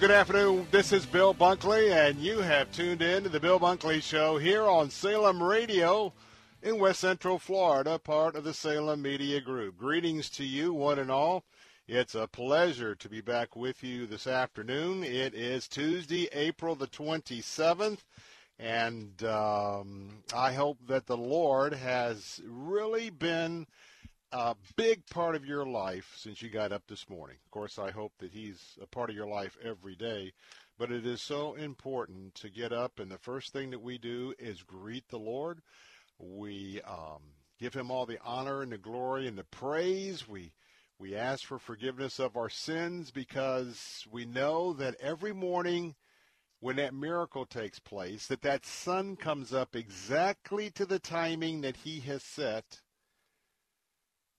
Good afternoon. This is Bill Bunkley, and you have tuned in to the Bill Bunkley Show here on Salem Radio in West Central Florida, part of the Salem Media Group. Greetings to you, one and all. It's a pleasure to be back with you this afternoon. It is Tuesday, April the 27th, and um, I hope that the Lord has really been a big part of your life since you got up this morning. Of course, I hope that He's a part of your life every day. But it is so important to get up, and the first thing that we do is greet the Lord. We um, give Him all the honor and the glory and the praise. We we ask for forgiveness of our sins because we know that every morning when that miracle takes place, that that sun comes up exactly to the timing that He has set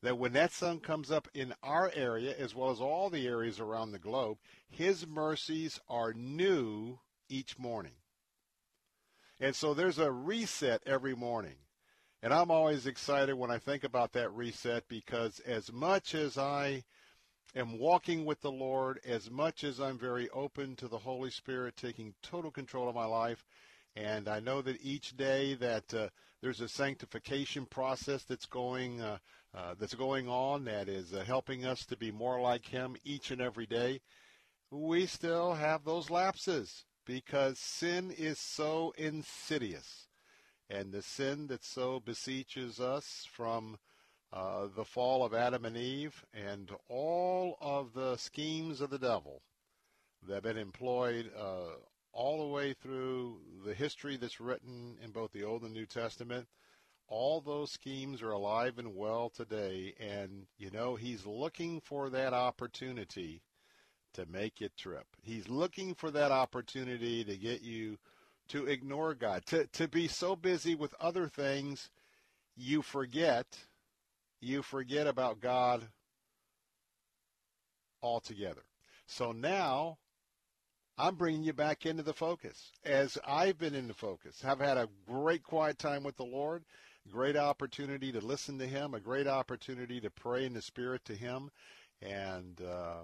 that when that sun comes up in our area, as well as all the areas around the globe, His mercies are new each morning. And so there's a reset every morning. And I'm always excited when I think about that reset because as much as I am walking with the Lord, as much as I'm very open to the Holy Spirit taking total control of my life, and I know that each day that uh, there's a sanctification process that's going uh, uh, that's going on that is uh, helping us to be more like Him each and every day. We still have those lapses because sin is so insidious, and the sin that so beseeches us from uh, the fall of Adam and Eve and all of the schemes of the devil that have been employed uh, all the way through the history that's written in both the Old and New Testament. All those schemes are alive and well today, and you know he's looking for that opportunity to make it trip. He's looking for that opportunity to get you to ignore God, to to be so busy with other things, you forget, you forget about God altogether. So now I'm bringing you back into the focus as I've been in the focus. I've had a great quiet time with the Lord, great opportunity to listen to Him, a great opportunity to pray in the Spirit to Him, and uh,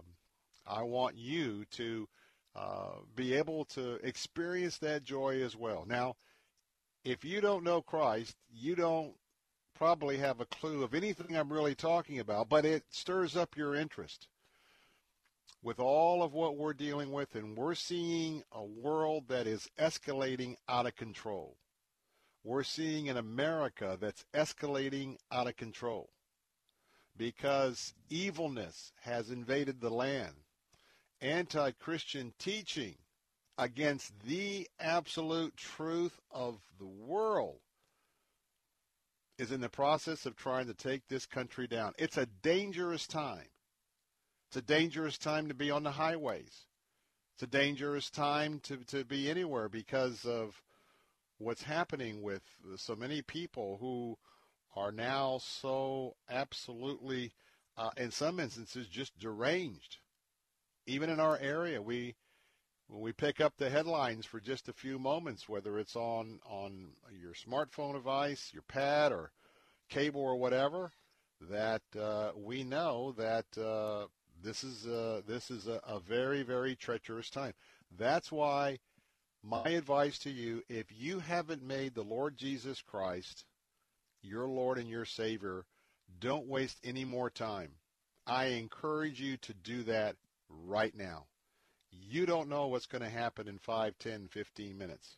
I want you to uh, be able to experience that joy as well. Now, if you don't know Christ, you don't probably have a clue of anything I'm really talking about, but it stirs up your interest with all of what we're dealing with, and we're seeing a world that is escalating out of control. We're seeing an America that's escalating out of control because evilness has invaded the land. Anti Christian teaching against the absolute truth of the world is in the process of trying to take this country down. It's a dangerous time. It's a dangerous time to be on the highways. It's a dangerous time to, to be anywhere because of what's happening with so many people who are now so absolutely, uh, in some instances, just deranged. Even in our area, we when we pick up the headlines for just a few moments, whether it's on on your smartphone device, your pad, or cable or whatever, that uh, we know that uh, this is uh, this is a, a very very treacherous time. That's why my advice to you, if you haven't made the Lord Jesus Christ your Lord and your Savior, don't waste any more time. I encourage you to do that right now. You don't know what's going to happen in 5, 10, 15 minutes.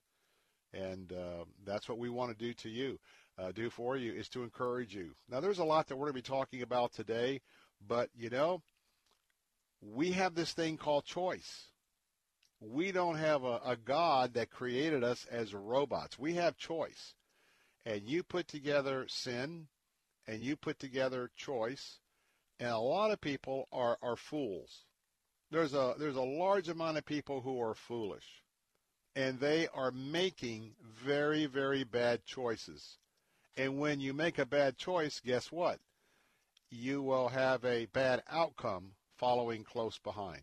And uh, that's what we want to do to you, uh, do for you, is to encourage you. Now, there's a lot that we're going to be talking about today, but, you know, we have this thing called choice we don't have a, a God that created us as robots. We have choice. And you put together sin and you put together choice, and a lot of people are, are fools. There's a there's a large amount of people who are foolish. And they are making very, very bad choices. And when you make a bad choice, guess what? You will have a bad outcome following close behind.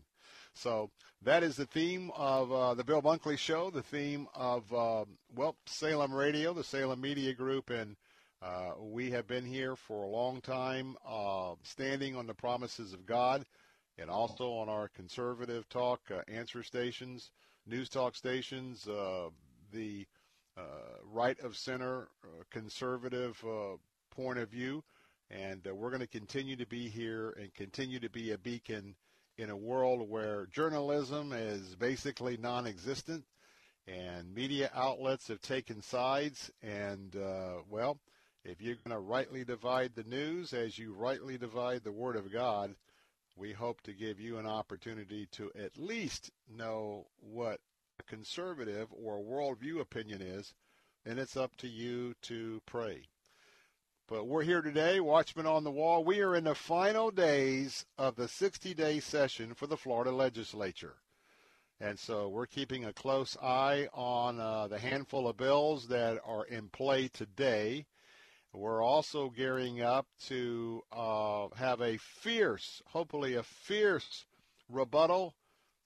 So that is the theme of uh, the Bill Bunkley Show, the theme of, uh, well, Salem Radio, the Salem Media Group, and uh, we have been here for a long time, uh, standing on the promises of God, and also on our conservative talk uh, answer stations, news talk stations, uh, the right of center conservative point of view. And we're going to continue to be here and continue to be a beacon in a world where journalism is basically non-existent and media outlets have taken sides and uh, well if you're going to rightly divide the news as you rightly divide the word of god we hope to give you an opportunity to at least know what a conservative or worldview opinion is and it's up to you to pray but we're here today, Watchmen on the Wall. We are in the final days of the 60 day session for the Florida legislature. And so we're keeping a close eye on uh, the handful of bills that are in play today. We're also gearing up to uh, have a fierce, hopefully a fierce rebuttal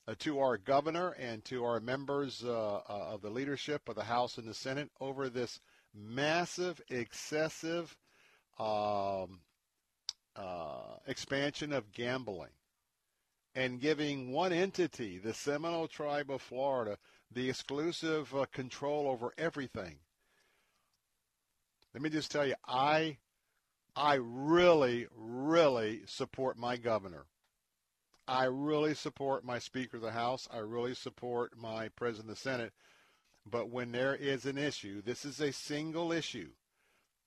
uh, to our governor and to our members uh, uh, of the leadership of the House and the Senate over this massive, excessive um, uh, expansion of gambling and giving one entity, the Seminole Tribe of Florida, the exclusive uh, control over everything. Let me just tell you, I, I really, really support my governor. I really support my Speaker of the House. I really support my President of the Senate. But when there is an issue, this is a single issue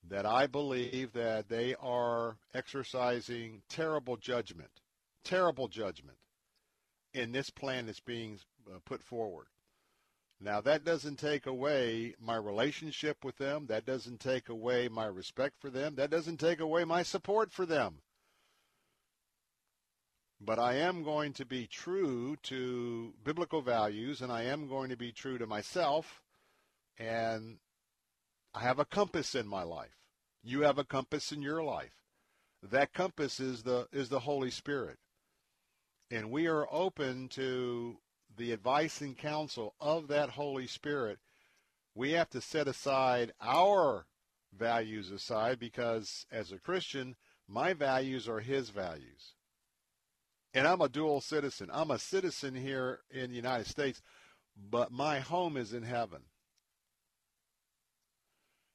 that I believe that they are exercising terrible judgment, terrible judgment in this plan that's being uh, put forward. Now, that doesn't take away my relationship with them. That doesn't take away my respect for them. That doesn't take away my support for them. But I am going to be true to biblical values, and I am going to be true to myself. And I have a compass in my life. You have a compass in your life. That compass is the is the Holy Spirit. And we are open to the advice and counsel of that Holy Spirit. We have to set aside our values aside because as a Christian, my values are his values. And I'm a dual citizen. I'm a citizen here in the United States, but my home is in heaven.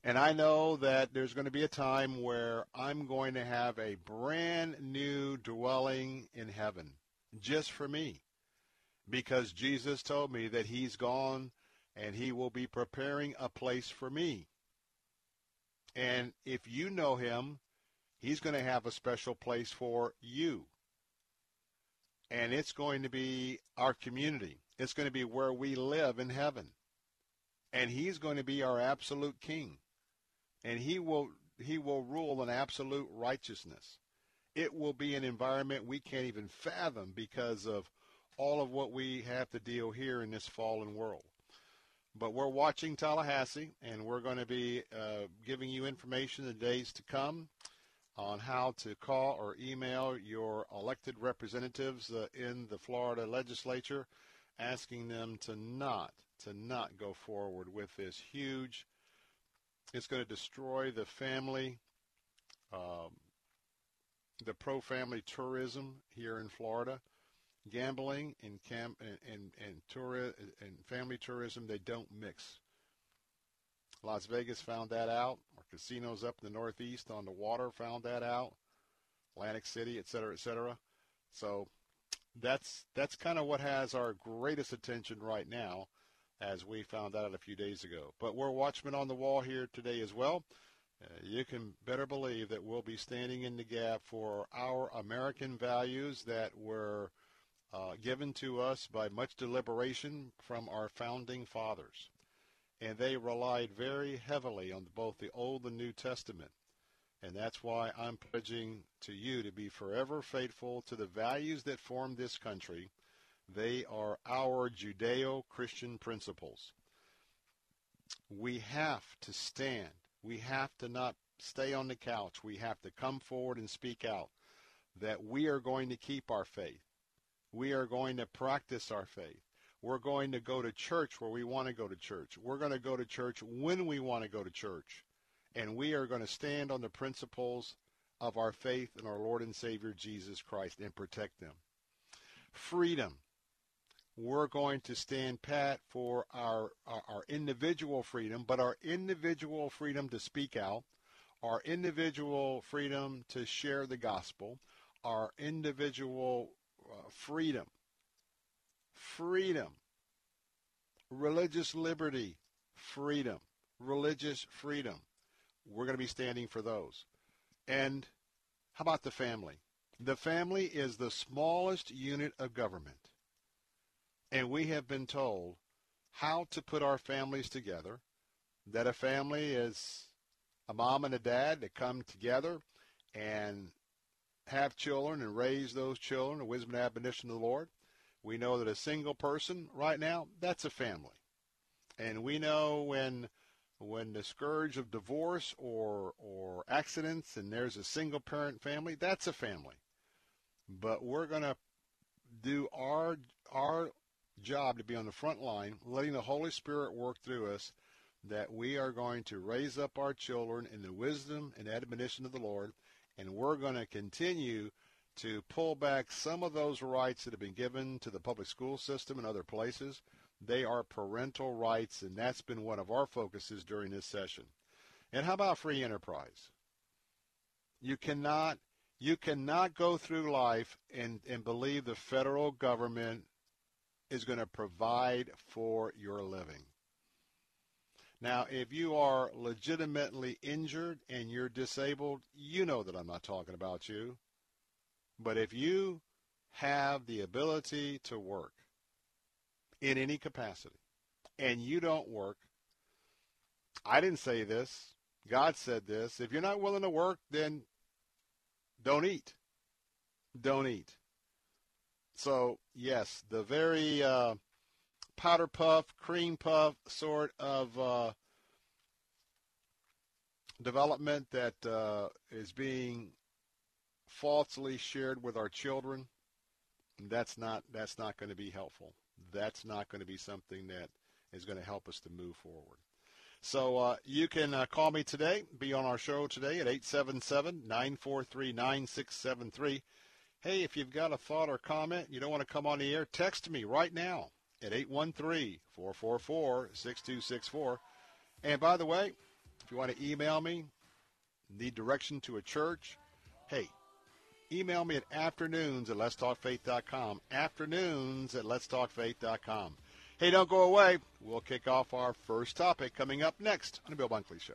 And I know that there's going to be a time where I'm going to have a brand new dwelling in heaven just for me. Because Jesus told me that he's gone and he will be preparing a place for me. And if you know him, he's going to have a special place for you. And it's going to be our community. It's going to be where we live in heaven. And he's going to be our absolute king and he will he will rule in absolute righteousness. It will be an environment we can't even fathom because of all of what we have to deal here in this fallen world. but we're watching Tallahassee, and we're going to be uh, giving you information in the days to come on how to call or email your elected representatives uh, in the Florida legislature, asking them to not to not go forward with this huge. It's going to destroy the family, um, the pro-family tourism here in Florida gambling and camp and and and, and family tourism they don't mix. Las Vegas found that out. Our casinos up in the Northeast on the water found that out. Atlantic City, et cetera, et cetera. So that's that's kind of what has our greatest attention right now, as we found out a few days ago. But we're watchmen on the wall here today as well. Uh, you can better believe that we'll be standing in the gap for our American values that were uh, given to us by much deliberation from our founding fathers. And they relied very heavily on both the Old and New Testament. And that's why I'm pledging to you to be forever faithful to the values that form this country. They are our Judeo-Christian principles. We have to stand. We have to not stay on the couch. We have to come forward and speak out that we are going to keep our faith we are going to practice our faith. We're going to go to church where we want to go to church. We're going to go to church when we want to go to church. And we are going to stand on the principles of our faith in our Lord and Savior Jesus Christ and protect them. Freedom. We're going to stand pat for our, our, our individual freedom, but our individual freedom to speak out, our individual freedom to share the gospel, our individual uh, freedom, freedom, religious liberty, freedom, religious freedom. We're going to be standing for those. And how about the family? The family is the smallest unit of government. And we have been told how to put our families together, that a family is a mom and a dad that come together and have children and raise those children, the wisdom and admonition of the Lord. We know that a single person right now, that's a family. And we know when when the scourge of divorce or or accidents and there's a single parent family, that's a family. But we're going to do our our job to be on the front line, letting the Holy Spirit work through us that we are going to raise up our children in the wisdom and admonition of the Lord and we're going to continue to pull back some of those rights that have been given to the public school system and other places. They are parental rights, and that's been one of our focuses during this session. And how about free enterprise? You cannot you cannot go through life and, and believe the federal government is going to provide for your living. Now, if you are legitimately injured and you're disabled, you know that I'm not talking about you. But if you have the ability to work in any capacity and you don't work, I didn't say this. God said this. If you're not willing to work, then don't eat. Don't eat. So, yes, the very uh, powder puff, cream puff sort of uh, development that uh, is being falsely shared with our children. That's not that's not going to be helpful. That's not going to be something that is going to help us to move forward. So uh, you can uh, call me today, be on our show today at 877-943-9673. Hey, if you've got a thought or comment, you don't want to come on the air, text me right now at 813-444-6264. And by the way, if you want to email me, need direction to a church, hey, email me at afternoons at letstalkfaith.com. Afternoons at letstalkfaith.com. Hey, don't go away. We'll kick off our first topic coming up next on the Bill Bunkley Show.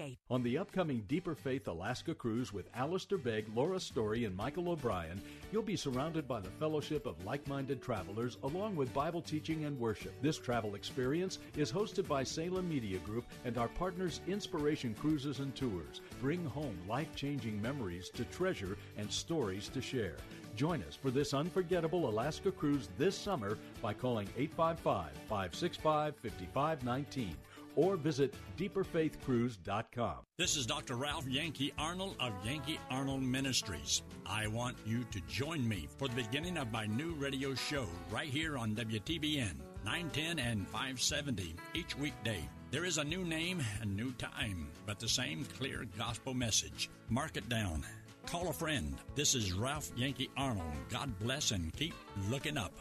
On the upcoming Deeper Faith Alaska cruise with Alistair Begg, Laura Story, and Michael O'Brien, you'll be surrounded by the fellowship of like minded travelers along with Bible teaching and worship. This travel experience is hosted by Salem Media Group and our partners Inspiration Cruises and Tours. Bring home life changing memories to treasure and stories to share. Join us for this unforgettable Alaska cruise this summer by calling 855 565 5519 or visit deeperfaithcruise.com. This is Dr. Ralph Yankee Arnold of Yankee Arnold Ministries. I want you to join me for the beginning of my new radio show right here on WTBN 910 and 570 each weekday. There is a new name and new time, but the same clear gospel message. Mark it down. Call a friend. This is Ralph Yankee Arnold. God bless and keep looking up.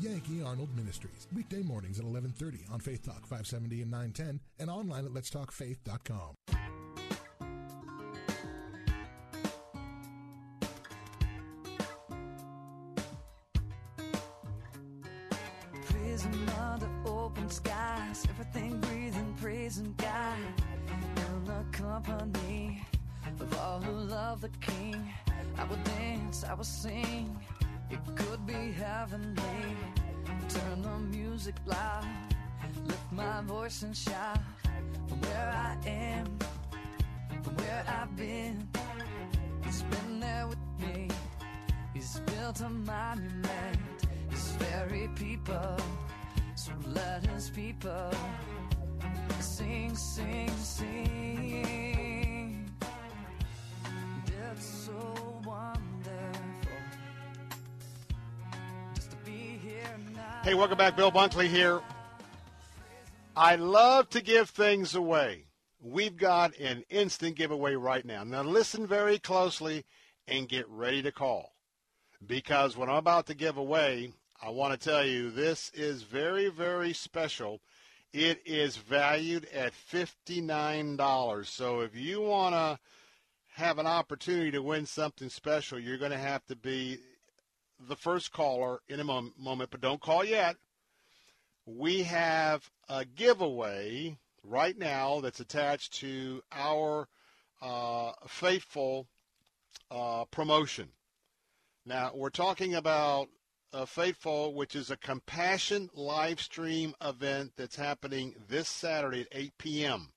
Yankee Arnold Ministries. Weekday mornings at 11:30 on Faith Talk 570 and 910 and online at letstalkfaith.com. Prison under open skies, everything breathing, praising God. In the company of all who love the King, I will dance, I will sing. It could be heavenly. Turn the music loud, lift my voice and shout. From where I am, from where I've been, He's been there with me. He's built a monument. His very people, so let His people sing, sing, sing. Hey, welcome back. Bill Bunkley here. I love to give things away. We've got an instant giveaway right now. Now, listen very closely and get ready to call. Because what I'm about to give away, I want to tell you this is very, very special. It is valued at $59. So if you want to have an opportunity to win something special, you're going to have to be the first caller in a mom- moment, but don't call yet. We have a giveaway right now that's attached to our uh, faithful uh, promotion. Now, we're talking about Faithful, which is a compassion live stream event that's happening this Saturday at 8 p.m.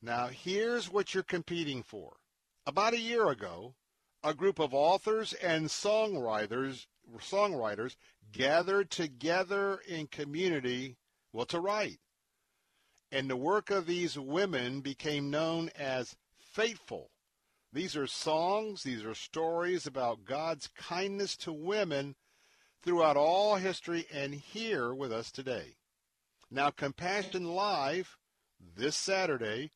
Now, here's what you're competing for. About a year ago, a group of authors and songwriters songwriters gathered together in community well to write. And the work of these women became known as faithful these are songs these are stories about god's kindness to women throughout all history and here with us today. Now compassion live this saturday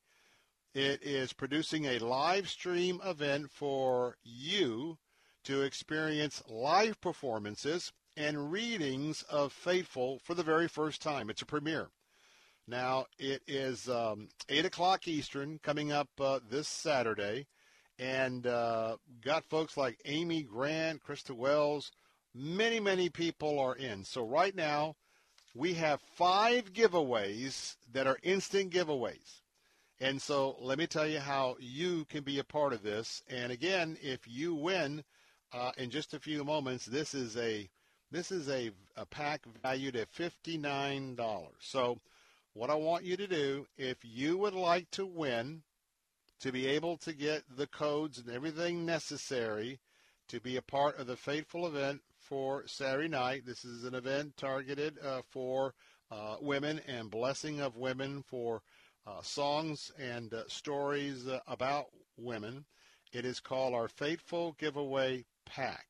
it is producing a live stream event for you to experience live performances and readings of Faithful for the very first time. It's a premiere. Now, it is um, 8 o'clock Eastern coming up uh, this Saturday. And uh, got folks like Amy Grant, Krista Wells. Many, many people are in. So right now, we have five giveaways that are instant giveaways. And so let me tell you how you can be a part of this. And again, if you win uh, in just a few moments, this is a this is a, a pack valued at fifty nine dollars. So what I want you to do, if you would like to win, to be able to get the codes and everything necessary to be a part of the fateful event for Saturday night. This is an event targeted uh, for uh, women and blessing of women for uh, songs and uh, stories uh, about women. It is called our Faithful Giveaway Pack.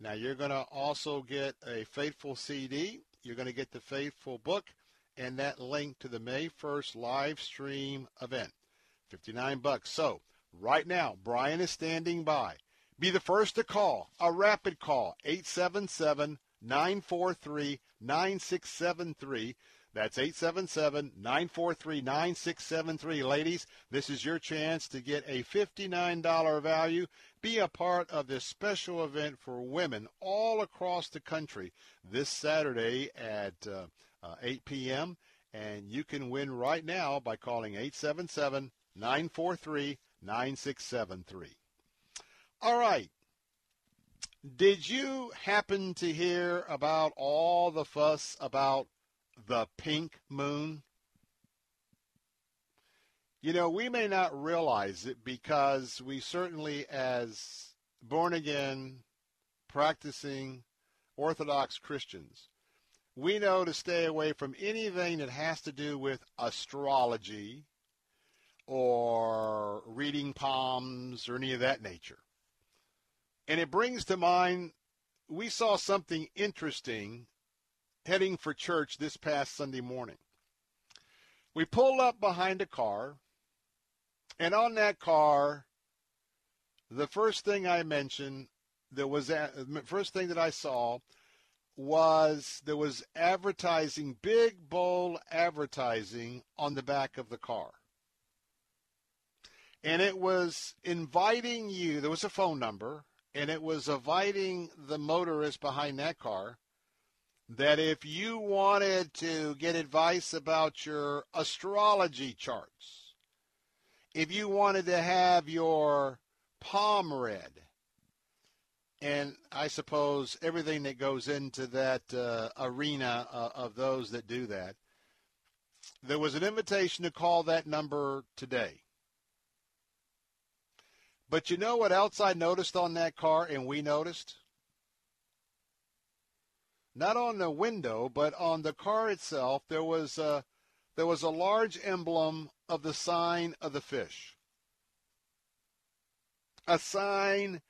Now, you're going to also get a Faithful CD. You're going to get the Faithful book and that link to the May 1st live stream event. 59 bucks. So, right now, Brian is standing by. Be the first to call. A rapid call, 877 943 9673. That's 877-943-9673. Ladies, this is your chance to get a $59 value. Be a part of this special event for women all across the country this Saturday at uh, uh, 8 p.m. And you can win right now by calling 877-943-9673. All right. Did you happen to hear about all the fuss about the pink moon? You know, we may not realize it because we certainly, as born again, practicing Orthodox Christians, we know to stay away from anything that has to do with astrology or reading palms or any of that nature. And it brings to mind we saw something interesting heading for church this past Sunday morning. We pulled up behind a car, and on that car, the first thing I mentioned, there was the first thing that I saw was there was advertising, big bold advertising on the back of the car. And it was inviting you, there was a phone number, and it was inviting the motorist behind that car that if you wanted to get advice about your astrology charts, if you wanted to have your palm read, and I suppose everything that goes into that uh, arena uh, of those that do that, there was an invitation to call that number today. But you know what else I noticed on that car, and we noticed? Not on the window, but on the car itself, there was a, there was a large emblem of the sign of the fish. A sign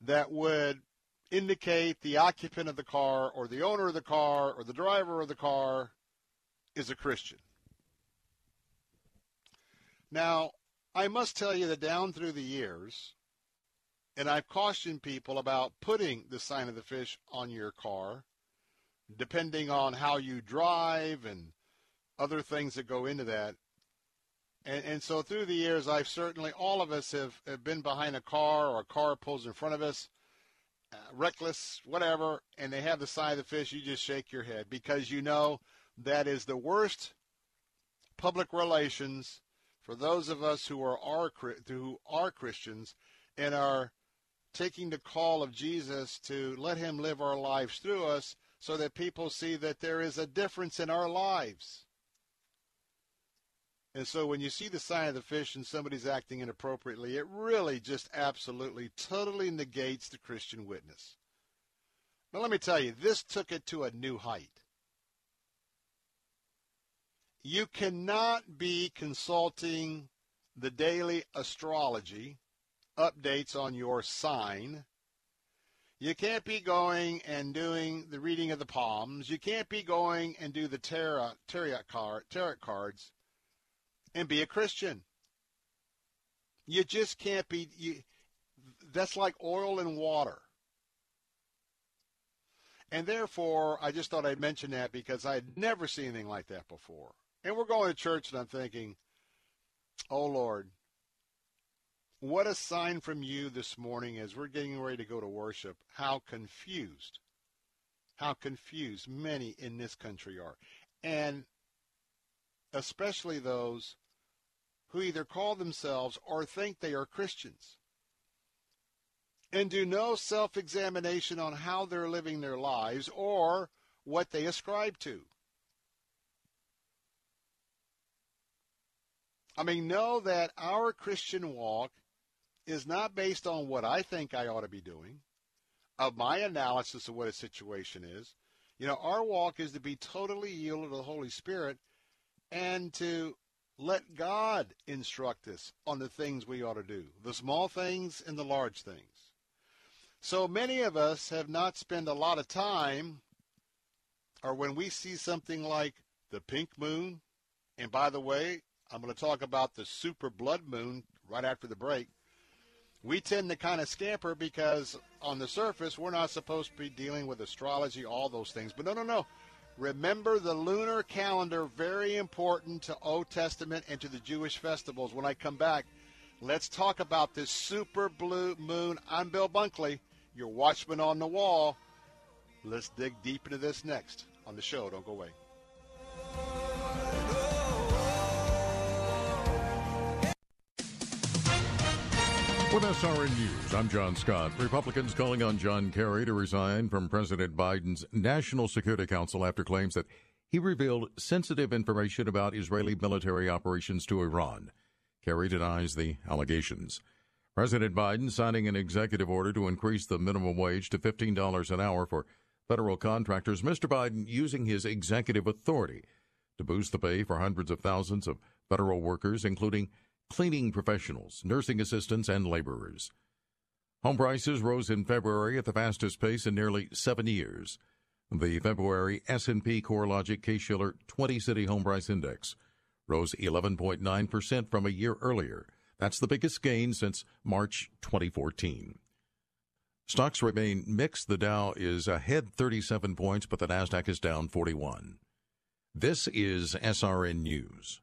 that would indicate the occupant of the car or the owner of the car or the driver of the car is a Christian. Now, I must tell you that down through the years, and I've cautioned people about putting the sign of the fish on your car depending on how you drive and other things that go into that. And, and so through the years, I've certainly, all of us have, have been behind a car or a car pulls in front of us, uh, reckless, whatever, and they have the sign of the fish, you just shake your head because you know that is the worst public relations for those of us who are, are who are Christians and are taking the call of Jesus to let him live our lives through us so that people see that there is a difference in our lives. And so when you see the sign of the fish and somebody's acting inappropriately, it really just absolutely, totally negates the Christian witness. Now, let me tell you, this took it to a new height. You cannot be consulting the daily astrology updates on your sign you can't be going and doing the reading of the palms. You can't be going and do the tarot, tarot, card, tarot cards and be a Christian. You just can't be. You, that's like oil and water. And therefore, I just thought I'd mention that because I had never seen anything like that before. And we're going to church, and I'm thinking, oh, Lord, what a sign from you this morning as we're getting ready to go to worship, how confused, how confused many in this country are. And especially those who either call themselves or think they are Christians and do no self examination on how they're living their lives or what they ascribe to. I mean, know that our Christian walk is not based on what I think I ought to be doing, of my analysis of what a situation is. You know, our walk is to be totally yielded to the Holy Spirit and to let God instruct us on the things we ought to do, the small things and the large things. So many of us have not spent a lot of time, or when we see something like the pink moon, and by the way, I'm going to talk about the super blood moon right after the break. We tend to kind of scamper because on the surface, we're not supposed to be dealing with astrology, all those things. But no, no, no. Remember the lunar calendar, very important to Old Testament and to the Jewish festivals. When I come back, let's talk about this super blue moon. I'm Bill Bunkley, your watchman on the wall. Let's dig deep into this next on the show. Don't go away. With SRN News, I'm John Scott. Republicans calling on John Kerry to resign from President Biden's National Security Council after claims that he revealed sensitive information about Israeli military operations to Iran. Kerry denies the allegations. President Biden signing an executive order to increase the minimum wage to $15 an hour for federal contractors. Mr. Biden using his executive authority to boost the pay for hundreds of thousands of federal workers, including cleaning professionals, nursing assistants, and laborers. Home prices rose in February at the fastest pace in nearly seven years. The February S&P CoreLogic Case-Shiller 20-City Home Price Index rose 11.9% from a year earlier. That's the biggest gain since March 2014. Stocks remain mixed. The Dow is ahead 37 points, but the Nasdaq is down 41. This is SRN News.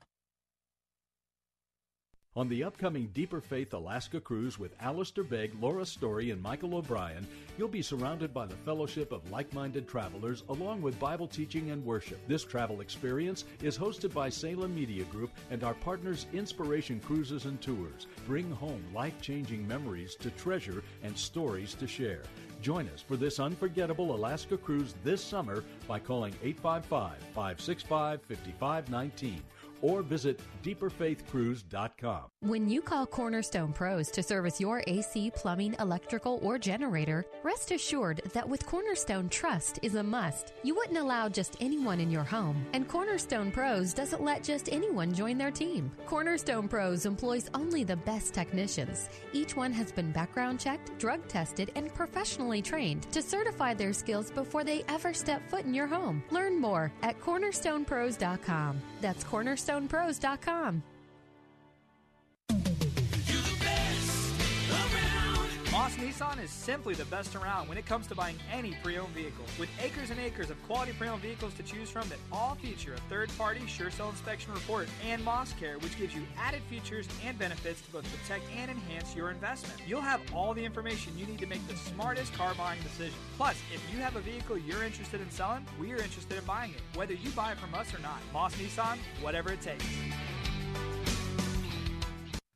On the upcoming Deeper Faith Alaska cruise with Alistair Begg, Laura Story, and Michael O'Brien, you'll be surrounded by the fellowship of like minded travelers along with Bible teaching and worship. This travel experience is hosted by Salem Media Group and our partners Inspiration Cruises and Tours. Bring home life changing memories to treasure and stories to share. Join us for this unforgettable Alaska cruise this summer by calling 855 565 5519 or visit deeperfaithcruise.com. When you call Cornerstone Pros to service your AC, plumbing, electrical, or generator, rest assured that with Cornerstone, trust is a must. You wouldn't allow just anyone in your home, and Cornerstone Pros doesn't let just anyone join their team. Cornerstone Pros employs only the best technicians. Each one has been background checked, drug tested, and professionally trained to certify their skills before they ever step foot in your home. Learn more at cornerstonepros.com. That's cornerstonepros.com. Moss Nissan is simply the best around when it comes to buying any pre-owned vehicle. With acres and acres of quality pre-owned vehicles to choose from that all feature a third-party sure sale inspection report and Moss Care, which gives you added features and benefits to both protect and enhance your investment. You'll have all the information you need to make the smartest car buying decision. Plus, if you have a vehicle you're interested in selling, we are interested in buying it, whether you buy it from us or not. Moss Nissan, whatever it takes.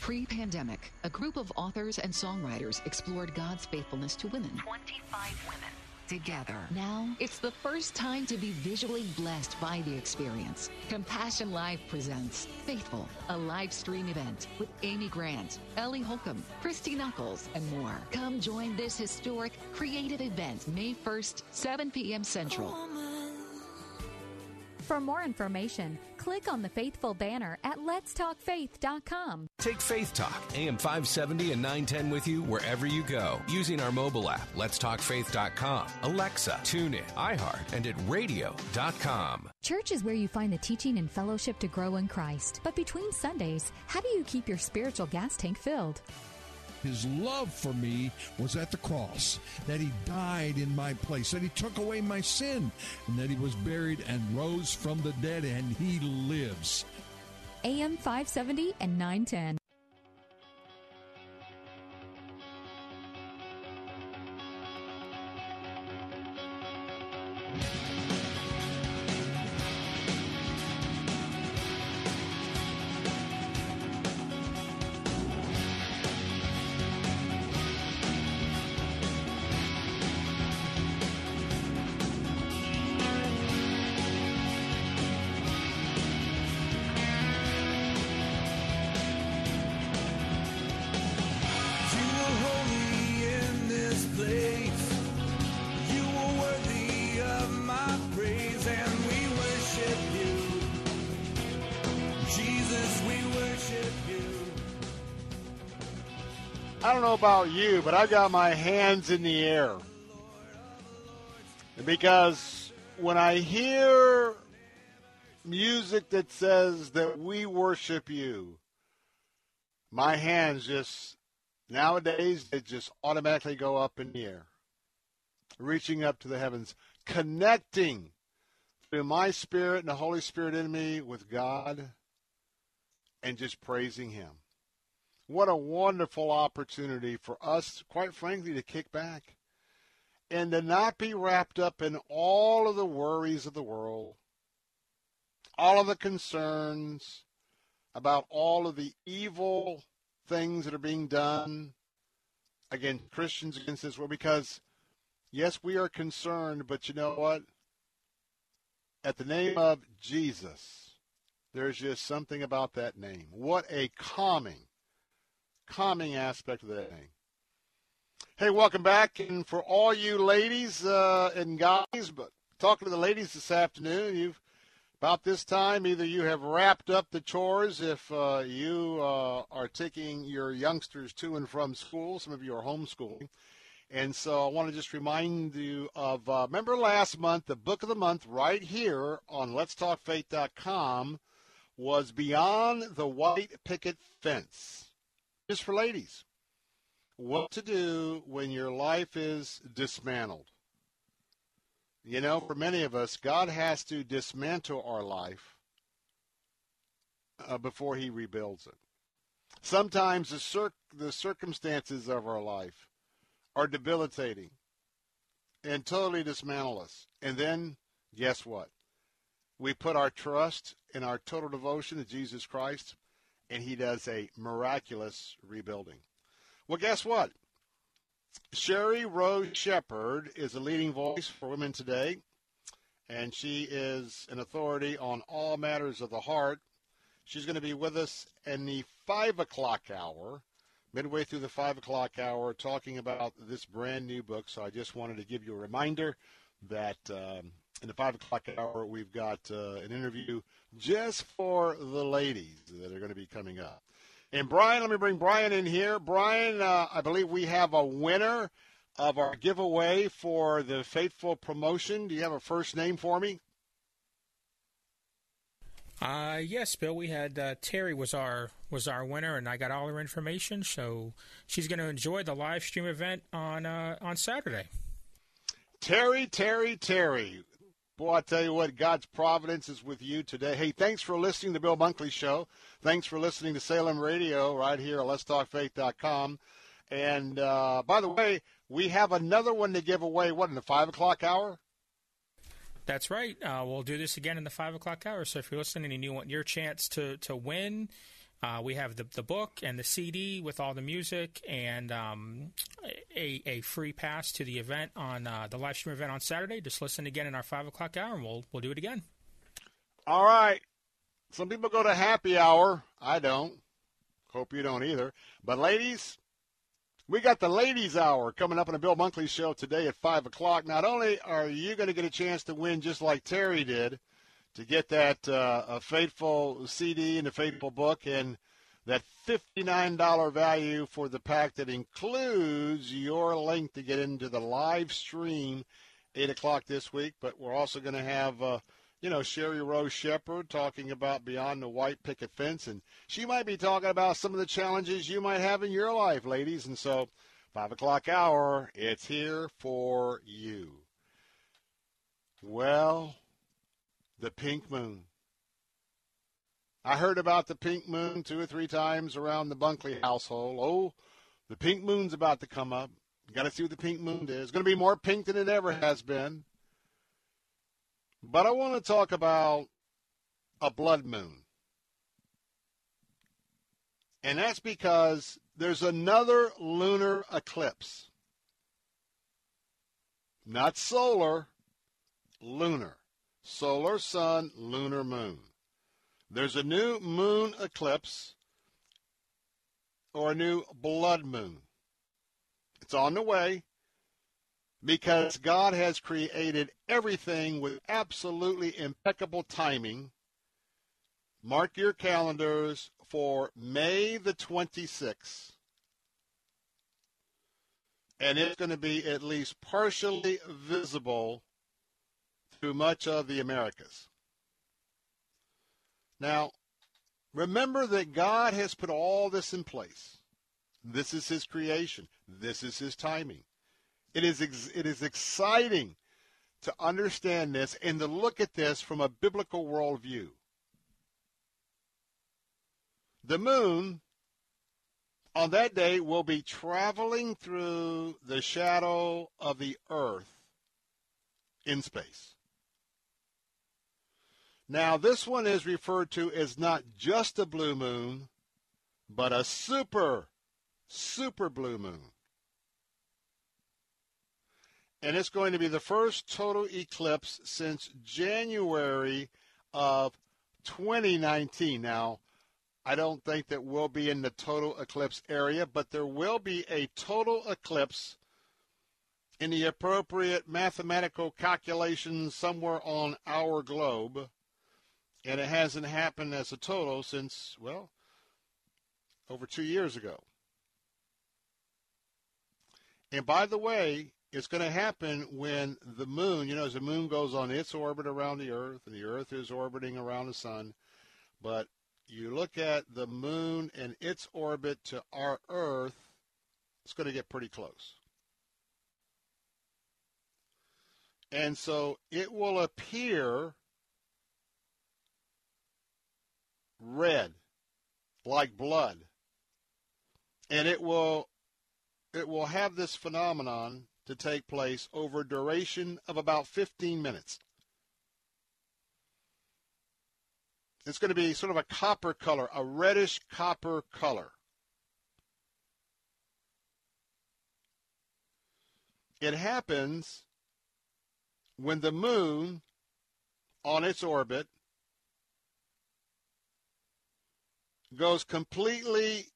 Pre pandemic, a group of authors and songwriters explored God's faithfulness to women. 25 women. Together. Now, it's the first time to be visually blessed by the experience. Compassion Live presents Faithful, a live stream event with Amy Grant, Ellie Holcomb, Christy Nockels, and more. Come join this historic, creative event May 1st, 7 p.m. Central. For more information, click on the Faithful banner at letstalkfaith.com. Take Faith Talk, AM 570 and 910 with you wherever you go using our mobile app, letstalkfaith.com, Alexa, TuneIn, iHeart, and at radio.com. Church is where you find the teaching and fellowship to grow in Christ. But between Sundays, how do you keep your spiritual gas tank filled? His love for me was at the cross, that he died in my place, that he took away my sin, and that he was buried and rose from the dead, and he lives. AM 570 and 910. About you, but I've got my hands in the air. Because when I hear music that says that we worship you, my hands just, nowadays, they just automatically go up in the air, reaching up to the heavens, connecting through my spirit and the Holy Spirit in me with God, and just praising Him. What a wonderful opportunity for us, quite frankly, to kick back and to not be wrapped up in all of the worries of the world, all of the concerns about all of the evil things that are being done against Christians against this world. Because, yes, we are concerned, but you know what? At the name of Jesus, there's just something about that name. What a calming, calming aspect of that name. Hey, welcome back. And for all you ladies uh, and guys, but talking to the ladies this afternoon, you've about this time, either you have wrapped up the chores if uh, you uh, are taking your youngsters to and from school. Some of you are homeschooling. And so I want to just remind you of, uh, remember last month, the book of the month right here on letstalkfaith.com was Beyond the White Picket Fence. Just for ladies. What to do when your life is dismantled. You know, for many of us, God has to dismantle our life uh, before He rebuilds it. Sometimes the, cir- the circumstances of our life are debilitating and totally dismantle us. And then, guess what? We put our trust in our total devotion to Jesus Christ, and He does a miraculous rebuilding. Well, guess what? Sheri Rose Shepherd is a leading voice for women today, and she is an authority on all matters of the heart. She's going to be with us in the 5 o'clock hour, midway through the 5 o'clock hour, talking about this brand new book. So I just wanted to give you a reminder that um, in the 5 o'clock hour, we've got uh, an interview just for the ladies that are going to be coming up. And Brian, let me bring Brian in here. Brian, uh, I believe we have a winner of our giveaway for the Faithful promotion. Do you have a first name for me? Uh, yes, Bill. We had uh, Terry was our was our winner, and I got all her information. So she's going to enjoy the live stream event on uh, on Saturday. Terry, Terry, Terry. Boy, I tell you what, God's providence is with you today. Hey, thanks for listening to Bill Bunkley Show. Thanks for listening to Salem Radio right here at letstalkfaith.com. And uh, by the way, we have another one to give away. What in the five o'clock hour? That's right. Uh, we'll do this again in the five o'clock hour. So if you're listening and you want your chance to to win, uh, we have the the book and the CD with all the music and um, a a free pass to the event on uh, the live stream event on Saturday. Just listen again in our five o'clock hour, and we'll we'll do it again. All right. Some people go to happy hour. I don't. Hope you don't either. But ladies, we got the ladies hour coming up on the Bill Bunkley show today at five o'clock. Not only are you going to get a chance to win just like Terry did, to get that uh, a faithful CD and a faithful book and that $59 value for the pack that includes your link to get into the live stream 8 o'clock this week. But we're also going to have, uh, you know, Sheri Rose Shepherd talking about Beyond the White Picket Fence. And she might be talking about some of the challenges you might have in your life, ladies. And so, 5 o'clock hour, it's here for you. Well, the pink moon. I heard about the pink moon two or three times around the Bunkley household. Oh, the pink moon's about to come up. Got to see what the pink moon is. It's going to be more pink than it ever has been. But I want to talk about a blood moon. And that's because there's another lunar eclipse. Not solar, lunar. Solar sun, lunar moon. There's a new moon eclipse or a new blood moon. It's on the way because God has created everything with absolutely impeccable timing. Mark your calendars for May the 26th. And it's going to be at least partially visible through much of the Americas. Now, remember that God has put all this in place. This is his creation. This is his timing. It is, ex- it is exciting to understand this and to look at this from a biblical worldview. The moon on that day will be traveling through the shadow of the earth in space. Now, this one is referred to as not just a blue moon, but a super, super blue moon. And it's going to be the first total eclipse since January of 2019. Now, I don't think that we'll be in the total eclipse area, but there will be a total eclipse in the appropriate mathematical calculations somewhere on our globe. And it hasn't happened as a total since, well, over two years ago. And by the way, it's going to happen when the moon, you know, as the moon goes on its orbit around the earth and the earth is orbiting around the sun, but you look at the moon and its orbit to our earth, it's going to get pretty close. And so it will appear red like blood. And it will it will have this phenomenon to take place over a duration of about 15 minutes. It's going to be sort of a copper color, a reddish copper color. It happens when the moon on its orbit goes completely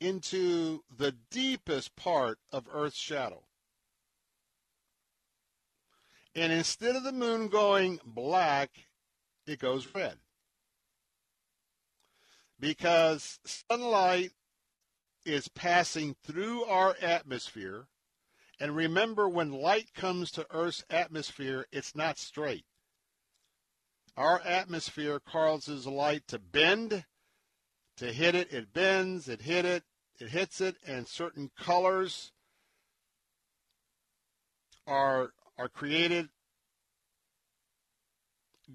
into the deepest part of Earth's shadow. And instead of the moon going black, it goes red because sunlight is passing through our atmosphere. And remember, when light comes to Earth's atmosphere, it's not straight. Our atmosphere causes light to bend, to hit it, it bends, it hit it, it hits it, and certain colors are are created.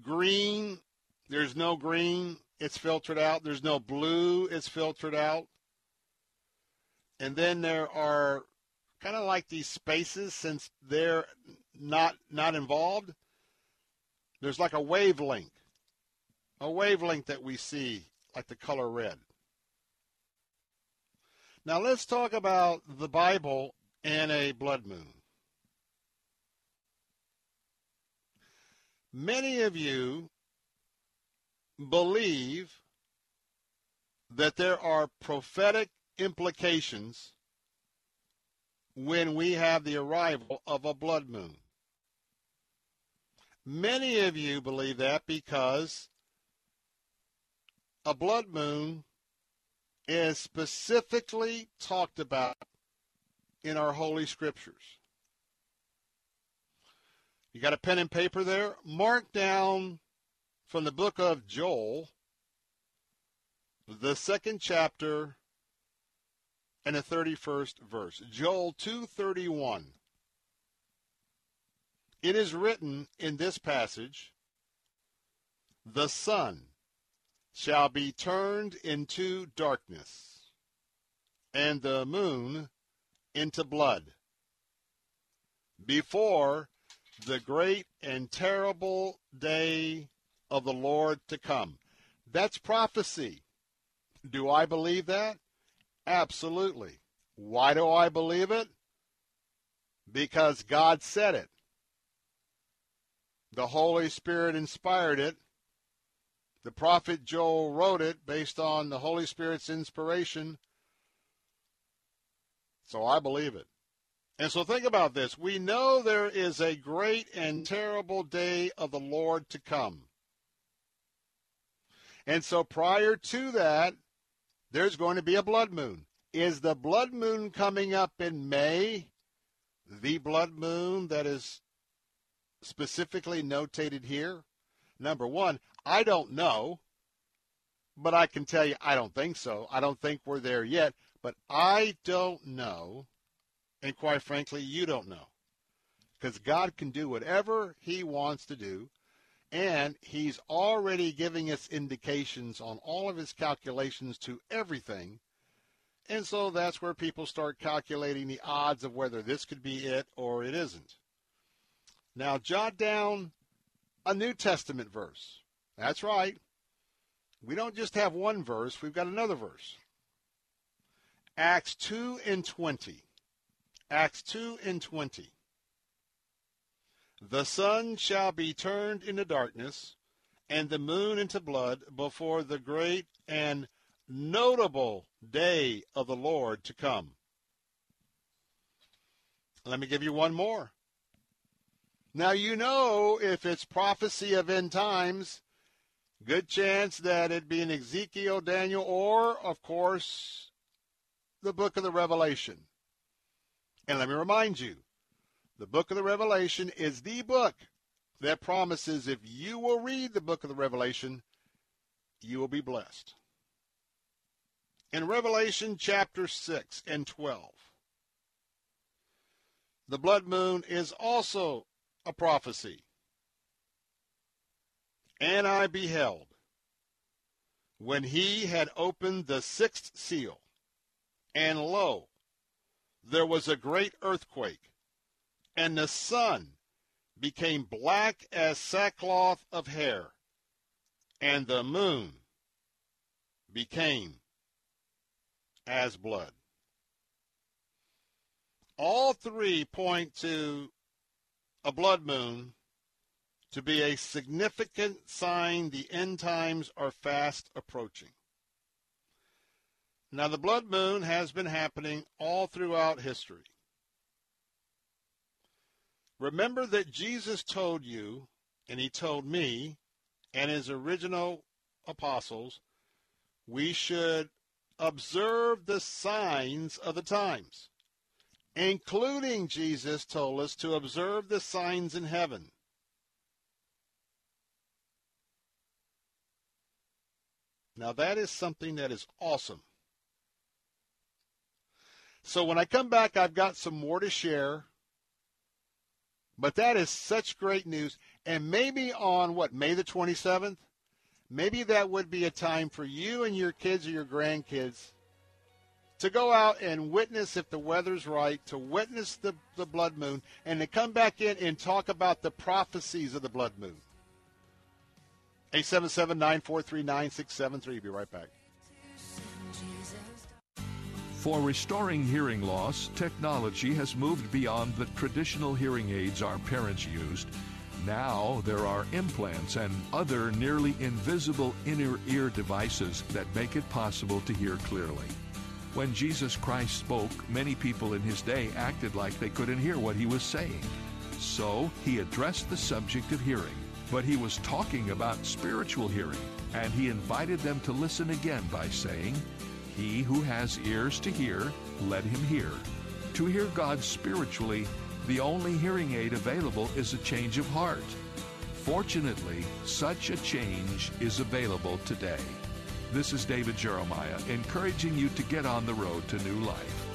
Green, there's no green it's filtered out. There's no blue, it's filtered out. And then there are kind of like these spaces since they're not not involved. There's like a wavelength. A wavelength that we see like the color red. Now let's talk about the Bible and a blood moon. Many of you believe that there are prophetic implications when we have the arrival of a blood moon. Many of you believe that because a blood moon is specifically talked about in our Holy Scriptures. You got a pen and paper there? Mark down from the book of Joel, the second chapter and the 31st verse. Joel 2:31. It is written in this passage, the sun shall be turned into darkness, and the moon into blood, before the great and terrible day of the Lord to come. That's prophecy. Do I believe that? Absolutely. Why do I believe it? Because God said it. The Holy Spirit inspired it. The prophet Joel wrote it based on the Holy Spirit's inspiration. So I believe it. And so think about this. We know there is a great and terrible day of the Lord to come. And so prior to that, there's going to be a blood moon. Is the blood moon coming up in May? The blood moon that is specifically notated here? Number one, I don't know, but I can tell you I don't think so. I don't think we're there yet, but I don't know, and quite frankly, you don't know. Because God can do whatever He wants to do, and He's already giving us indications on all of His calculations to everything. And so that's where people start calculating the odds of whether this could be it or it isn't. Now, jot down a New Testament verse. That's right. We don't just have one verse, we've got another verse. Acts 2 and 20. Acts 2 and 20. The sun shall be turned into darkness, and the moon into blood before the great and notable day of the Lord to come. Let me give you one more. Now, you know, if it's prophecy of end times, good chance that it'd be in Ezekiel, Daniel, or, of course, the book of the Revelation. And let me remind you, the book of the Revelation is the book that promises if you will read the book of the Revelation, you will be blessed. In Revelation chapter 6 and 12, the blood moon is also a prophecy. And I beheld, when he had opened the sixth seal, and lo, there was a great earthquake, and the sun became black as sackcloth of hair, and the moon became as blood. All three point to a blood moon to be a significant sign the end times are fast approaching. Now, the blood moon has been happening all throughout history. Remember that Jesus told you, and he told me, and his original apostles, we should observe the signs of the times including Jesus told us to observe the signs in heaven. Now, that is something that is awesome. So, when I come back, I've got some more to share. But that is such great news. And maybe on what, May the 27th? Maybe that would be a time for you and your kids or your grandkids to go out and witness if the weather's right, to witness the, the blood moon, and to come back in and talk about the prophecies of the blood moon. 877 943 9673. Be right back. For restoring hearing loss, technology has moved beyond the traditional hearing aids our parents used. Now there are implants and other nearly invisible inner ear devices that make it possible to hear clearly. When Jesus Christ spoke, many people in his day acted like they couldn't hear what he was saying. So he addressed the subject of hearing, but he was talking about spiritual hearing, and he invited them to listen again by saying, He who has ears to hear, let him hear. To hear God spiritually, the only hearing aid available is a change of heart. Fortunately, such a change is available today. This is David Jeremiah, encouraging you to get on the road to new life.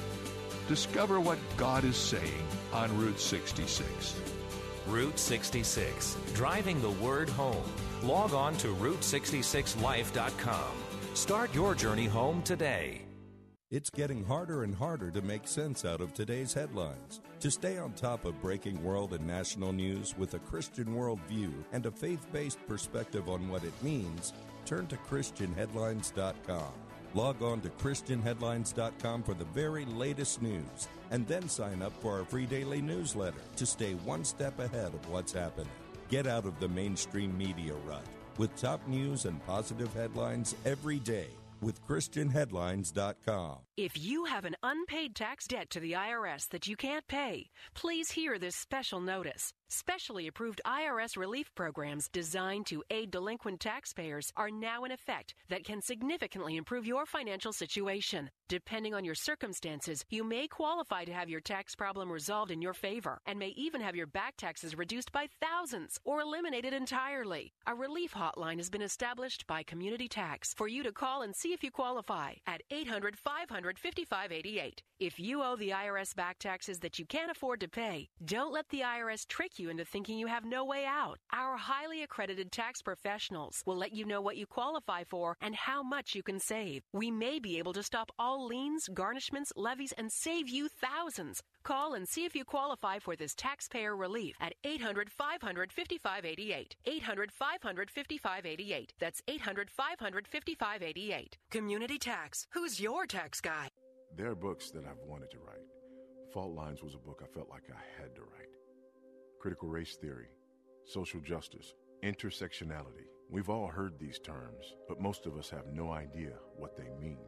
Discover what God is saying on Route 66. Route 66, driving the word home. Log on to Route66Life.com. Start your journey home today. It's getting harder and harder to make sense out of today's headlines. To stay on top of breaking world and national news with a Christian worldview and a faith based perspective on what it means, turn to ChristianHeadlines.com. Log on to ChristianHeadlines.com for the very latest news and then sign up for our free daily newsletter to stay one step ahead of what's happening. Get out of the mainstream media rut with top news and positive headlines every day with ChristianHeadlines.com. If you have an unpaid tax debt to the IRS that you can't pay, please hear this special notice. Specially approved IRS relief programs designed to aid delinquent taxpayers are now in effect that can significantly improve your financial situation. Depending on your circumstances, you may qualify to have your tax problem resolved in your favor and may even have your back taxes reduced by thousands or eliminated entirely. A relief hotline has been established by Community Tax for you to call and see if you qualify at 800 500 5588. If you owe the IRS back taxes that you can't afford to pay, don't let the IRS trick you into thinking you have no way out. Our highly accredited tax professionals will let you know what you qualify for and how much you can save. We may be able to stop all liens, garnishments, levies, and save you thousands. Call and see if you qualify for this taxpayer relief at 800 500 5588. 800 500 5588. That's 800 500 5588. Community Tax. Who's your tax guy? There are books that I've wanted to write. Fault Lines was a book I felt like I had to write. Critical race theory, social justice, intersectionality. We've all heard these terms, but most of us have no idea what they mean.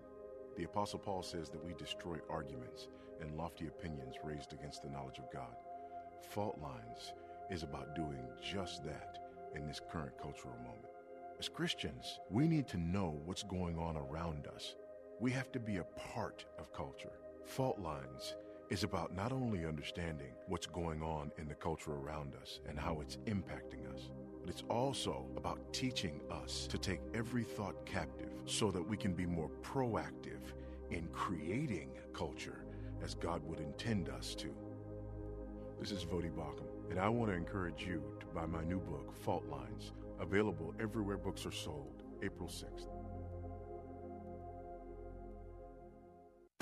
The Apostle Paul says that we destroy arguments and lofty opinions raised against the knowledge of God. Fault Lines is about doing just that in this current cultural moment. As Christians, we need to know what's going on around us. We have to be a part of culture. Fault Lines is about not only understanding what's going on in the culture around us and how it's impacting us, but it's also about teaching us to take every thought captive so that we can be more proactive in creating culture as God would intend us to. This is Voddie Baucham, and I want to encourage you to buy my new book, Fault Lines, available everywhere books are sold, April 6th.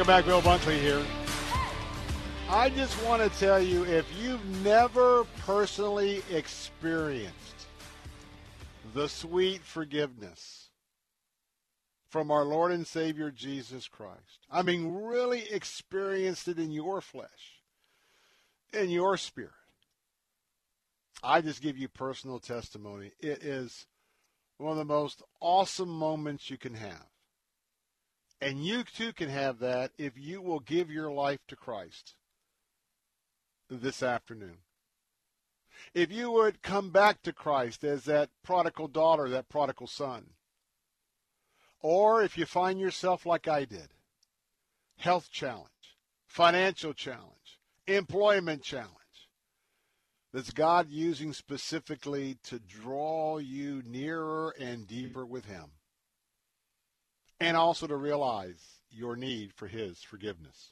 Welcome back. Bill Bunkley here. I just want to tell you if you've never personally experienced the sweet forgiveness from our Lord and Savior Jesus Christ, I mean, really experienced it in your flesh, in your spirit, I just give you personal testimony. It is one of the most awesome moments you can have. And you too can have that if you will give your life to Christ this afternoon. If you would come back to Christ as that prodigal daughter, that prodigal son. Or if you find yourself like I did, health challenge, financial challenge, employment challenge, that's God using specifically to draw you nearer and deeper with Him and also to realize your need for His forgiveness.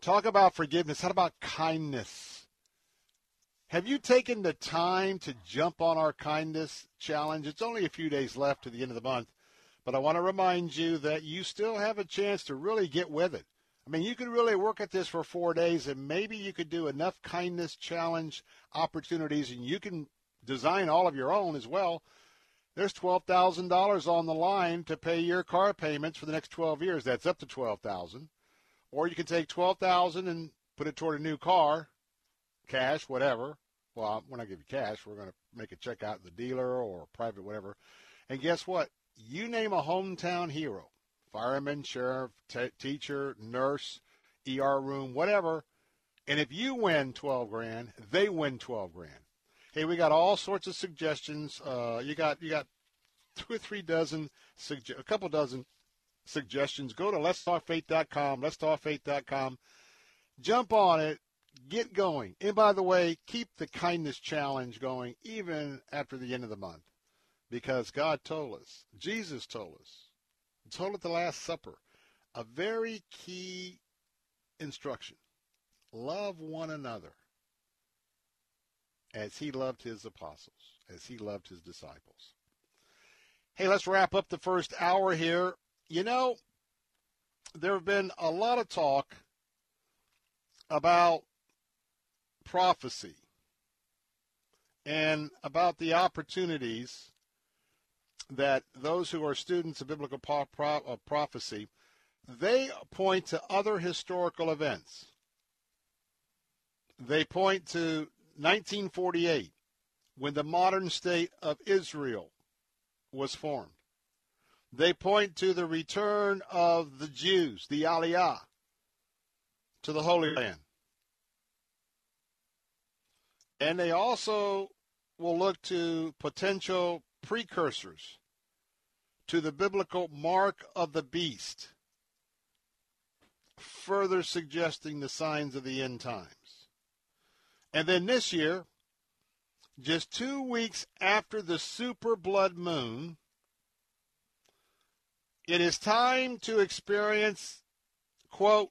Talk about forgiveness. How about kindness? Have you taken the time to jump on our kindness challenge? It's only a few days left to the end of the month, but I want to remind you that you still have a chance to really get with it. I mean, you could really work at this for four days, and maybe you could do enough kindness challenge opportunities, and you can design all of your own as well. There's $12,000 on the line to pay your car payments for the next 12 years. That's up to 12,000. Or you can take 12,000 and put it toward a new car, cash, whatever. Well, when I give you cash, we're going to make a check out to the dealer or private, whatever. And guess what? You name a hometown hero fireman, sheriff, t- teacher, nurse, ER room, whatever. And if you win 12 grand, they win 12 grand. Hey, we got all sorts of suggestions. Uh, you got you got two or three dozen, suge- a couple dozen suggestions. Go to letstalkfaith.com, letstalkfaith.com. Jump on it, get going. And by the way, keep the kindness challenge going even after the end of the month. Because God told us, Jesus told us, told at the Last Supper, a very key instruction. Love one another as he loved his apostles, as he loved his disciples. Hey, let's wrap up the first hour here. You know, there have been a lot of talk about prophecy and about the opportunities that those who are students of biblical prophecy they point to other historical events. They point to 1948 when the modern state of Israel was formed. They point to the return of the Jews, the Aliyah, to the Holy Land. And they also will look to potential precursors to the biblical mark of the beast, further suggesting the signs of the end times. And then this year, just two weeks after the super blood moon, it is time to experience, quote,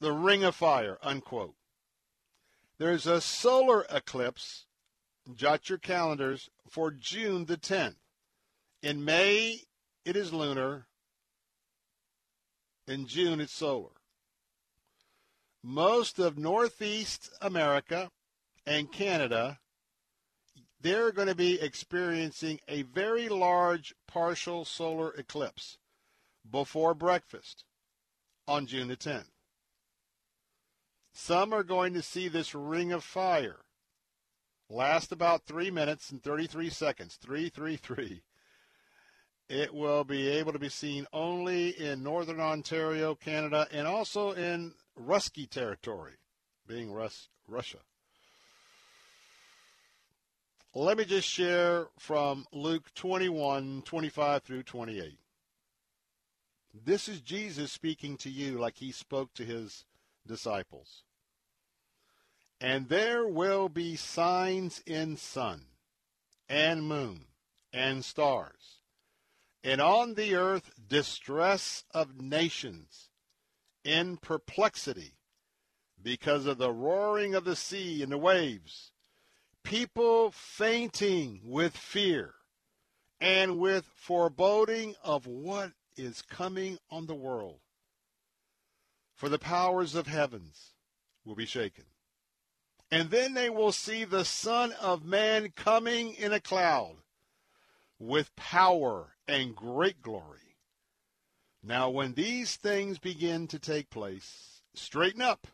the ring of fire, unquote. There's a solar eclipse, jot your calendars, for June the 10th. In May, it is lunar. In June, it's solar. Most of Northeast America and Canada, they're going to be experiencing a very large partial solar eclipse before breakfast on June the 10th. Some are going to see this ring of fire last about 3 minutes and 33 seconds. 333. It will be able to be seen only in northern Ontario, Canada, and also in Ruski territory, being Rus- Russia. Let me just share from Luke 21, 25 through 28. This is Jesus speaking to you like he spoke to his disciples. And there will be signs in sun and moon and stars, and on the earth distress of nations in perplexity because of the roaring of the sea and the waves, people fainting with fear and with foreboding of what is coming on the world. For the powers of heavens will be shaken. And then they will see the Son of Man coming in a cloud with power and great glory. Now, when these things begin to take place, straighten up,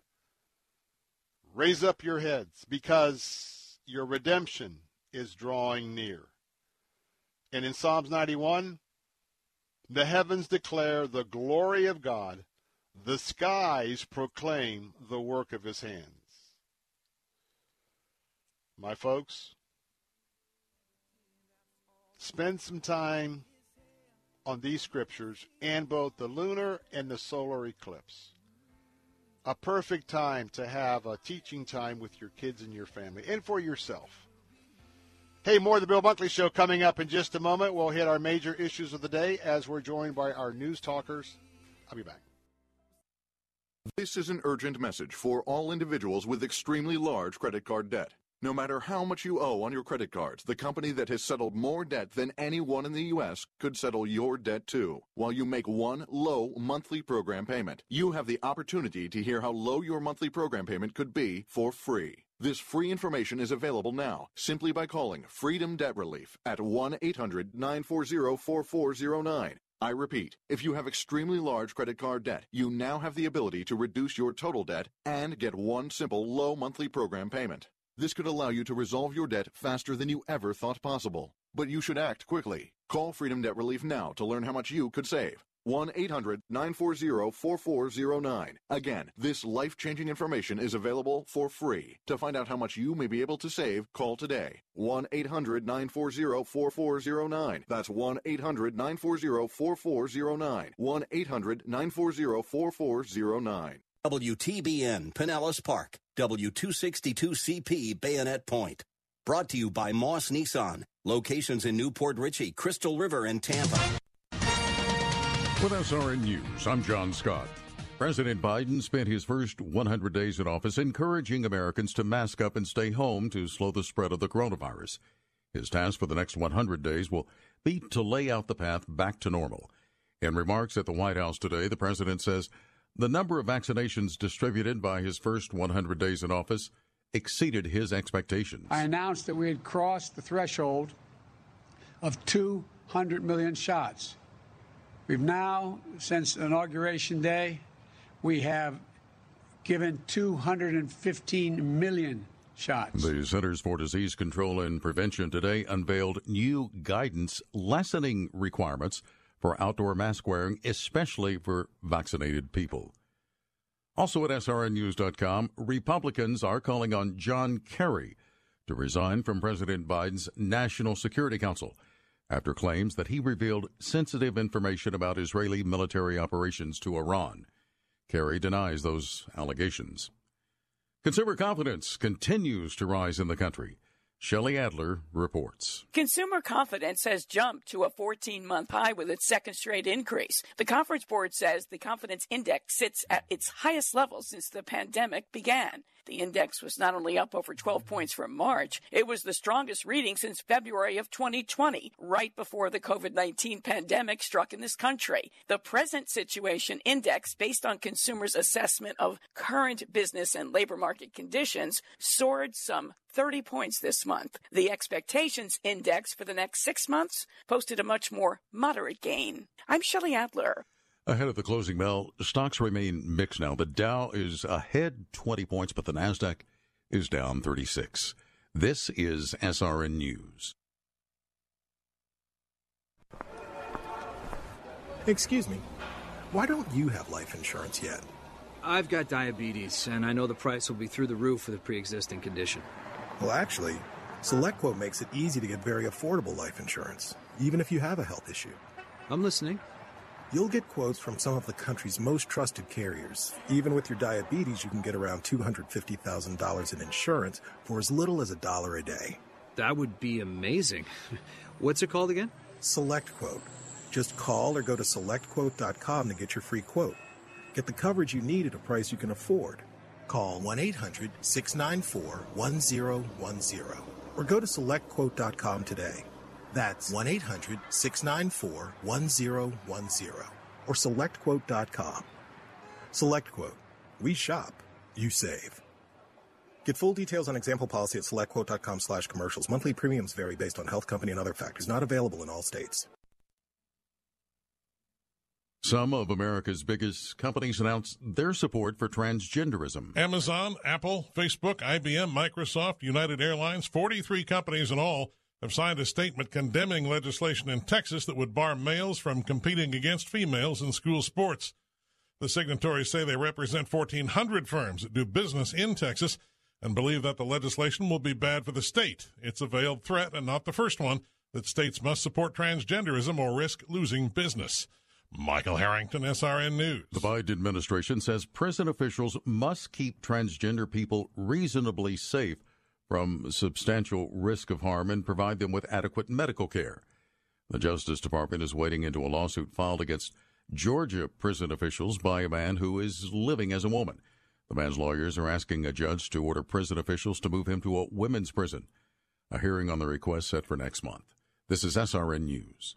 raise up your heads, because your redemption is drawing near. And in Psalms 91, the heavens declare the glory of God, the skies proclaim the work of his hands. My folks, spend some time on these scriptures and both the lunar and the solar eclipse. A perfect time to have a teaching time with your kids and your family and for yourself. Hey, more of the Bill Bunkley Show coming up in just a moment. We'll hit our major issues of the day as we're joined by our news talkers. I'll be back. This is an urgent message for all individuals with extremely large credit card debt. No matter how much you owe on your credit cards, the company that has settled more debt than anyone in the U.S. could settle your debt too. While you make one low monthly program payment, you have the opportunity to hear how low your monthly program payment could be for free. This free information is available now simply by calling Freedom Debt Relief at 1 800 940 4409. I repeat, if you have extremely large credit card debt, you now have the ability to reduce your total debt and get one simple low monthly program payment. This could allow you to resolve your debt faster than you ever thought possible. But you should act quickly. Call Freedom Debt Relief now to learn how much you could save. 1 800 940 4409. Again, this life changing information is available for free. To find out how much you may be able to save, call today. 1 800 940 4409. That's 1 800 940 4409. 1 800 940 4409. WTBN Pinellas Park, W262CP Bayonet Point. Brought to you by Moss Nissan. Locations in New Port Richey, Crystal River, and Tampa. With SRN News, I'm John Scott. President Biden spent his first 100 days in office encouraging Americans to mask up and stay home to slow the spread of the coronavirus. His task for the next 100 days will be to lay out the path back to normal. In remarks at the White House today, the president says the number of vaccinations distributed by his first 100 days in office exceeded his expectations. I announced that we had crossed the threshold of 200 million shots. We've now, since Inauguration Day, we have given 215 million shots. The Centers for Disease Control and Prevention today unveiled new guidance lessening requirements for outdoor mask wearing, especially for vaccinated people. Also at SRNNews.com, Republicans are calling on John Kerry to resign from President Biden's National Security Council after claims that he revealed sensitive information about Israeli military operations to Iran. Kerry denies those allegations. Consumer confidence continues to rise in the country. Shelley Adler reports. Consumer confidence has jumped to a 14 month high with its second straight increase. The Conference Board says the confidence index sits at its highest level since the pandemic began. The index was not only up over 12 points from March, it was the strongest reading since February of 2020, right before the COVID 19 pandemic struck in this country. The present situation index, based on consumers' assessment of current business and labor market conditions, soared some 30 points this month. The expectations index for the next six months posted a much more moderate gain. I'm Shelley Adler. Ahead of the closing bell, stocks remain mixed now. The Dow is ahead 20 points, but the NASDAQ is down 36. This is SRN News. Excuse me, why don't you have life insurance yet? I've got diabetes, and I know the price will be through the roof for the pre existing condition. Well, actually, SelectQuote makes it easy to get very affordable life insurance, even if you have a health issue. I'm listening. You'll get quotes from some of the country's most trusted carriers. Even with your diabetes, you can get around $250,000 in insurance for as little as a dollar a day. That would be amazing. What's it called again? SelectQuote. Just call or go to selectquote.com to get your free quote. Get the coverage you need at a price you can afford. Call 1 800 694 1010 or go to selectquote.com today. That's 1 800 694 1010 or selectquote.com. SelectQuote. We shop, you save. Get full details on example policy at selectquote.com slash commercials. Monthly premiums vary based on health company and other factors. Not available in all states. Some of America's biggest companies announced their support for transgenderism. Amazon, Apple, Facebook, IBM, Microsoft, United Airlines, 43 companies in all have signed a statement condemning legislation in Texas that would bar males from competing against females in school sports. The signatories say they represent 1,400 firms that do business in Texas and believe that the legislation will be bad for the state. It's a veiled threat and not the first one that states must support transgenderism or risk losing business. Michael Harrington, SRN News. The Biden administration says prison officials must keep transgender people reasonably safe from substantial risk of harm and provide them with adequate medical care. The Justice Department is wading into a lawsuit filed against Georgia prison officials by a man who is living as a woman. The man's lawyers are asking a judge to order prison officials to move him to a women's prison. A hearing on the request set for next month. This is SRN News.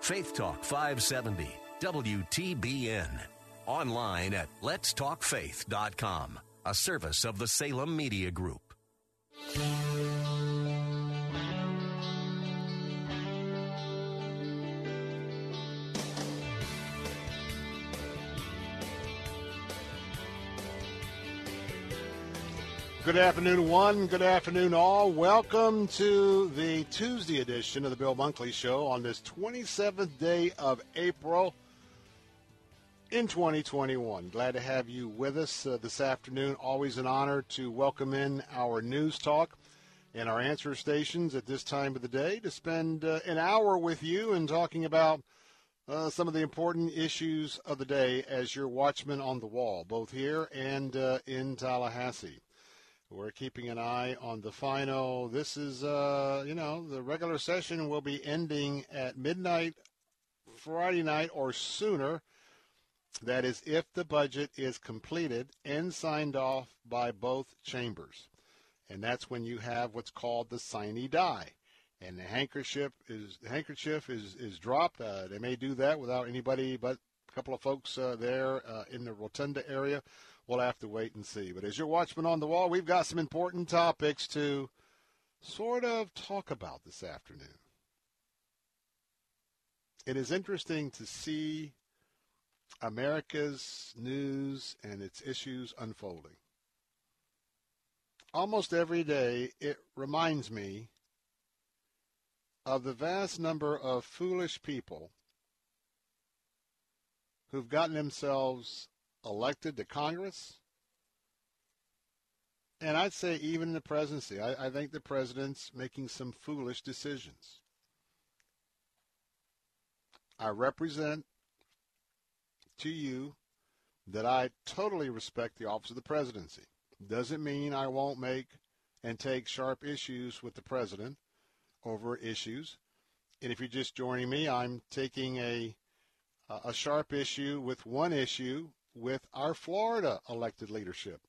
Faith Talk 570, WTBN. Online at letstalkfaith.com, a service of the Salem Media Group. Good afternoon, one. Good afternoon, all. Welcome to the Tuesday edition of the Bill Bunkley Show on this 27th day of April in 2021. Glad to have you with us uh, this afternoon. Always an honor to welcome in our news talk and our answer stations at this time of the day to spend uh, an hour with you and talking about uh, some of the important issues of the day as your watchman on the wall, both here and uh, in Tallahassee. We're keeping an eye on the final. This is, uh, you know, the regular session will be ending at midnight Friday night or sooner. That is, if the budget is completed and signed off by both chambers. And that's when you have what's called the sine die. And the handkerchief is the handkerchief is is dropped. Uh, they may do that without anybody but a couple of folks uh, there uh, in the rotunda area we'll have to wait and see. But as your watchman on the wall, we've got some important topics to sort of talk about this afternoon. It is interesting to see America's news and its issues unfolding. Almost every day, it reminds me of the vast number of foolish people who've gotten themselves elected to Congress, and I'd say even the presidency. I, I think the president's making some foolish decisions. I represent to you that I totally respect the office of the presidency. Doesn't mean I won't make and take sharp issues with the president over issues. And if you're just joining me, I'm taking a a sharp issue with one issue with our Florida elected leadership.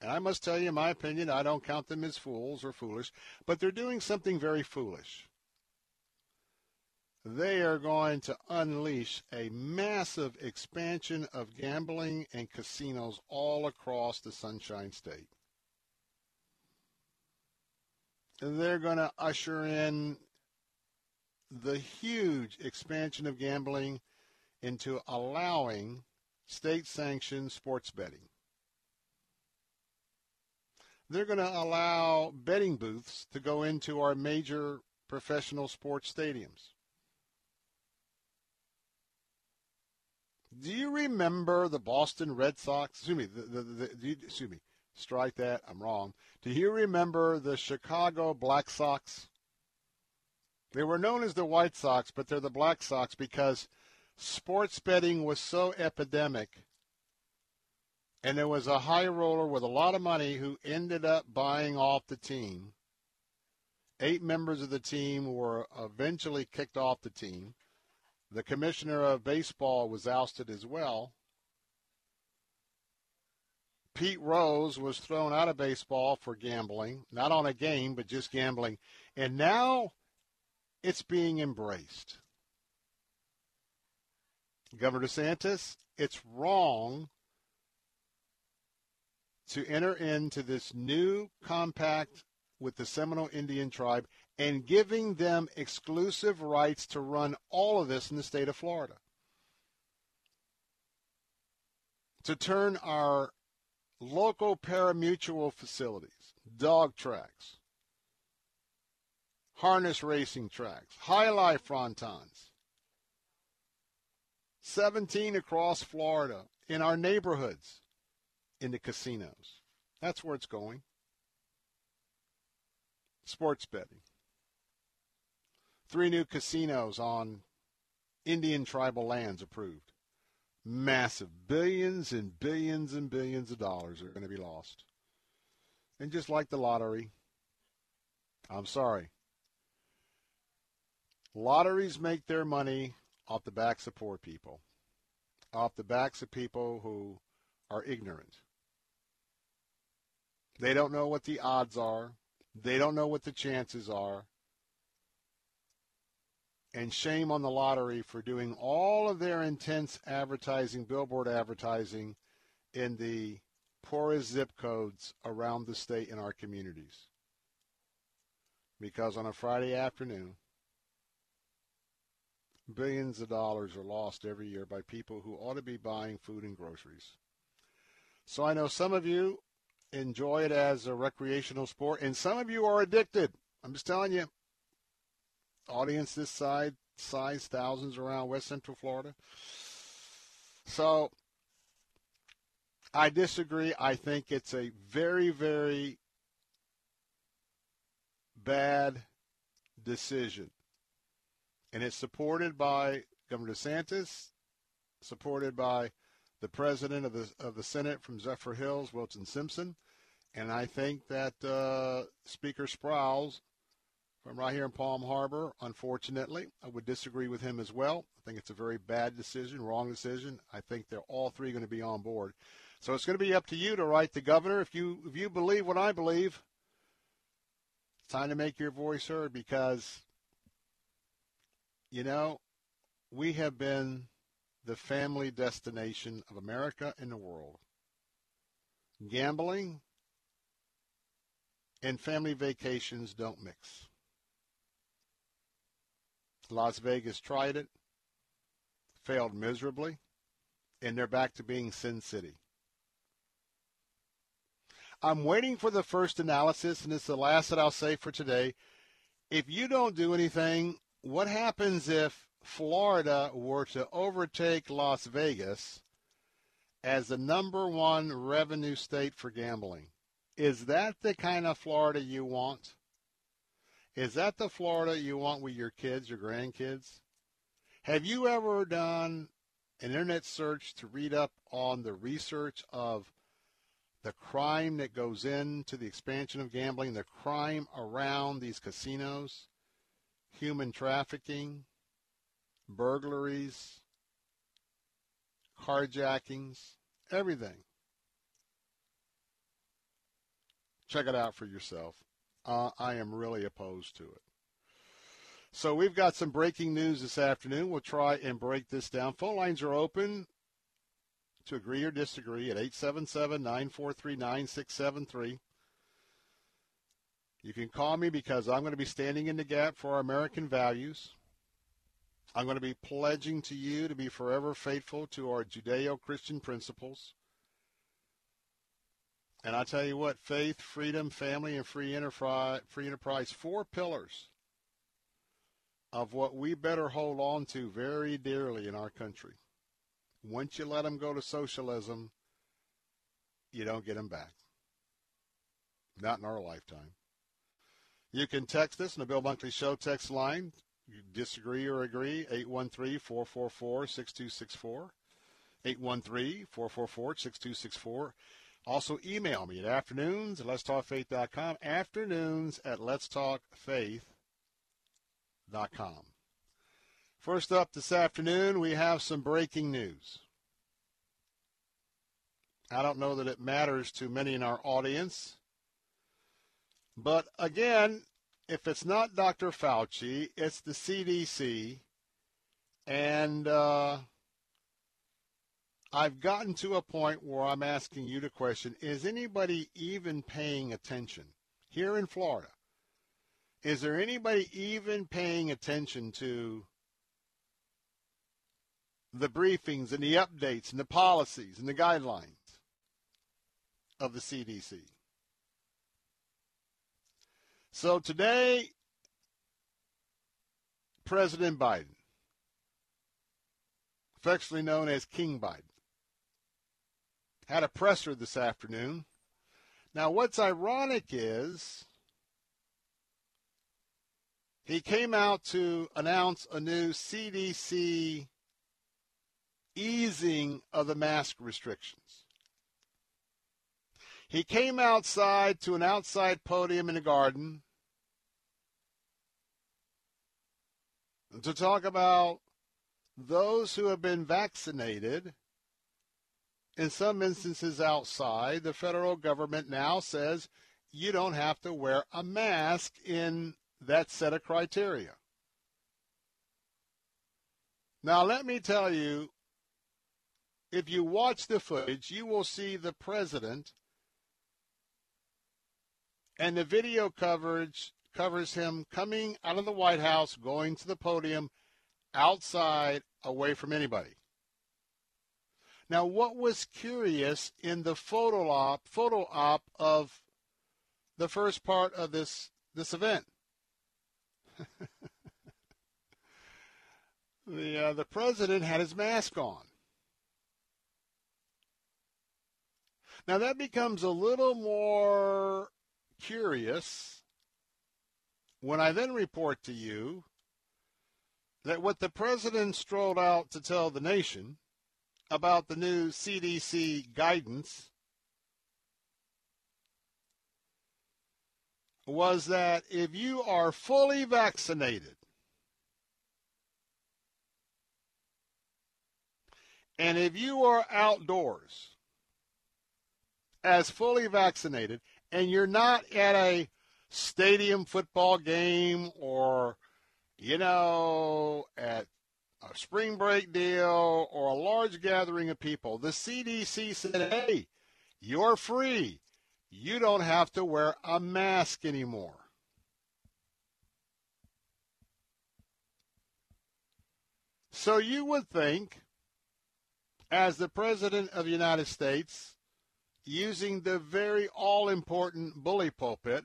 And I must tell you, in my opinion, I don't count them as fools or foolish, but they're doing something very foolish. They are going to unleash a massive expansion of gambling and casinos all across the Sunshine State. They're going to usher in the huge expansion of gambling into allowing state sanctioned sports betting. They're going to allow betting booths to go into our major professional sports stadiums. Do you remember the Boston Red Sox? Excuse me, the, the, the, excuse me, strike that. I'm wrong. Do you remember the Chicago Black Sox? They were known as the White Sox, but they're the Black Sox because – sports betting was so epidemic, and there was a high roller with a lot of money who ended up buying off the team. Eight members of the team were eventually kicked off the team. The commissioner of baseball was ousted as well. Pete Rose was thrown out of baseball for gambling, not on a game, but just gambling. And now it's being embraced. Governor DeSantis, it's wrong to enter into this new compact with the Seminole Indian tribe and giving them exclusive rights to run all of this in the state of Florida. To turn our local pari-mutuel facilities, dog tracks, harness racing tracks, jai alai frontons, 17 across Florida in our neighborhoods in the casinos. That's where it's going. Sports betting. Three new casinos on Indian tribal lands approved. Massive billions and billions and billions of dollars are going to be lost. And just like the lottery, I'm sorry. Lotteries make their money off the backs of poor people, off the backs of people who are ignorant. They don't know what the odds are. They don't know what the chances are. And shame on the lottery for doing all of their intense advertising, billboard advertising in the poorest zip codes around the state in our communities. Because on a Friday afternoon, billions of dollars are lost every year by people who ought to be buying food and groceries. So I know some of you enjoy it as a recreational sport, and some of you are addicted. I'm just telling you. Audience this side, size thousands around West Central Florida. So I disagree. I think it's a very, very bad decision. And it's supported by Governor DeSantis, supported by the president of the of the Senate from Zephyrhills, Wilton Simpson, and I think that uh, Speaker Sprowls from right here in Palm Harbor, unfortunately, I would disagree with him as well. I think it's a very bad decision, wrong decision. I think they're all three going to be on board. So it's going to be up to you to write the governor. If you if you believe what I believe, it's time to make your voice heard because you know we have been the family destination of America and the world. Gambling and family vacations don't mix. Las Vegas tried it, failed miserably, and they're back to being Sin City. I'm waiting for the first analysis, and it's the last that I'll say for today. If you don't do anything, what happens if Florida were to overtake Las Vegas as the number one revenue state for gambling? Is that the kind of Florida you want? Is that the Florida you want with your kids, your grandkids? Have you ever done an internet search to read up on the research of the crime that goes into the expansion of gambling, the crime around these casinos, human trafficking, burglaries, carjackings, everything? Check it out for yourself. Uh, I am really opposed to it. So we've got some breaking news this afternoon. We'll try and break this down. Phone lines are open to agree or disagree at 877-943-9673. You can call me because I'm going to be standing in the gap for our American values. I'm going to be pledging to you to be forever faithful to our Judeo-Christian principles. And I tell you what, faith, freedom, family, and free enterprise, free enterprise, four pillars of what we better hold on to very dearly in our country. Once you let them go to socialism, you don't get them back. Not in our lifetime. You can text us in the Bill Bunkley Show text line. You disagree or agree, 813-444-6264. 813-444-6264. Also, email me at afternoons at letstalkfaith.com, afternoons at letstalkfaith.com. First up this afternoon, we have some breaking news. I don't know that it matters to many in our audience. But again, if it's not Dr. Fauci, it's the CDC. And uh, I've gotten to a point where I'm asking you the question is anybody even paying attention here in Florida? Is there anybody even paying attention to the briefings and the updates and the policies and the guidelines of the CDC? So today, President Biden, affectionately known as King Biden, had a presser this afternoon. Now, what's ironic is he came out to announce a new CDC easing of the mask restrictions. He came outside to an outside podium in a garden to talk about those who have been vaccinated. In some instances outside, the federal government now says you don't have to wear a mask in that set of criteria. Now, let me tell you, if you watch the footage, you will see the president and the video coverage covers him coming out of the White House, going to the podium outside, away from anybody. Now, what was curious in the photo op, photo op of the first part of this this event? the uh, the president had his mask on. Now that becomes a little more curious when I then report to you that what the president strolled out to tell the nation about the new CDC guidance was that if you are fully vaccinated and if you are outdoors as fully vaccinated and you're not at a stadium football game or, you know, at a spring break deal or a large gathering of people, the CDC said, hey, you're free. You don't have to wear a mask anymore. So you would think, as the President of the United States, using the very all important bully pulpit,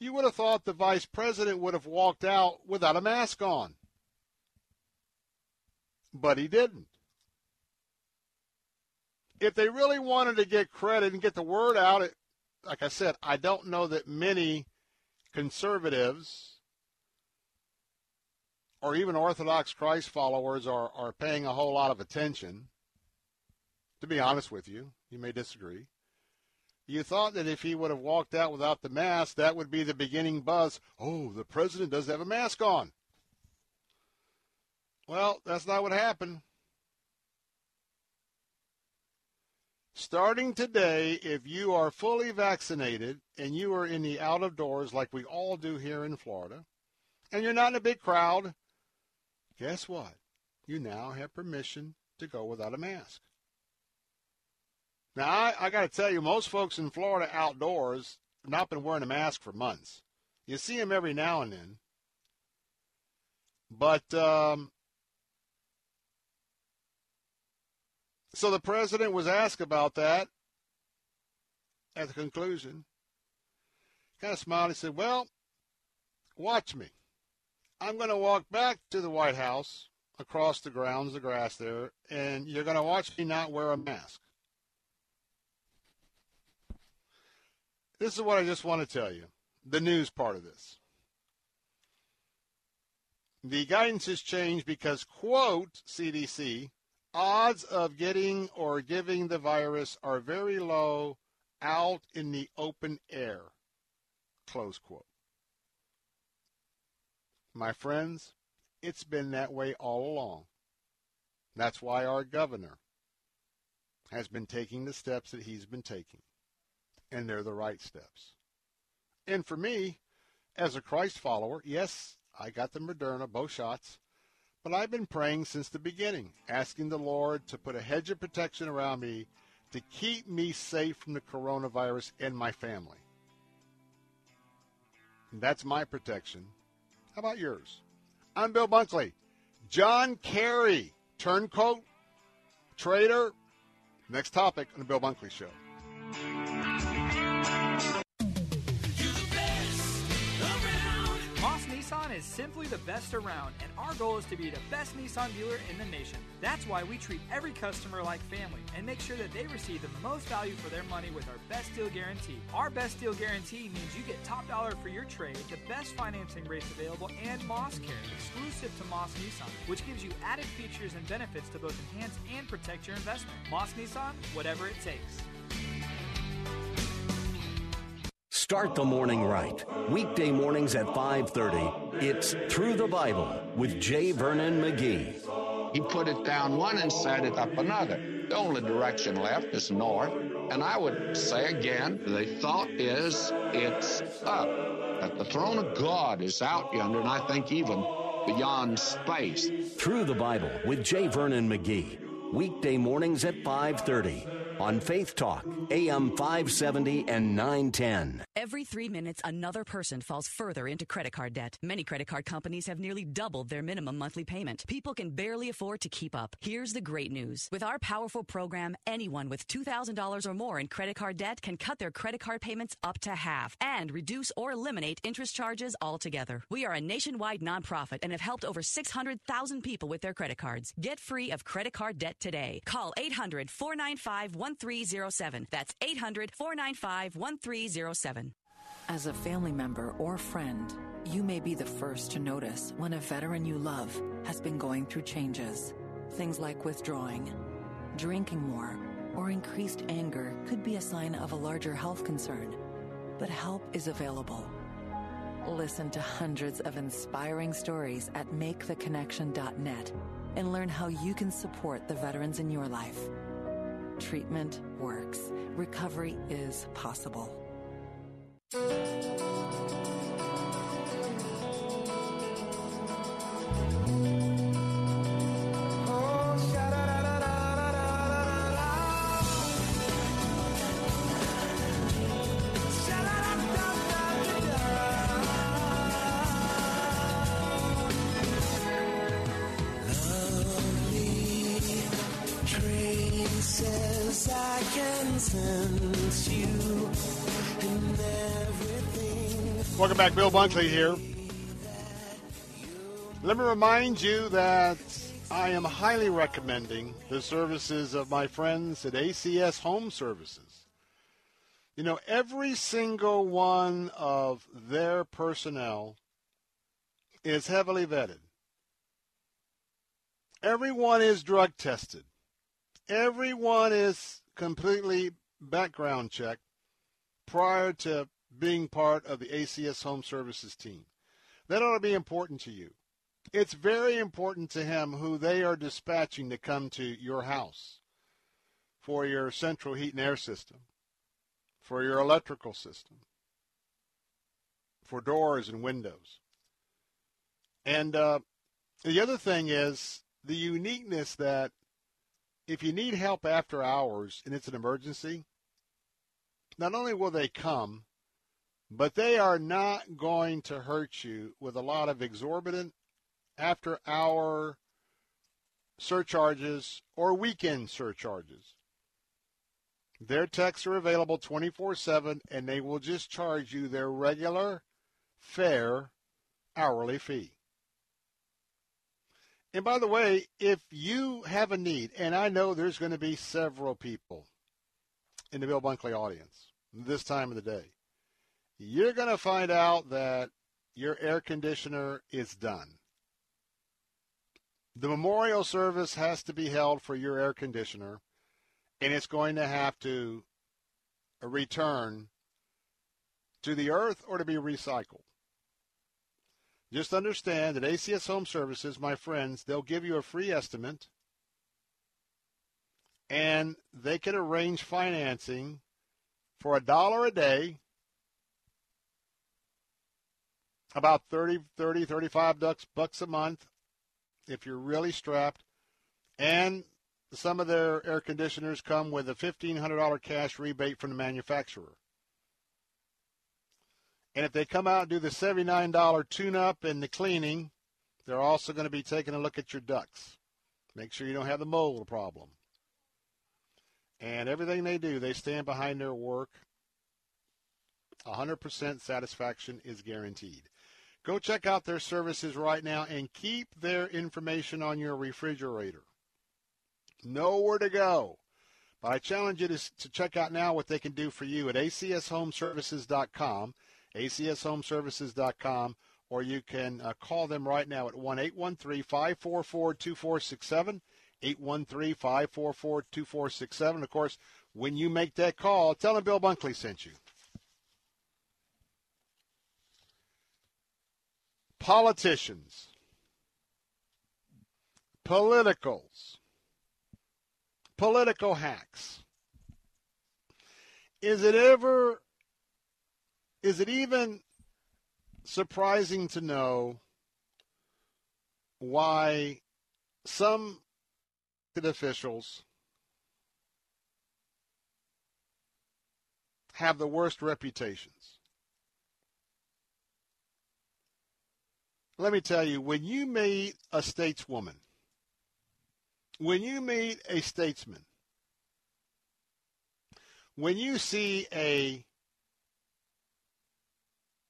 you would have thought the vice president would have walked out without a mask on. But he didn't. If they really wanted to get credit and get the word out, it, like I said, I don't know that many conservatives or even Orthodox Christ followers are, are paying a whole lot of attention. To be honest with you, you may disagree. You thought that if he would have walked out without the mask, that would be the beginning buzz. Oh, the president doesn't have a mask on. Well, that's not what happened. Starting today, if you are fully vaccinated and you are in the out of doors like we all do here in Florida, and you're not in a big crowd, guess what? You now have permission to go without a mask. Now, I, I got to tell you, most folks in Florida outdoors have not been wearing a mask for months. You see them every now and then. But, um, so the president was asked about that at the conclusion. Kind of smiled. He said, Well, watch me. I'm going to walk back to the White House across the grounds, the grass there, and you're going to watch me not wear a mask. This is what I just want to tell you the news part of this. The guidance has changed because, quote, CDC, odds of getting or giving the virus are very low out in the open air, close quote. My friends, it's been that way all along. That's why our governor has been taking the steps that he's been taking and they're the right steps. And for me, as a Christ follower, yes, I got the Moderna, both shots, but I've been praying since the beginning, asking the Lord to put a hedge of protection around me to keep me safe from the coronavirus and my family. That's my protection. How about yours? I'm Bill Bunkley. John Kerry, turncoat, traitor. Next topic on the Bill Bunkley Show. Nissan is simply the best around, and our goal is to be the best Nissan dealer in the nation. That's why we treat every customer like family and make sure that they receive the most value for their money with our best deal guarantee. Our best deal guarantee means you get top dollar for your trade, the best financing rates available, and Moss Care, exclusive to Moss Nissan, which gives you added features and benefits to both enhance and protect your investment. Moss Nissan, whatever it takes. Start the morning right. Weekday mornings at 5:30. It's Through the Bible with J. Vernon McGee. He put it down one and set it up another. The only direction left is north. And I would say again, the thought is it's up. That the throne of God is out yonder, and I think even beyond space. Through the Bible with J. Vernon McGee. Weekday mornings at 5:30 on Faith Talk, AM 570 and 910. Every three minutes, another person falls further into credit card debt. Many credit card companies have nearly doubled their minimum monthly payment. People can barely afford to keep up. Here's the great news. With our powerful program, anyone with $2,000 or more in credit card debt can cut their credit card payments up to half and reduce or eliminate interest charges altogether. We are a nationwide nonprofit and have helped over 600,000 people with their credit cards. Get free of credit card debt today. Call 800 495 1307. That's 800 495 1307. As a family member or friend, you may be the first to notice when a veteran you love has been going through changes. Things like withdrawing, drinking more, or increased anger could be a sign of a larger health concern. But help is available. Listen to hundreds of inspiring stories at maketheconnection.net and learn how you can support the veterans in your life. Treatment works. Recovery is possible. Back, Bill Bunkley here. Let me remind you that I am highly recommending the services of my friends at ACS Home Services. You know, every single one of their personnel is heavily vetted. Everyone is drug tested. Everyone is completely background checked prior to being part of the ACS Home Services team. That ought to be important to you. It's very important to him who they are dispatching to come to your house for your central heat and air system, for your electrical system, for doors and windows. And uh, the other thing is the uniqueness that if you need help after hours and it's an emergency, not only will they come, but they are not going to hurt you with a lot of exorbitant after hour surcharges or weekend surcharges. Their techs are available 24 7 and they will just charge you their regular, fair, hourly fee. And by the way, if you have a need, and I know there's going to be several people in the Bill Bunkley audience this time of the day, you're going to find out that your air conditioner is done. The memorial service has to be held for your air conditioner, and it's going to have to return to the earth or to be recycled. Just understand that ACS Home Services, my friends, they'll give you a free estimate and they can arrange financing for a dollar a day, about 30, 30, 35 bucks, bucks a month if you're really strapped. And some of their air conditioners come with a $1,500 cash rebate from the manufacturer. And if they come out and do the $79 tune up and the cleaning, they're also going to be taking a look at your ducts. Make sure you don't have the mold problem. And everything they do, they stand behind their work. 100% satisfaction is guaranteed. Go check out their services right now and keep their information on your refrigerator. Know where to go. But I challenge you to, to check out now what they can do for you at acshomeservices.com, acshomeservices.com, or you can uh, call them right now at 1 813 544 2467. 813 544 2467. Of course, when you make that call, tell them Bill Bunkley sent you. Politicians, politicals, political hacks. Is it ever, is it even surprising to know why some officials have the worst reputations. Let me tell you, when you meet a stateswoman, when you meet a statesman, when you see a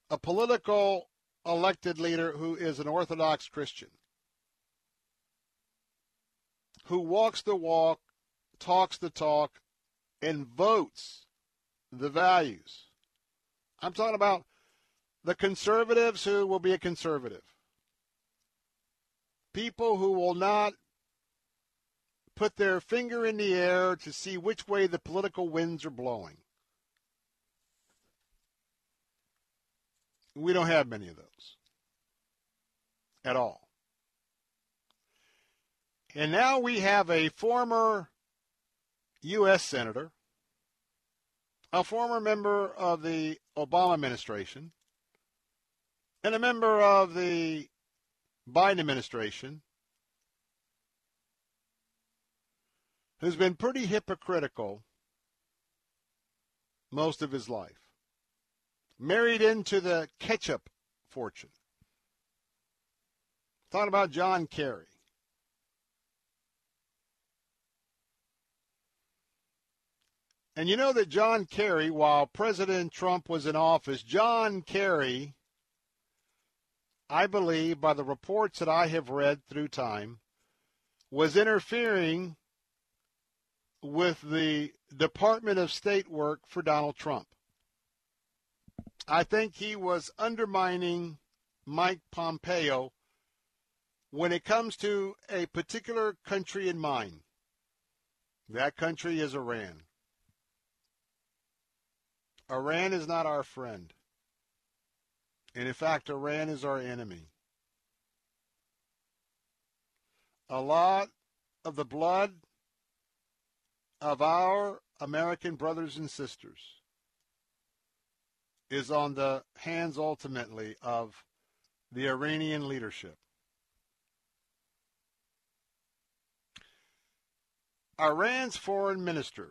a political elected leader who is an Orthodox Christian, who walks the walk, talks the talk, and votes the values. I'm talking about the conservatives who will be a conservative. People who will not put their finger in the air to see which way the political winds are blowing. We don't have many of those at all. And now we have a former U.S. Senator, a former member of the Obama administration, and a member of the Biden administration who's been pretty hypocritical most of his life. Married into the ketchup fortune. Thought about John Kerry. And you know that John Kerry, while President Trump was in office, John Kerry, I believe by the reports that I have read through time, was interfering with the Department of State work for Donald Trump. I think he was undermining Mike Pompeo when it comes to a particular country in mind. That country is Iran. Iran is not our friend. And in fact, Iran is our enemy. A lot of the blood of our American brothers and sisters is on the hands ultimately of the Iranian leadership. Iran's foreign minister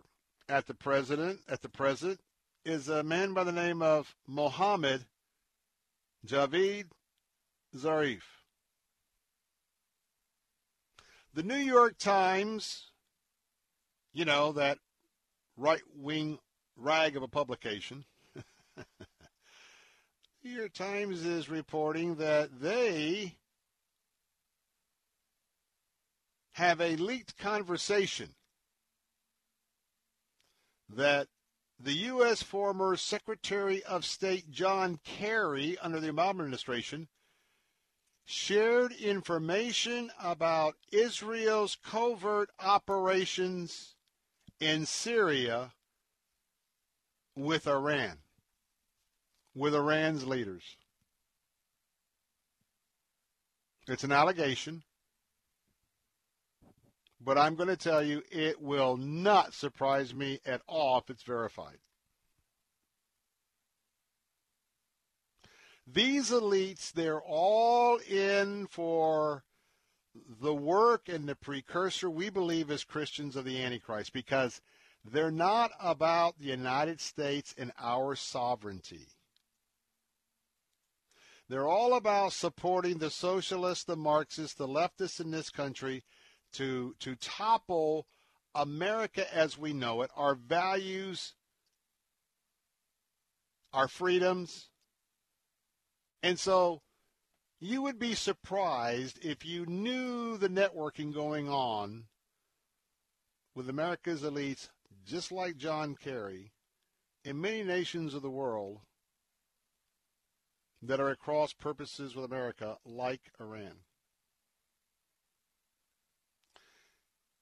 at the president at the present is a man by the name of Mohammed Javad Zarif. The New York Times, you know, that right wing rag of a publication, the New York Times is reporting that they have a leaked conversation that the U.S. former Secretary of State John Kerry under the Obama administration shared information about Israel's covert operations in Syria with Iran, with Iran's leaders. It's an allegation. But I'm going to tell you, it will not surprise me at all if it's verified. These elites, they're all in for the work and the precursor we believe as Christians of the Antichrist because they're not about the United States and our sovereignty. They're all about supporting the socialists, the Marxists, the leftists in this country to to topple America as we know it, our values, our freedoms. And so you would be surprised if you knew the networking going on with America's elites, just like John Kerry, in many nations of the world that are at cross purposes with America, like Iran.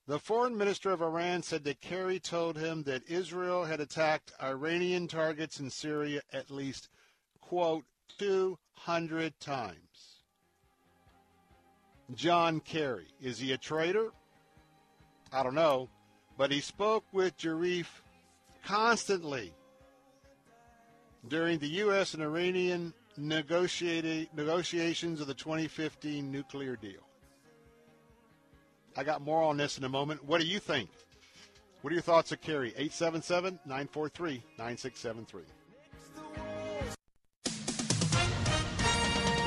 The foreign minister of Iran said that Kerry told him that Israel had attacked Iranian targets in Syria at least, quote, 200 times. John Kerry, is he a traitor? I don't know, but he spoke with Zarif constantly during the U.S. and Iranian negotiations of the 2015 nuclear deal. I got more on this in a moment. What do you think? What are your thoughts of Kerry? 877 943 9673.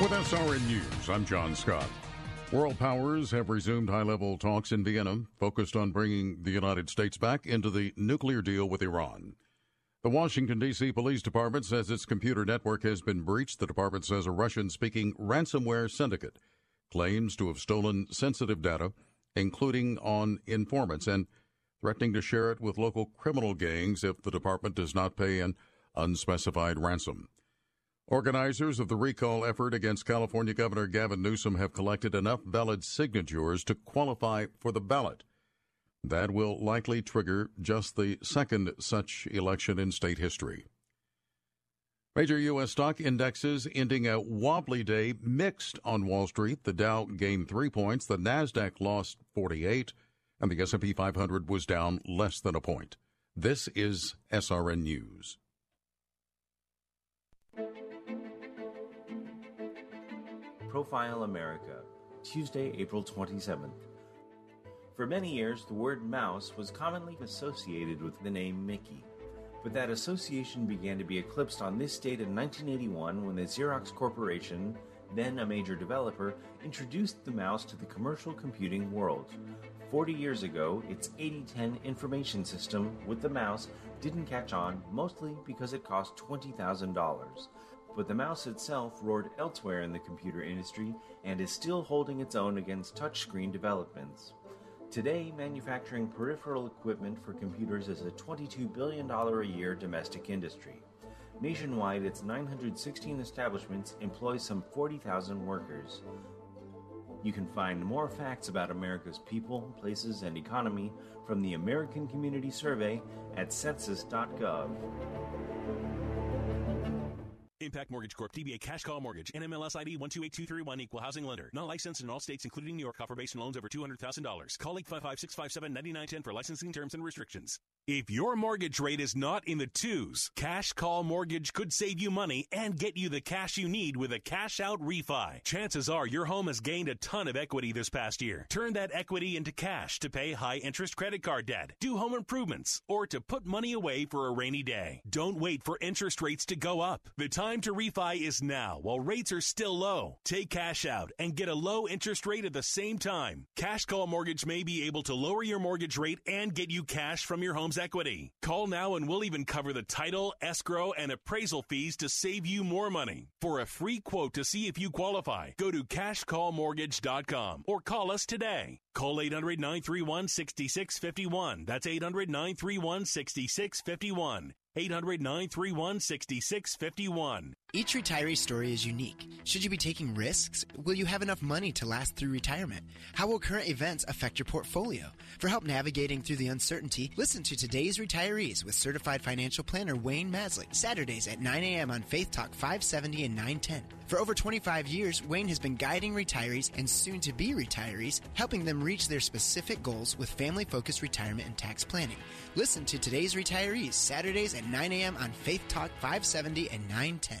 With SRN News, I'm John Scott. World powers have resumed high level talks in Vienna focused on bringing the United States back into the nuclear deal with Iran. The Washington, D.C. Police Department says its computer network has been breached. The department says a Russian speaking ransomware syndicate claims to have stolen sensitive data including on informants, and threatening to share it with local criminal gangs if the department does not pay an unspecified ransom. Organizers of the recall effort against California Governor Gavin Newsom have collected enough valid signatures to qualify for the ballot. That will likely trigger just the second such election in state history. Major U.S. stock indexes ending a wobbly day mixed on Wall Street. The Dow gained three points, the Nasdaq lost 48, and the S&P 500 was down less than a point. This is SRN News. Profile America, Tuesday, April 27th. For many years, the word mouse was commonly associated with the name Mickey but that association began to be eclipsed on this date in 1981 when the Xerox Corporation, then a major developer, introduced the mouse to the commercial computing world. 40 years ago, its 8010 information system with the mouse didn't catch on, mostly because it cost $20,000. But the mouse itself roared elsewhere in the computer industry and is still holding its own against touchscreen developments. Today, manufacturing peripheral equipment for computers is a $22 billion a year domestic industry. Nationwide, its 916 establishments employ some 40,000 workers. You can find more facts about America's people, places, and economy from the American Community Survey at census.gov. Impact Mortgage Corp. DBA Cash Call Mortgage. NMLS ID 128231. Equal housing lender. Not licensed in all states, including New York. Offer based on loans over $200,000. Call 855-657-9910 for licensing terms and restrictions. If your mortgage rate is not in the twos, Cash Call Mortgage could save you money and get you the cash you need with a cash out refi. Chances are your home has gained a ton of equity this past year. Turn that equity into cash to pay high interest credit card debt, do home improvements, or to put money away for a rainy day. Don't wait for interest rates to go up. The time to refi is now while rates are still low. Take cash out and get a low interest rate at the same time. Cash Call Mortgage may be able to lower your mortgage rate and get you cash from your home's equity. Call now and we'll even cover the title, escrow, and appraisal fees to save you more money. For a free quote to see if you qualify, go to cashcallmortgage.com or call us today. Call 800 931 6651. That's 800 931 6651. 800 931 6651. Each retiree story is unique. Should you be taking risks? Will you have enough money to last through retirement? How will current events affect your portfolio? For help navigating through the uncertainty, listen to today's retirees with certified financial planner Wayne Maslick, Saturdays at 9 a.m. on Faith Talk 570 and 910. For over 25 years, Wayne has been guiding retirees and soon to be retirees, helping them reach their specific goals with family focused retirement and tax planning. Listen to today's retirees Saturdays at 9 a.m. on Faith Talk 570 and 910.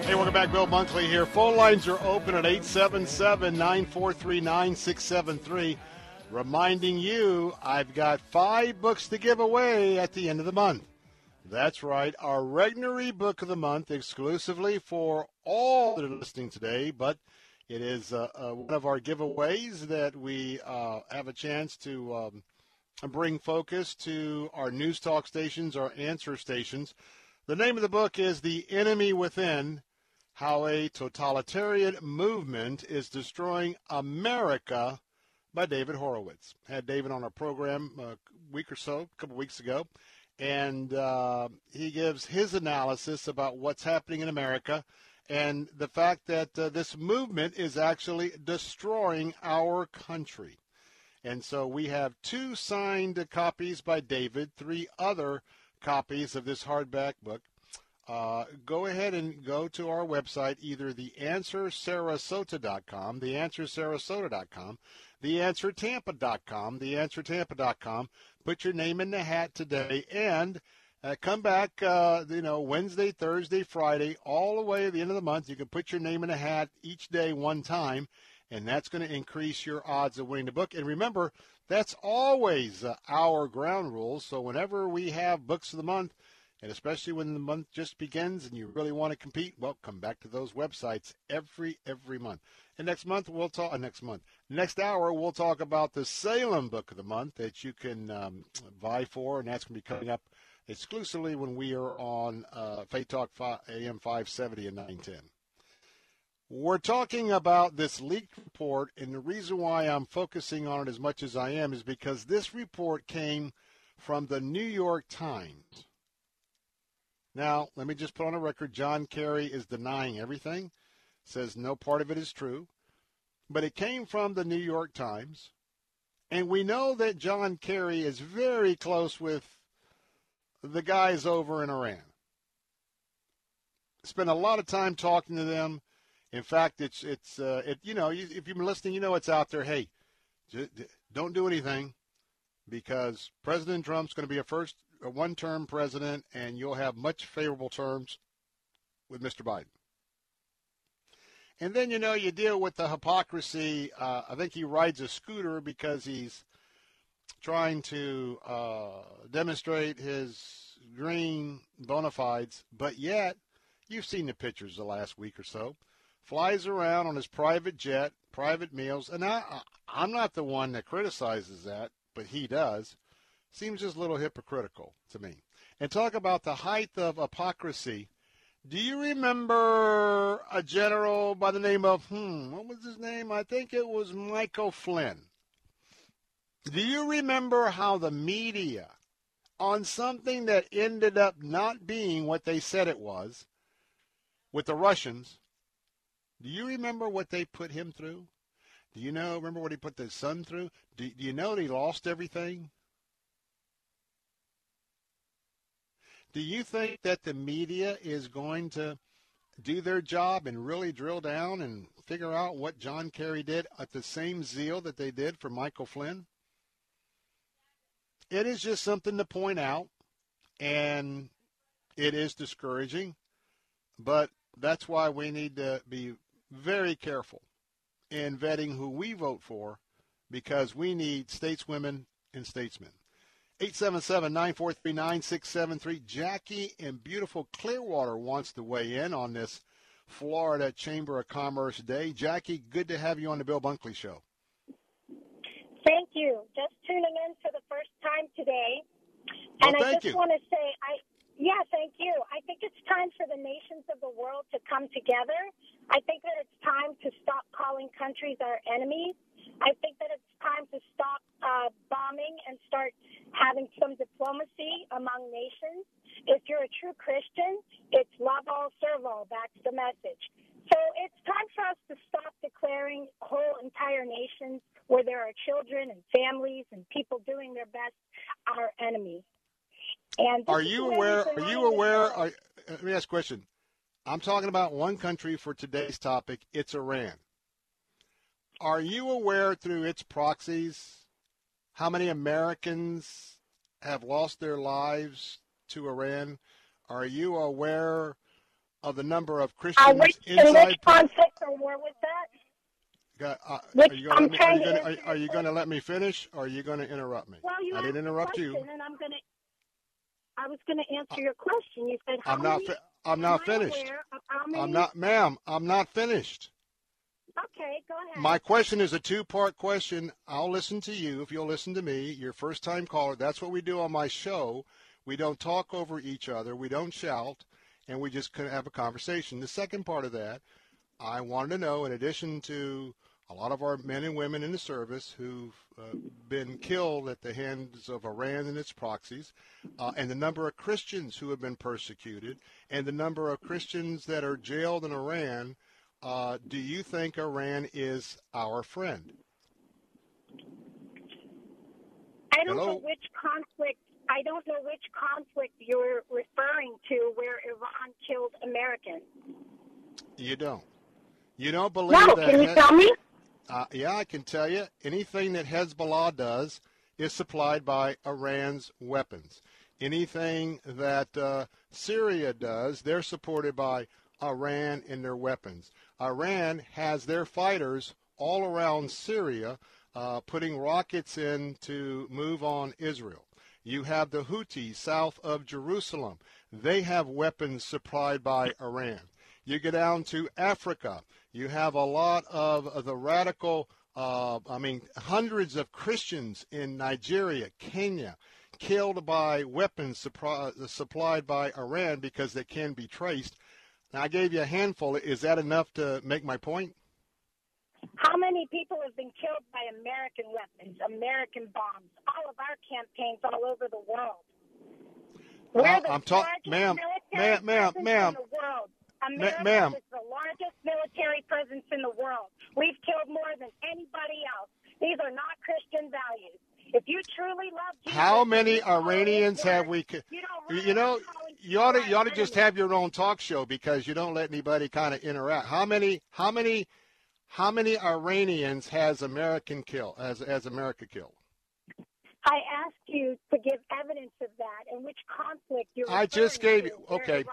Hey, welcome back. Bill Bunkley here. Phone lines are open at 877 943 9673. Reminding you, I've got five books to give away at the end of the month. That's right, our Regnery Book of the Month exclusively for all that are listening today, but it is uh, uh, one of our giveaways that we uh, have a chance to um, bring focus to our news talk stations, our answer stations. The name of the book is The Enemy Within How a Totalitarian Movement is Destroying America by David Horowitz. Had David on our program a week or so, a couple weeks ago, and uh, he gives his analysis about what's happening in America and the fact that uh, this movement is actually destroying our country. And so we have two signed copies by David, three other copies of this hardback book. Uh, go ahead and go to our website, either theanswersarasota.com, theanswersarasota.com, theanswertampa.com, theanswertampa.com. Put your name in the hat today and uh, come back, uh, you know, Wednesday, Thursday, Friday, all the way to the end of the month. You can put your name in a hat each day one time, and that's going to increase your odds of winning the book. And remember, that's always our ground rules. So whenever we have books of the month, and especially when the month just begins and you really want to compete, well, come back to those websites every every month. And next month we'll talk. Uh, next month, next hour we'll talk about the Salem Book of the Month that you can um, vie for, and that's going to be coming up exclusively when we are on uh, Faith Talk AM 570 and 910. We're talking about this leaked report, and the reason why I'm focusing on it as much as I am is because this report came from the New York Times. Now, let me just put on a record John Kerry is denying everything, says no part of it is true, but it came from the New York Times. And we know that John Kerry is very close with the guys over in Iran. Spent a lot of time talking to them. In fact, it's it's uh, it you know if you've been listening, you know it's out there. Hey, don't do anything because President Trump's going to be a first a one-term president, and you'll have much favorable terms with Mr. Biden. And then you know you deal with the hypocrisy. Uh, I think he rides a scooter because he's trying to uh, demonstrate his green bona fides, but yet you've seen the pictures the last week or so. Flies around on his private jet, private meals, and I, I'm not the one that criticizes that, but he does. Seems just a little hypocritical to me. And talk about the height of hypocrisy. Do you remember a general by the name of, hmm, what was his name? I think it was Michael Flynn. Do you remember how the media, on something that ended up not being what they said it was, with the Russians, do you remember what they put him through? Do you know, remember what he put his son through? Do, do you know that he lost everything? Do you think that the media is going to do their job and really drill down and figure out what John Kerry did at the same zeal that they did for Michael Flynn? it is just something to point out, and it is discouraging, but that's why we need to be very careful in vetting who we vote for because we need stateswomen and statesmen. 877-943-9673. Jackie in beautiful Clearwater wants to weigh in on this Florida Chamber of Commerce Day. Jackie, good to have you on the Bill Bunkley Show. Thank you. Just tuning in for the first time today. Well, and I just you. want to say, I yeah, thank you. I think it's time for the nations of the world to come together. I think that it's time to stop calling countries our enemies. I think that it's time to stop uh, bombing and start having some diplomacy among nations. If you're a true Christian, it's love all, serve all. That's the message. So it's time for us to stop declaring whole entire nations where there are children and families and people doing their best our enemies. And Are you aware? Are you aware? Are, uh, let me ask a question. I'm talking about one country for today's topic. It's Iran. Are you aware through its proxies how many Americans have lost their lives to Iran? Are you aware of the number of Uh, Christians which, in inside? which conflict or war was that? Uh, Which- are you going to trying are you to gonna, answer are, are you going to let me finish, or are you going to interrupt me? Well, you I didn't interrupt you. and I'm going to. I was going to answer your question. You said I'm not. Fi- I'm not finished. aware of how many? I'm not, ma'am. I'm not finished. Okay, go ahead. My question is a two-part question. I'll listen to you if you'll listen to me. Your first-time caller. That's what we do on my show. We don't talk over each other. We don't shout, and we just have a conversation. The second part of that, I wanted to know, in addition to a lot of our men and women in the service who've uh, been killed at the hands of Iran and its proxies, uh, and the number of Christians who have been persecuted, and the number of Christians that are jailed in Iran, uh, do you think Iran is our friend? I don't know which conflict. I don't know which conflict you're referring to where Iran killed Americans. You don't. You don't believe No, that. can you tell me? Uh, yeah, I can tell you. Anything that Hezbollah does is supplied by Iran's weapons. Anything that uh, Syria does, they're supported by Iran and their weapons. Iran has their fighters all around Syria uh, putting rockets in to move on Israel. You have the Houthis south of Jerusalem. They have weapons supplied by Iran. You get down to Africa. You have a lot of the radical, uh, I mean, hundreds of Christians in Nigeria, Kenya, killed by weapons suppri- supplied by Iran because they can be traced. Now, I gave you a handful. Is that enough to make my point? How many people have been killed by American weapons, American bombs? All of our campaigns all over the world. We're Uh, the I'm talk- largest ma'am, ma'am, ma'am, ma'am. World. Ma- America ma'am. is the largest military presence in the world. We've killed more than anybody else. These are not Christian values. If you truly love Jesus, How many you follow his Iranians have we? ki- You don't You know, you ought to you ought to just have your own talk show because you don't let anybody kind of interact. How many? How many? How many Iranians has American killed? Has has America killed? I asked you to give evidence of that and which conflict you're I just gave you. Okay.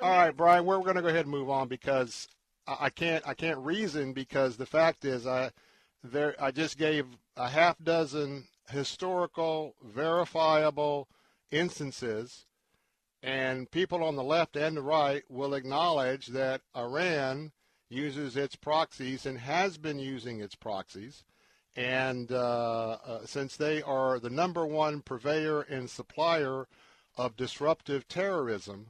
All right, Brian. We're, we're going to go ahead and move on because I, I can't I can't reason because the fact is I there I just gave a half dozen historical verifiable instances and people on the left and the right will acknowledge that Iran uses its proxies and has been using its proxies and uh, uh, since they are the number one purveyor and supplier of disruptive terrorism,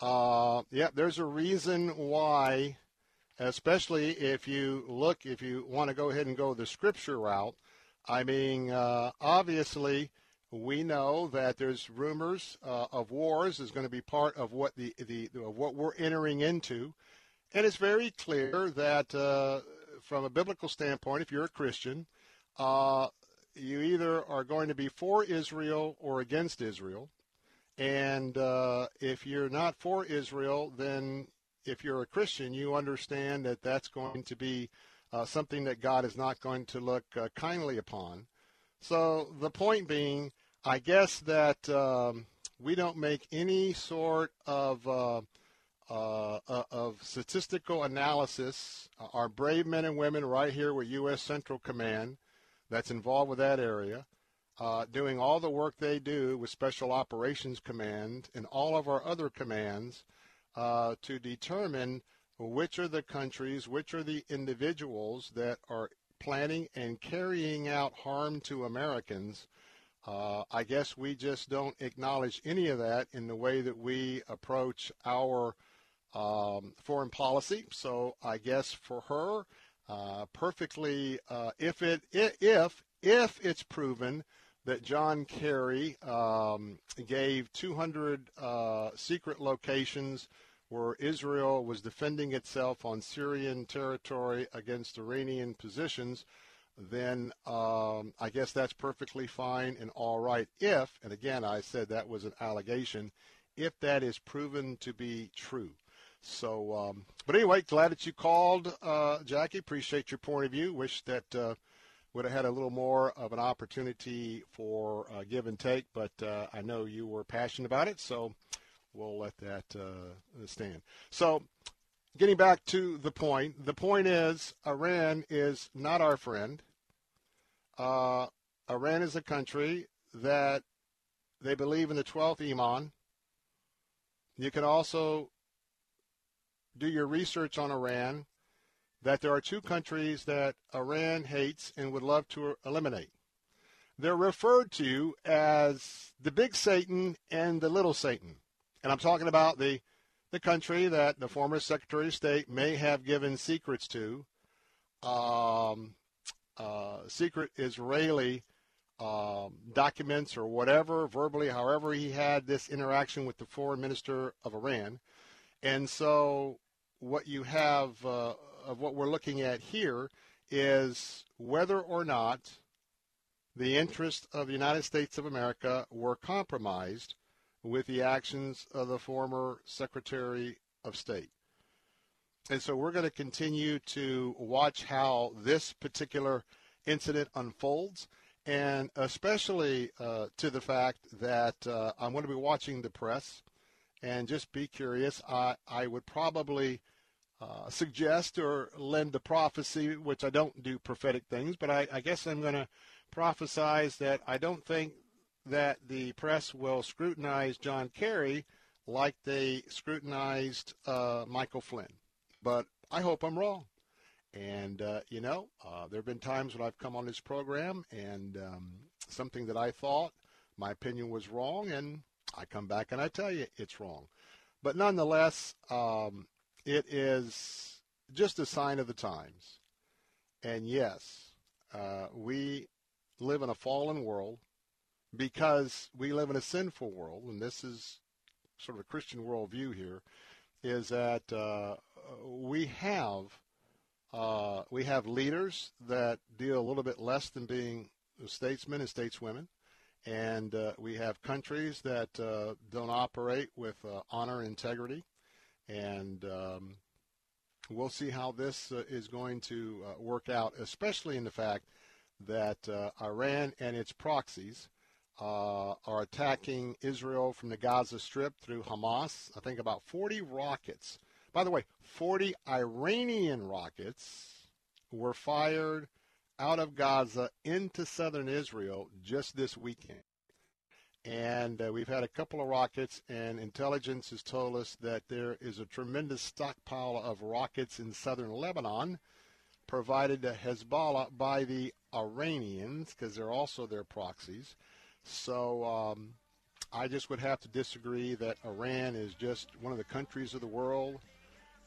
uh, yeah, there's a reason why, especially if you look, if you want to go ahead and go the scripture route. I mean, uh, obviously, we know that there's rumors uh, of wars is going to be part of what the, the of what we're entering into, and it's very clear that uh, from a biblical standpoint, if you're a Christian, uh, you either are going to be for Israel or against Israel. And uh, if you're not for Israel, then if you're a Christian, you understand that that's going to be uh, something that God is not going to look uh, kindly upon. So the point being, I guess that um, we don't make any sort of uh, uh, uh, of statistical analysis. Our brave men and women right here with U.S. Central Command, that's involved with that area, uh, doing all the work they do with Special Operations Command and all of our other commands uh, to determine which are the countries, which are the individuals that are planning and carrying out harm to Americans. Uh, I guess we just don't acknowledge any of that in the way that we approach our um, foreign policy. So I guess for her, uh, perfectly, uh, if it if if it's proven that John Kerry um, gave 200 uh, secret locations where Israel was defending itself on Syrian territory against Iranian positions, then um, I guess that's perfectly fine and all right if, and again, I said that was an allegation, if that is proven to be true. So, um, but anyway, glad that you called, uh, Jackie. Appreciate your point of view. Wish that uh, would have had a little more of an opportunity for uh, give and take, but uh, I know you were passionate about it, so we'll let that uh, stand. So, getting back to the point, the point is Iran is not our friend. Uh, Iran is a country that they believe in the 12th Imam. You can also do your research on Iran that there are two countries that Iran hates and would love to eliminate. They're referred to as the big Satan and the little Satan. And I'm talking about the, the country that the former Secretary of State may have given secrets to, um, uh, secret Israeli um, documents or whatever, verbally, however he had this interaction with the foreign minister of Iran. And so what you have uh, of what we're looking at here is whether or not the interests of the United States of America were compromised with the actions of the former Secretary of State. And so we're going to continue to watch how this particular incident unfolds, and especially uh, to the fact that uh, I'm going to be watching the press and just be curious. I, I would probably uh, suggest or lend the prophecy, which I don't do prophetic things, but I, I guess I'm going to prophesize that I don't think that the press will scrutinize John Kerry like they scrutinized uh, Michael Flynn. But I hope I'm wrong. And, uh, you know, uh, there have been times when I've come on this program and um, something that I thought my opinion was wrong, and I come back and I tell you it's wrong. But nonetheless, um, it is just a sign of the times. And yes, uh, we live in a fallen world because we live in a sinful world, and this is sort of a Christian worldview here, is that uh, we have uh, we have leaders that deal a little bit less than being statesmen and stateswomen, and uh, we have countries that uh, don't operate with uh, honor integrity, and um, we'll see how this uh, is going to work out, especially in the fact that Iran and its proxies are attacking Israel from the Gaza Strip through Hamas. I think about 40 rockets. By the way, 40 Iranian rockets were fired out of Gaza into southern Israel just this weekend. And uh, we've had a couple of rockets, and intelligence has told us that there is a tremendous stockpile of rockets in southern Lebanon provided to Hezbollah by the Iranians, because they're also their proxies. So um, I just would have to disagree that Iran is just one of the countries of the world,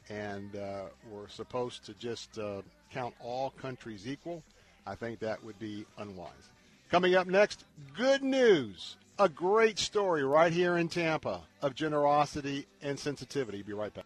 and uh, we're supposed to just uh, count all countries equal. I think that would be unwise. Coming up next, good news a great story right here in Tampa of generosity and sensitivity. Be right back.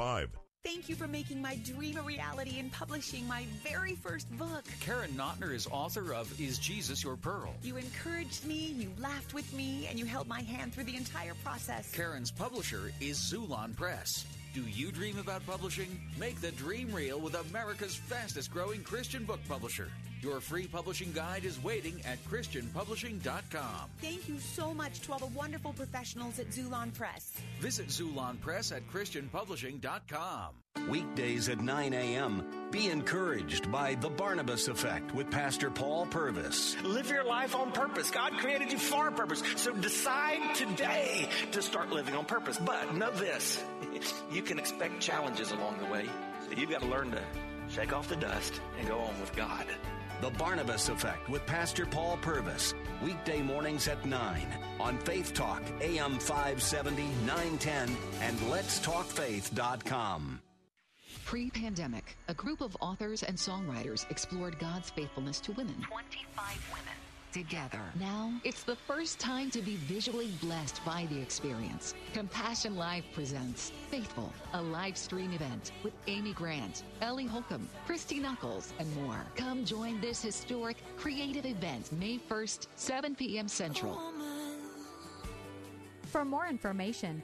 Thank you for making my dream a reality and publishing my very first book. Karen Notner is author of Is Jesus Your Pearl? You encouraged me, you laughed with me, and you held my hand through the entire process. Karen's publisher is Xulon Press. Do you dream about publishing? Make the dream real with America's fastest growing Christian book publisher. Your free publishing guide is waiting at ChristianPublishing.com. Thank you so much to all the wonderful professionals at Xulon Press. Visit Xulon Press at ChristianPublishing.com. Weekdays at 9 a.m. Be encouraged by The Barnabas Effect with Pastor Paul Purvis. Live your life on purpose. God created you for a purpose. So decide today to start living on purpose. But know this you can expect challenges along the way. So you've got to learn to shake off the dust and go on with God. The Barnabas Effect with Pastor Paul Purvis. Weekday mornings at 9 on Faith Talk, AM 570, 910, and letstalkfaith.com. Pre pandemic, a group of authors and songwriters explored God's faithfulness to women. 25 women. Together. Now, it's the first time to be visually blessed by the experience. Compassion Live presents Faithful, a live stream event with Amy Grant, Ellie Holcomb, Christy Nockels, and more. Come join this historic, creative event May 1st, 7 p.m. Central. For more information,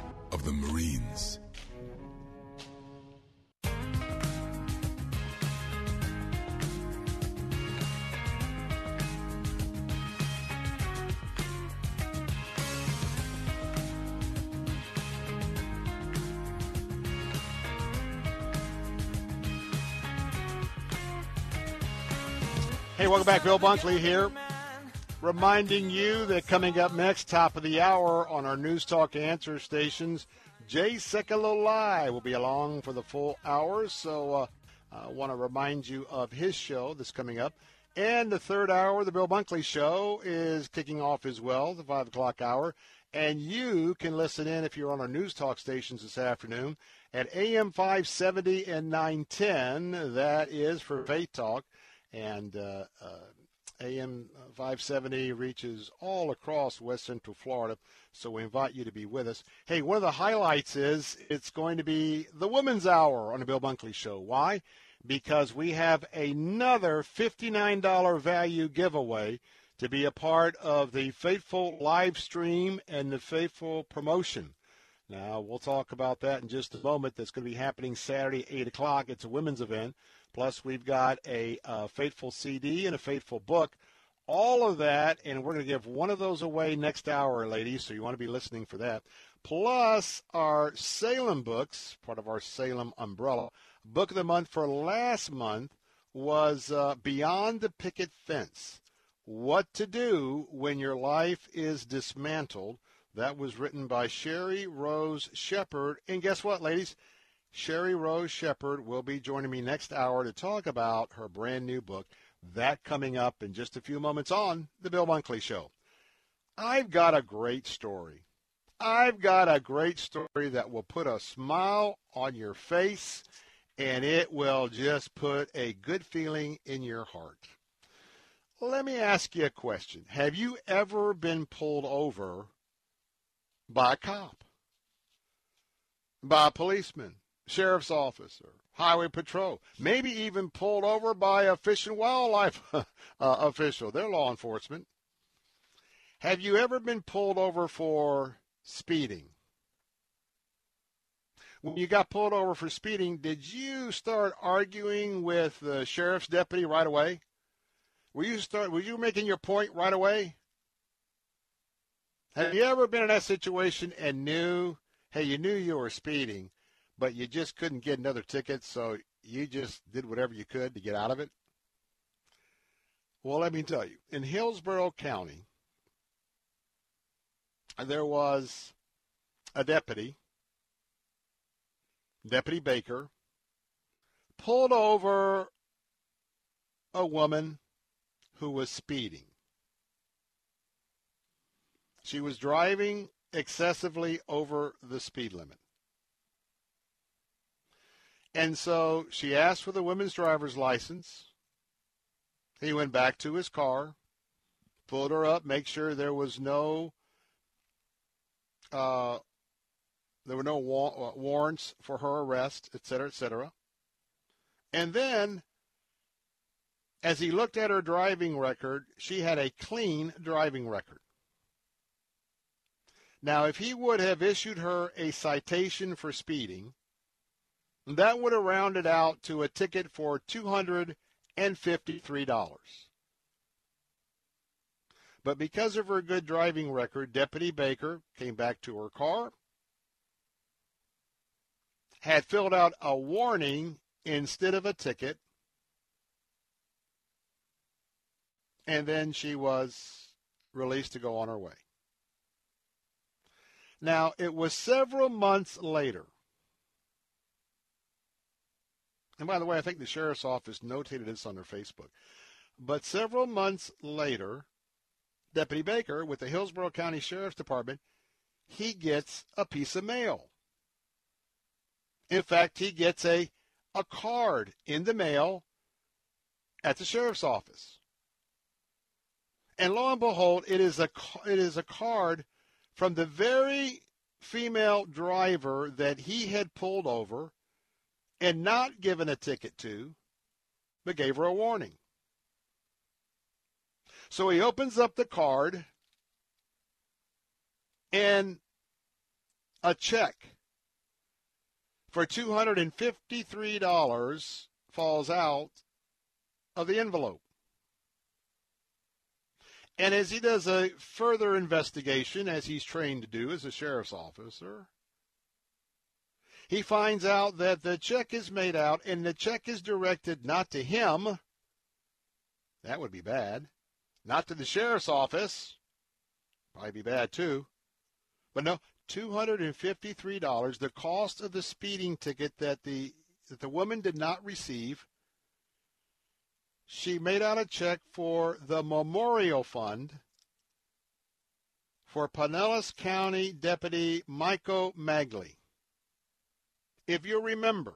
of the Marines. Hey, welcome back. Bill Bunkley here. Reminding you that coming up next, top of the hour on our News Talk answer stations, Jay Sekulow will be along for the full hour. So uh, I want to remind you of his show that's coming up. And the third hour, the Bill Bunkley Show, is kicking off as well, the 5 o'clock hour. And you can listen in if you're on our News Talk stations this afternoon at AM 570 and 910. That is for Faith Talk and uh, uh, AM 570 reaches all across West Central Florida. So we invite you to be with us. Hey, one of the highlights is it's going to be the Women's Hour on the Bill Bunkley Show. Why? Because we have another $59 value giveaway to be a part of the Faithful live stream and the Faithful promotion. Now, we'll talk about that in just a moment. That's going to be happening Saturday, 8 o'clock. It's a women's event. Plus, we've got a uh, Faithful CD and a Faithful book. All of that, and we're going to give one of those away next hour, ladies, so you want to be listening for that. plus our Salem books, part of our Salem umbrella. Book of the month for last month was uh, Beyond the Picket Fence What to Do When Your Life is Dismantled. That was written by Sheri Rose Shepherd. And guess what, ladies? Sheri Rose Shepherd will be joining me next hour to talk about her brand new book. That coming up in just a few moments on The Bill Bunkley Show. I've got a great story. I've got a great story that will put a smile on your face and it will just put a good feeling in your heart. Let me ask you a question. Have you ever been pulled over by a cop, by a policeman, sheriff's officer, highway patrol, maybe even pulled over by a fish and wildlife uh, official. They're law enforcement. Have you ever been pulled over for speeding? When you got pulled over for speeding, did you start arguing with the sheriff's deputy right away? Were you start were you making your point right away? Have you ever been in that situation and knew, hey, you knew you were speeding, but you just couldn't get another ticket, so you just did whatever you could to get out of it? Well, let me tell you, in Hillsborough County, there was a deputy, Deputy Baker, pulled over a woman who was speeding. She was driving excessively over the speed limit. And so she asked for the woman's driver's license. He went back to his car, pulled her up, make sure there was no uh, there were no wa- uh, warrants for her arrest, et cetera, et cetera. And then, as he looked at her driving record, she had a clean driving record. Now, if he would have issued her a citation for speeding, that would have rounded out to a ticket for $253. But because of her good driving record, Deputy Baker came back to her car, had filled out a warning instead of a ticket, and then she was released to go on her way. Now, it was several months later. And by the way, I think the sheriff's office notated this on their Facebook. But several months later, Deputy Baker with the Hillsborough County Sheriff's Department, he gets a piece of mail. In fact, he gets a, a card in the mail at the sheriff's office. And lo and behold, it is a, it is a card from the very female driver that he had pulled over and not given a ticket to, but gave her a warning. So he opens up the card and a check for $253 falls out of the envelope. And as he does a further investigation, as he's trained to do as a sheriff's officer, he finds out that the check is made out and the check is directed not to him. That would be bad. Not to the sheriff's office. Probably be bad too. But no, $253, the cost of the speeding ticket that the that the woman did not receive she made out a check for the Memorial Fund for Pinellas County Deputy Michael Magli. If you remember,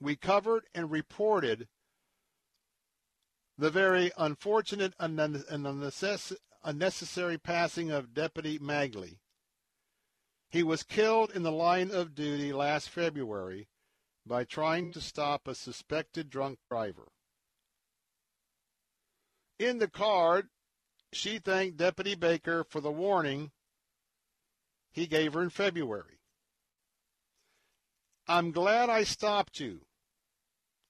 we covered and reported the very unfortunate and unnecessary passing of Deputy Magli. He was killed in the line of duty last February by trying to stop a suspected drunk driver. In the card, she thanked Deputy Baker for the warning he gave her in February. I'm glad I stopped you.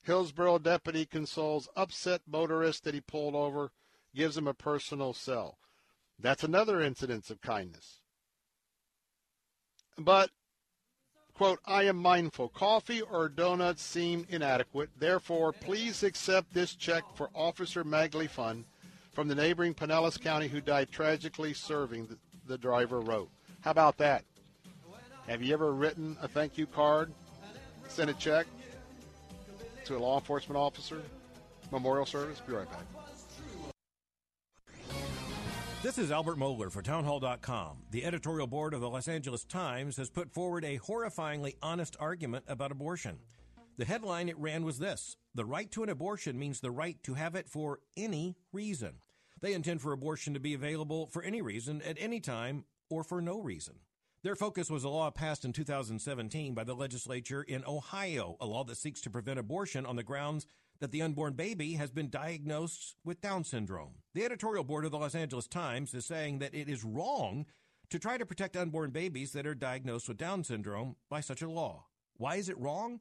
Hillsborough deputy consoles upset motorist that he pulled over, gives him a personal cell. That's another incident of kindness. But, quote, I am mindful. Coffee or donuts seem inadequate. Therefore, please accept this check for Officer Magli from the neighboring Pinellas County who died tragically serving, the, the driver wrote. How about that? Have you ever written a thank you card, sent a check to a law enforcement officer? Memorial service? Be right back. This is Albert Mohler for Townhall.com. The editorial board of the Los Angeles Times has put forward a horrifyingly honest argument about abortion. The headline it ran was this The right to an abortion means the right to have it for any reason. They intend for abortion to be available for any reason, at any time, or for no reason. Their focus was a law passed in 2017 by the legislature in Ohio, a law that seeks to prevent abortion on the grounds that the unborn baby has been diagnosed with Down syndrome. The editorial board of the Los Angeles Times is saying that it is wrong to try to protect unborn babies that are diagnosed with Down syndrome by such a law. Why is it wrong?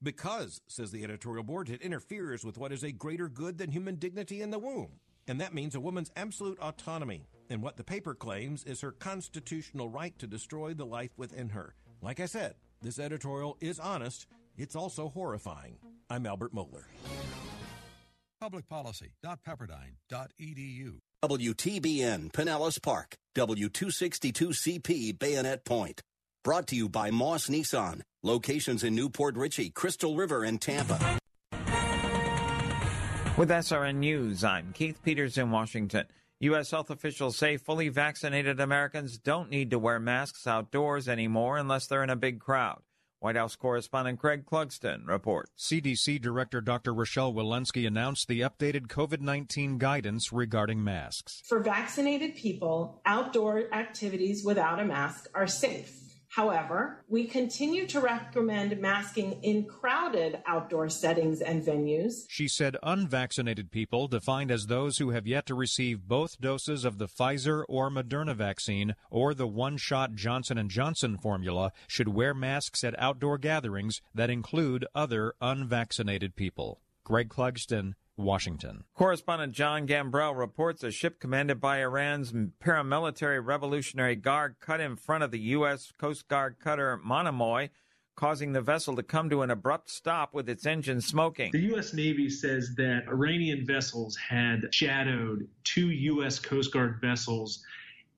Because, says the editorial board, it interferes with what is a greater good than human dignity in the womb. And that means a woman's absolute autonomy. And what the paper claims is her constitutional right to destroy the life within her. Like I said, this editorial is honest. It's also horrifying. I'm Albert Mohler. Publicpolicy.pepperdine.edu. WTBN Pinellas Park, W262CP Bayonet Point. Brought to you by Moss Nissan. Locations in New Port Richey, Crystal River, and Tampa. With SRN News, I'm Keith Peters in Washington. U.S. health officials say fully vaccinated Americans don't need to wear masks outdoors anymore unless they're in a big crowd. White House correspondent Greg Clugston reports. CDC Director Dr. Rochelle Walensky announced the updated COVID 19 guidance regarding masks. For vaccinated people, outdoor activities without a mask are safe. However, we continue to recommend masking in crowded outdoor settings and venues. She said unvaccinated people, defined as those who have yet to receive both doses of the Pfizer or Moderna vaccine or the one-shot Johnson & Johnson formula, should wear masks at outdoor gatherings that include other unvaccinated people. Greg Clugston, Washington. Correspondent John Gambrell reports a ship commanded by Iran's paramilitary Revolutionary Guard cut in front of the U.S. Coast Guard cutter Monomoy, causing the vessel to come to an abrupt stop with its engine smoking. The U.S. Navy says that Iranian vessels had shadowed two U.S. Coast Guard vessels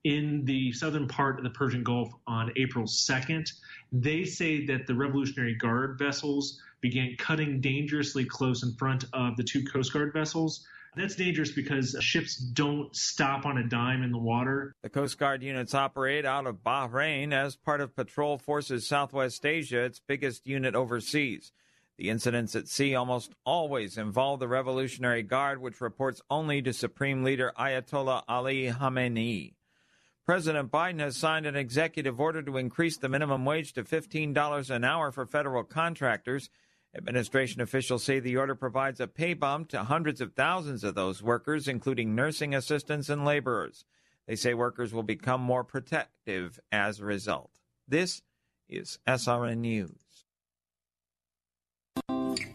in the southern part of the Persian Gulf on April 2nd. They say that the Revolutionary Guard vessels began cutting dangerously close in front of the two Coast Guard vessels. That's dangerous because ships don't stop on a dime in the water. The Coast Guard units operate out of Bahrain as part of Patrol Forces Southwest Asia, its biggest unit overseas. The incidents at sea almost always involve the Revolutionary Guard, which reports only to Supreme Leader Ayatollah Ali Khamenei. President Biden has signed an executive order to increase the minimum wage to $15 an hour for federal contractors. Administration officials say the order provides a pay bump to hundreds of thousands of those workers, including nursing assistants and laborers. They say workers will become more protective as a result. This is SRN News.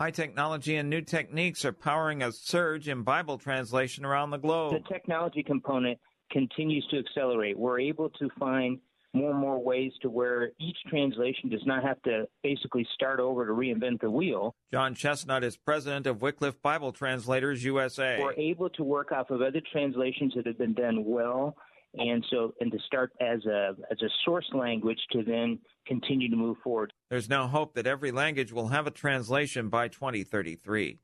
High technology and new techniques are powering a surge in Bible translation around the globe. The technology component continues to accelerate. We're able to find more and more ways to where each translation does not have to basically start over to reinvent the wheel. John Chesnut is president of Wycliffe Bible Translators USA. We're able to work off of other translations that have been done well and so and to start as a as a source language to then continue to move forward. There's now hope that every language will have a translation by 2033.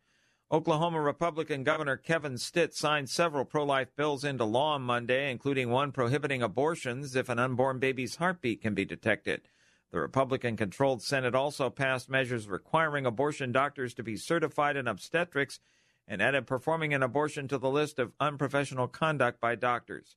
Oklahoma Republican Governor Kevin Stitt signed several pro life bills into law on Monday, including one prohibiting abortions if an unborn baby's heartbeat can be detected. The Republican controlled Senate also passed measures requiring abortion doctors to be certified in obstetrics and added performing an abortion to the list of unprofessional conduct by doctors.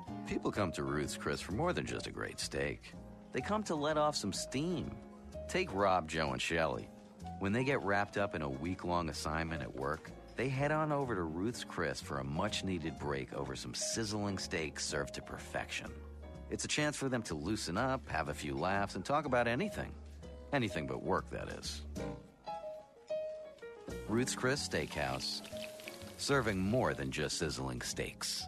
People come to Ruth's Chris for more than just a great steak. They come to let off some steam. Take Rob, Joe, and Shelley. When they get wrapped up in a week long assignment at work, they head on over to Ruth's Chris for a much needed break over some sizzling steak served to perfection. It's a chance for them to loosen up, have a few laughs, and talk about anything. Anything but work, that is. Ruth's Chris Steakhouse, serving more than just sizzling steaks.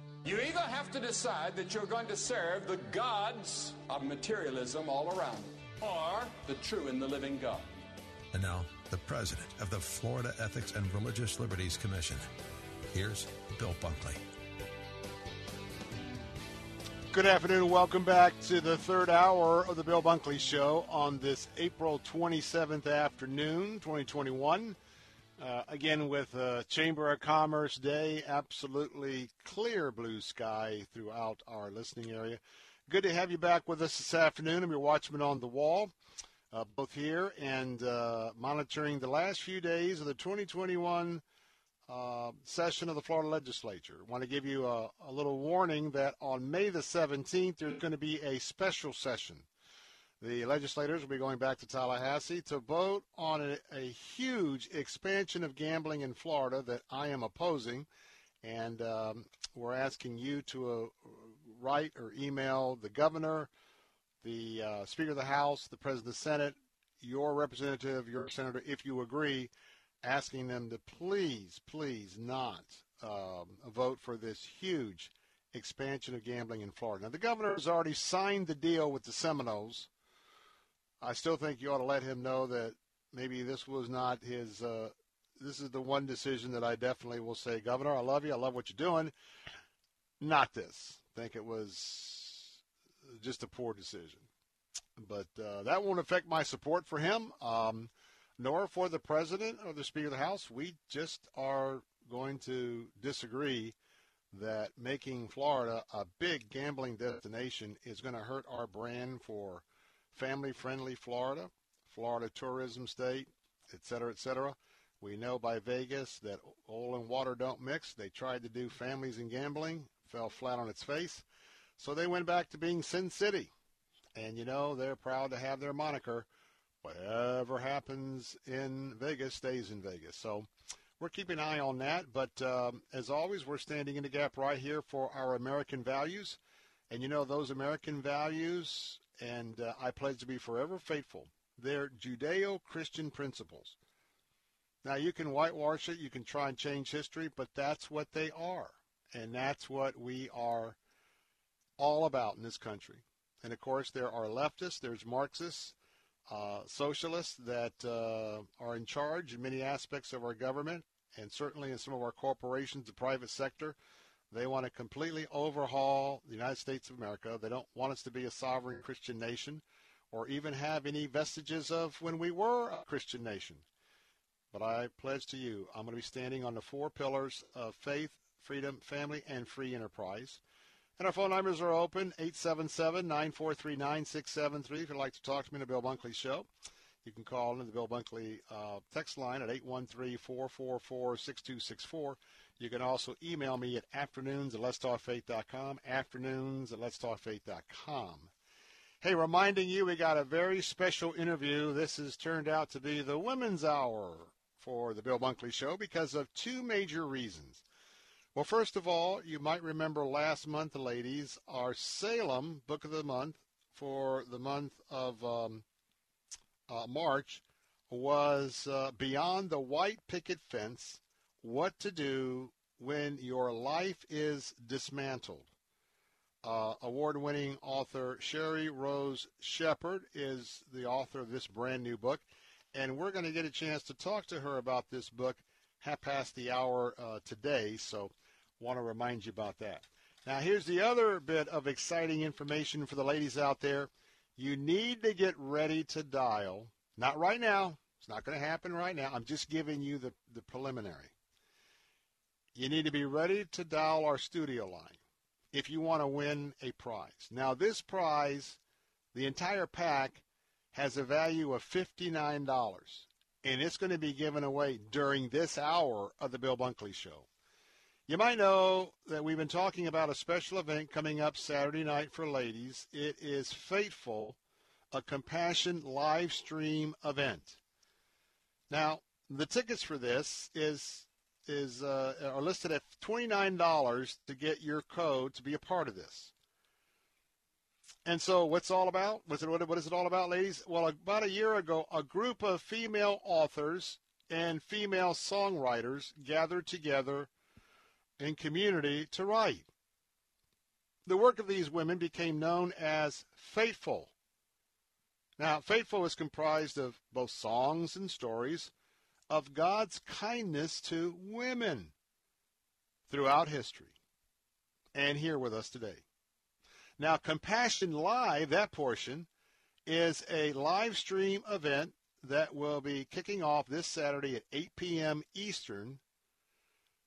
You either have to decide that you're going to serve the gods of materialism all around, or the true and the living God. And now, the president of the Florida Ethics and Religious Liberties Commission. Here's Bill Bunkley. Good afternoon. Welcome back to the third hour of the Bill Bunkley Show on this April 27th afternoon, 2021. Uh, again, with uh, Chamber of Commerce Day, absolutely clear blue sky throughout our listening area. Good to have you back with us this afternoon. I'm your watchman on the wall, uh, both here and uh, monitoring the last few days of the 2021 uh, session of the Florida Legislature. I want to give you a, a little warning that on May the 17th, there's going to be a special session. The legislators will be going back to Tallahassee to vote on a, a, huge expansion of gambling in Florida that I am opposing. And um, we're asking you to uh, write or email the governor, the uh, Speaker of the House, the President of the Senate, your representative, your senator, if you agree, asking them to please, please not um, vote for this huge expansion of gambling in Florida. Now, the governor has already signed the deal with the Seminoles. I still think you ought to let him know that maybe this was not his. Uh, this is the one decision that I definitely will say, Governor, I love you. I love what you're doing. Not this. I think it was just a poor decision. But uh, that won't affect my support for him, um, nor for the president or the Speaker of the House. We just are going to disagree that making Florida a big gambling destination is going to hurt our brand for family friendly Florida, Florida tourism state, et cetera, et cetera. We know by Vegas that oil and water don't mix. They tried to do families and gambling, fell flat on its face. So they went back to being Sin City. And, you know, they're proud to have their moniker. Whatever happens in Vegas stays in Vegas. So we're keeping an eye on that. But um, as always, we're standing in the gap right here for our American values. And, you know, those American values and uh, I pledge to be forever faithful. They're Judeo Christian principles. Now, you can whitewash it, you can try and change history, but that's what they are. And that's what we are all about in this country. And of course, there are leftists, there's Marxists, uh, socialists that uh, are in charge in many aspects of our government and certainly in some of our corporations, the private sector. They want to completely overhaul the United States of America. They don't want us to be a sovereign Christian nation or even have any vestiges of when we were a Christian nation. But I pledge to you, I'm going to be standing on the four pillars of faith, freedom, family, and free enterprise. And our phone numbers are open, 877-943-9673 if you'd like to talk to me on the Bill Bunkley Show. You can call into the Bill Bunkley uh, text line at 813-444-6264. You can also email me at afternoons at letstalkfaith.com, afternoons at letstalkfaith.com. Hey, reminding you we got a very special interview. This has turned out to be the Women's Hour for the Bill Bunkley Show because of two major reasons. Well, first of all, you might remember last month, ladies, our Salem Book of the Month for the month of um, uh, March was uh, Beyond the White Picket Fence What to Do When Your Life is Dismantled. Uh, award winning author Sheri Rose Shepherd is the author of this brand new book, and we're going to get a chance to talk to her about this book half past the hour uh, today, so want to remind you about that. Now, here's the other bit of exciting information for the ladies out there. You need to get ready to dial. Not right now. It's not going to happen right now. I'm just giving you the, the preliminary. You need to be ready to dial our studio line if you want to win a prize. Now, this prize, the entire pack, has a value of $59, and it's going to be given away during this hour of the Bill Bunkley Show. You might know that we've been talking about a special event coming up Saturday night for ladies. It is Faithful, a compassion live stream event. Now, the tickets for this is is uh, are listed at twenty nine dollars to get your code to be a part of this. And so, what's all about? What's it, what is it all about, ladies? Well, about a year ago, a group of female authors and female songwriters gathered together in community to write. The work of these women became known as Faithful. Now, Faithful is comprised of both songs and stories of God's kindness to women throughout history and here with us today. Now, Compassion Live, that portion, is a live stream event that will be kicking off this Saturday at 8 p.m. Eastern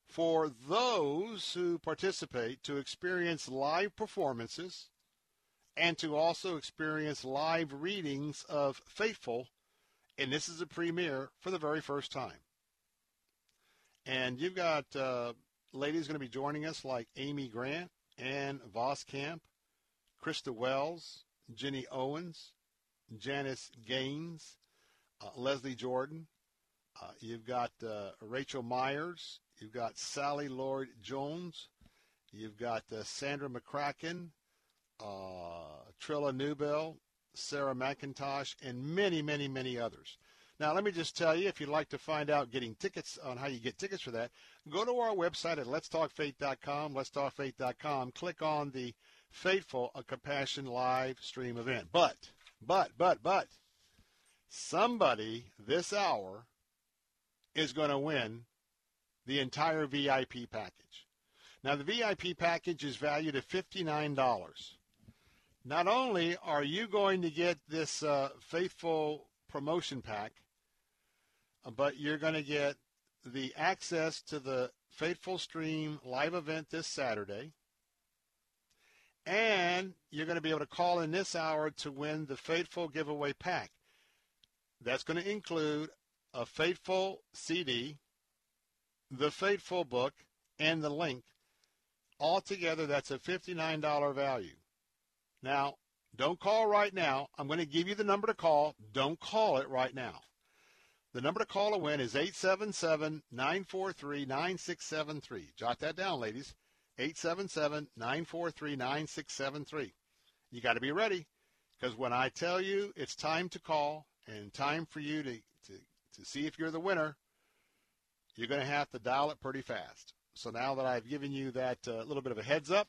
for those who participate to experience live performances and to also experience live readings of Faithful and this is a premiere for the very first time. And you've got uh, ladies going to be joining us like Amy Grant, Ann Voskamp, Christa Wells, Jenny Owens, Janice Gaines, uh, Leslie Jordan. Uh, you've got uh, Rachel Myers. You've got Sally Lord Jones. You've got uh, Sandra McCracken, uh, Trillia Newbell, Sarah Macintosh, and many, many, many others. Now, let me just tell you, if you'd like to find out getting tickets on how you get tickets for that, go to our website at letstalkfaith.com, letstalkfaith.com, click on the Faithful a Compassion live stream event. But, but, but, but, somebody this hour is going to win the entire VIP package. Now, the VIP package is valued at $59 not only are you going to get this uh, faithful promotion pack, but you're going to get the access to the Faithful Stream live event this Saturday. And you're going to be able to call in this hour to win the Faithful giveaway pack. That's going to include a Faithful CD, the Faithful book, and the link. Altogether, that's a $59 value. Now, don't call right now. I'm going to give you the number to call. Don't call it right now. The number to call to win is 877-943-9673. Jot that down, ladies. 877-943-9673. You got to be ready because when I tell you it's time to call and time for you to, to, to see if you're the winner, you're going to have to dial it pretty fast. So now that I've given you that uh, little bit of a heads up,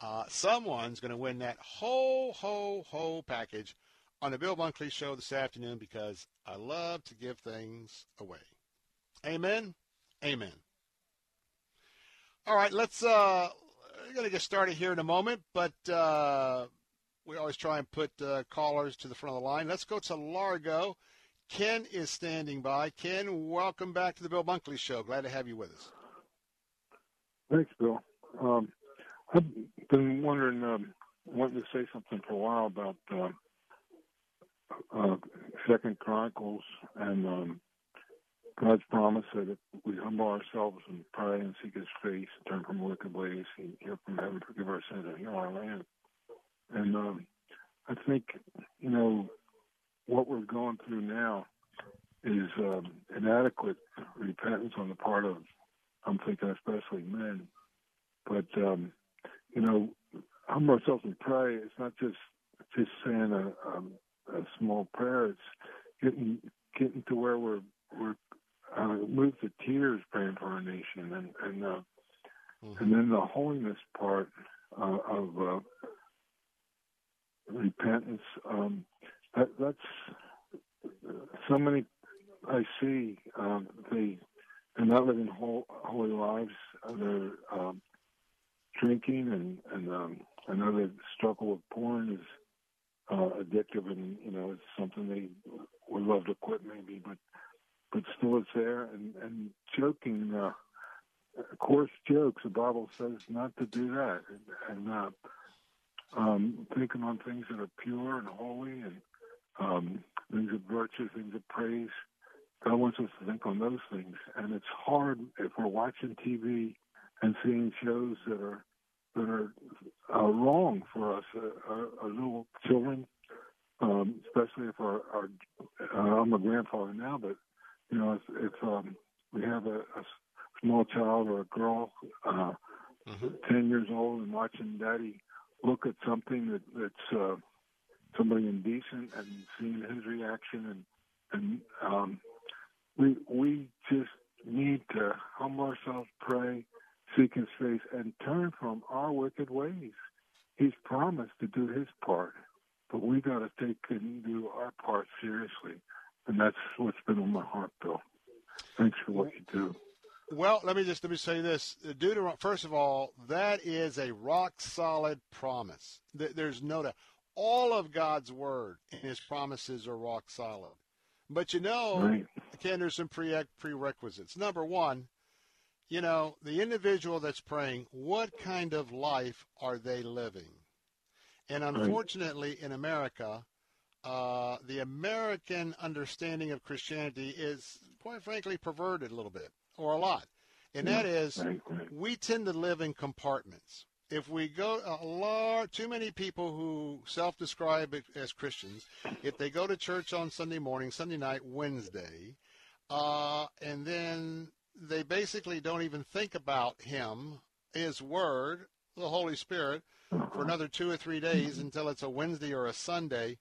uh, someone's going to win that whole, whole, whole package on the Bill Bunkley Show this afternoon because I love to give things away. Amen. Amen. All right, let's. Uh, we're going to get started here in a moment, but uh, we always try and put uh, callers to the front of the line. Let's go to Largo. Ken is standing by. Ken, welcome back to the Bill Bunkley Show. Glad to have you with us. Thanks, Bill. Um, I've been wondering, um, wanting to say something for a while about uh, uh, Second Chronicles and um, God's promise that if we humble ourselves and pray and seek His face, and turn from wicked ways, He hear from heaven, forgive our sins, and heal our land. And um, I think, you know, what we're going through now is um, inadequate repentance on the part of, I'm thinking especially men. But um, you know, humble ourselves and pray. It's not just just saying a, a, a small prayer. It's getting getting to where we're we're uh, moved to tears praying for our nation, and and uh, mm-hmm. and then the holiness part uh, of uh, repentance. Um, that, that's so many I see. Um, they they're not living whole, holy lives. They're um, drinking, and and um, I know the struggle with porn is uh, addictive, and you know it's something they would love to quit maybe, but but still it's there, and and joking. Uh, coarse jokes. The Bible says not to do that, and, and uh, um, thinking on things that are pure and holy, and um, things of virtue, things of praise. God wants us to think on those things, and it's hard if we're watching TV and seeing shows that are that are uh, wrong for us, uh, our, our little children, um, especially if our, our uh, I'm a grandfather now, but you know, if, if um, we have a, a small child or a girl, uh, mm-hmm. ten years old, and watching daddy look at something that, that's uh, somebody indecent and seeing his reaction, and and um, we we just need to humble ourselves, pray, seek his face, and turn from our wicked ways. He's promised to do his part, but we got to take and do our part seriously. And that's what's been on my heart, Bill. Thanks for what you do. Well, let me just let me say this. Deuteronomy, first of all, that is a rock solid promise. There's no doubt. All of God's word and His promises are rock solid. But you know, right. Ken, there's some prerequisites. Number one, you know, the individual that's praying, what kind of life are they living? And unfortunately, in America, uh, the American understanding of Christianity is, quite frankly, perverted a little bit or a lot. And that is, we tend to live in compartments. If we go a lot, too many people who self-describe as Christians, if they go to church on Sunday morning, Sunday night, Wednesday, uh, and then they basically don't even think about him, his word, the Holy Spirit, for another two or three days until it's a Wednesday or a Sunday,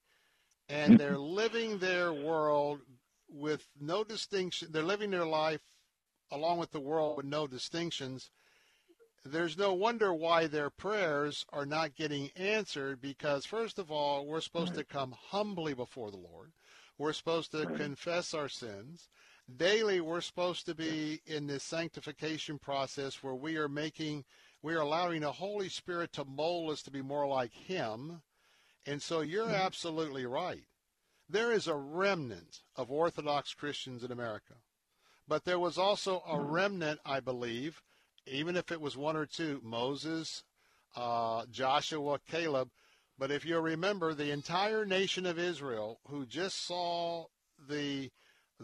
and they're living their world with no distinction. They're living their life along with the world with no distinctions. There's no wonder why their prayers are not getting answered because, first of all, we're supposed to come humbly before the Lord. We're supposed to confess our sins daily we're supposed to be in this sanctification process where we are making we are allowing the holy spirit to mold us to be more like him. And so you're mm-hmm. absolutely right. There is a remnant of orthodox christians in america. But there was also a mm-hmm. remnant i believe even if it was one or two moses uh, joshua caleb. But if you remember the entire nation of israel who just saw the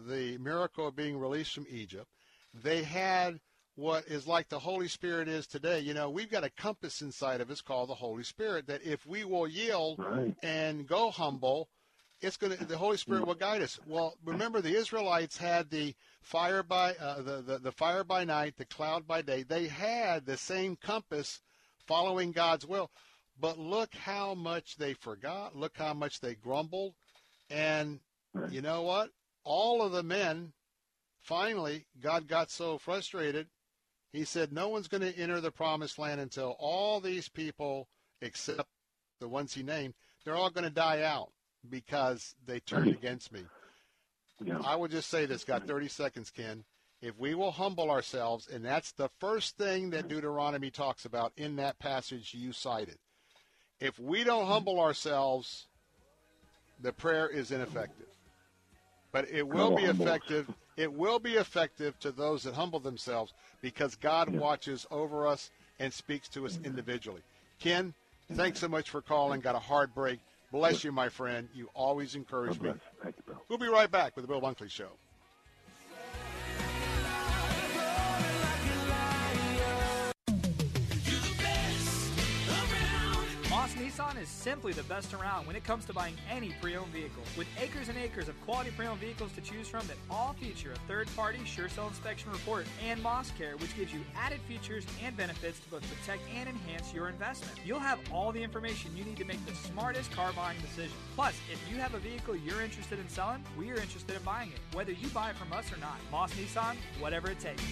the miracle of being released from Egypt, they had what is like the Holy Spirit is today. You know, we've got a compass inside of us called the Holy Spirit that if we will yield right. and go humble, it's going to the Holy Spirit will guide us. Well, remember the Israelites had the fire by uh, the, the the fire by night, the cloud by day. They had the same compass following God's will. But look how much they forgot. Look how much they grumbled. And you know what? All of the men, finally, God got so frustrated, he said, No one's going to enter the promised land until all these people, except the ones he named, they're all going to die out. because they turned against me. Yeah. I will just say this, got 30 seconds, Ken. If we will humble ourselves, and that's the first thing that Deuteronomy talks about in that passage you cited. If we don't humble ourselves, the prayer is ineffective. But it will be effective. It will be effective to those that humble themselves because God watches over us and speaks to us individually. Ken, thanks so much for calling. Got a hard break. Bless you, my friend. You always encourage me. Thank you, Bill. We'll be right back with the Bill Bunkley Show. Nissan is simply the best around when it comes to buying any pre-owned vehicle. With acres and acres of quality pre-owned vehicles to choose from that all feature a third-party sure sale inspection report and Moss Care, which gives you added features and benefits to both protect and enhance your investment. You'll have all the information you need to make the smartest car buying decision. Plus, if you have a vehicle you're interested in selling, we are interested in buying it, whether you buy it from us or not. Moss Nissan, whatever it takes.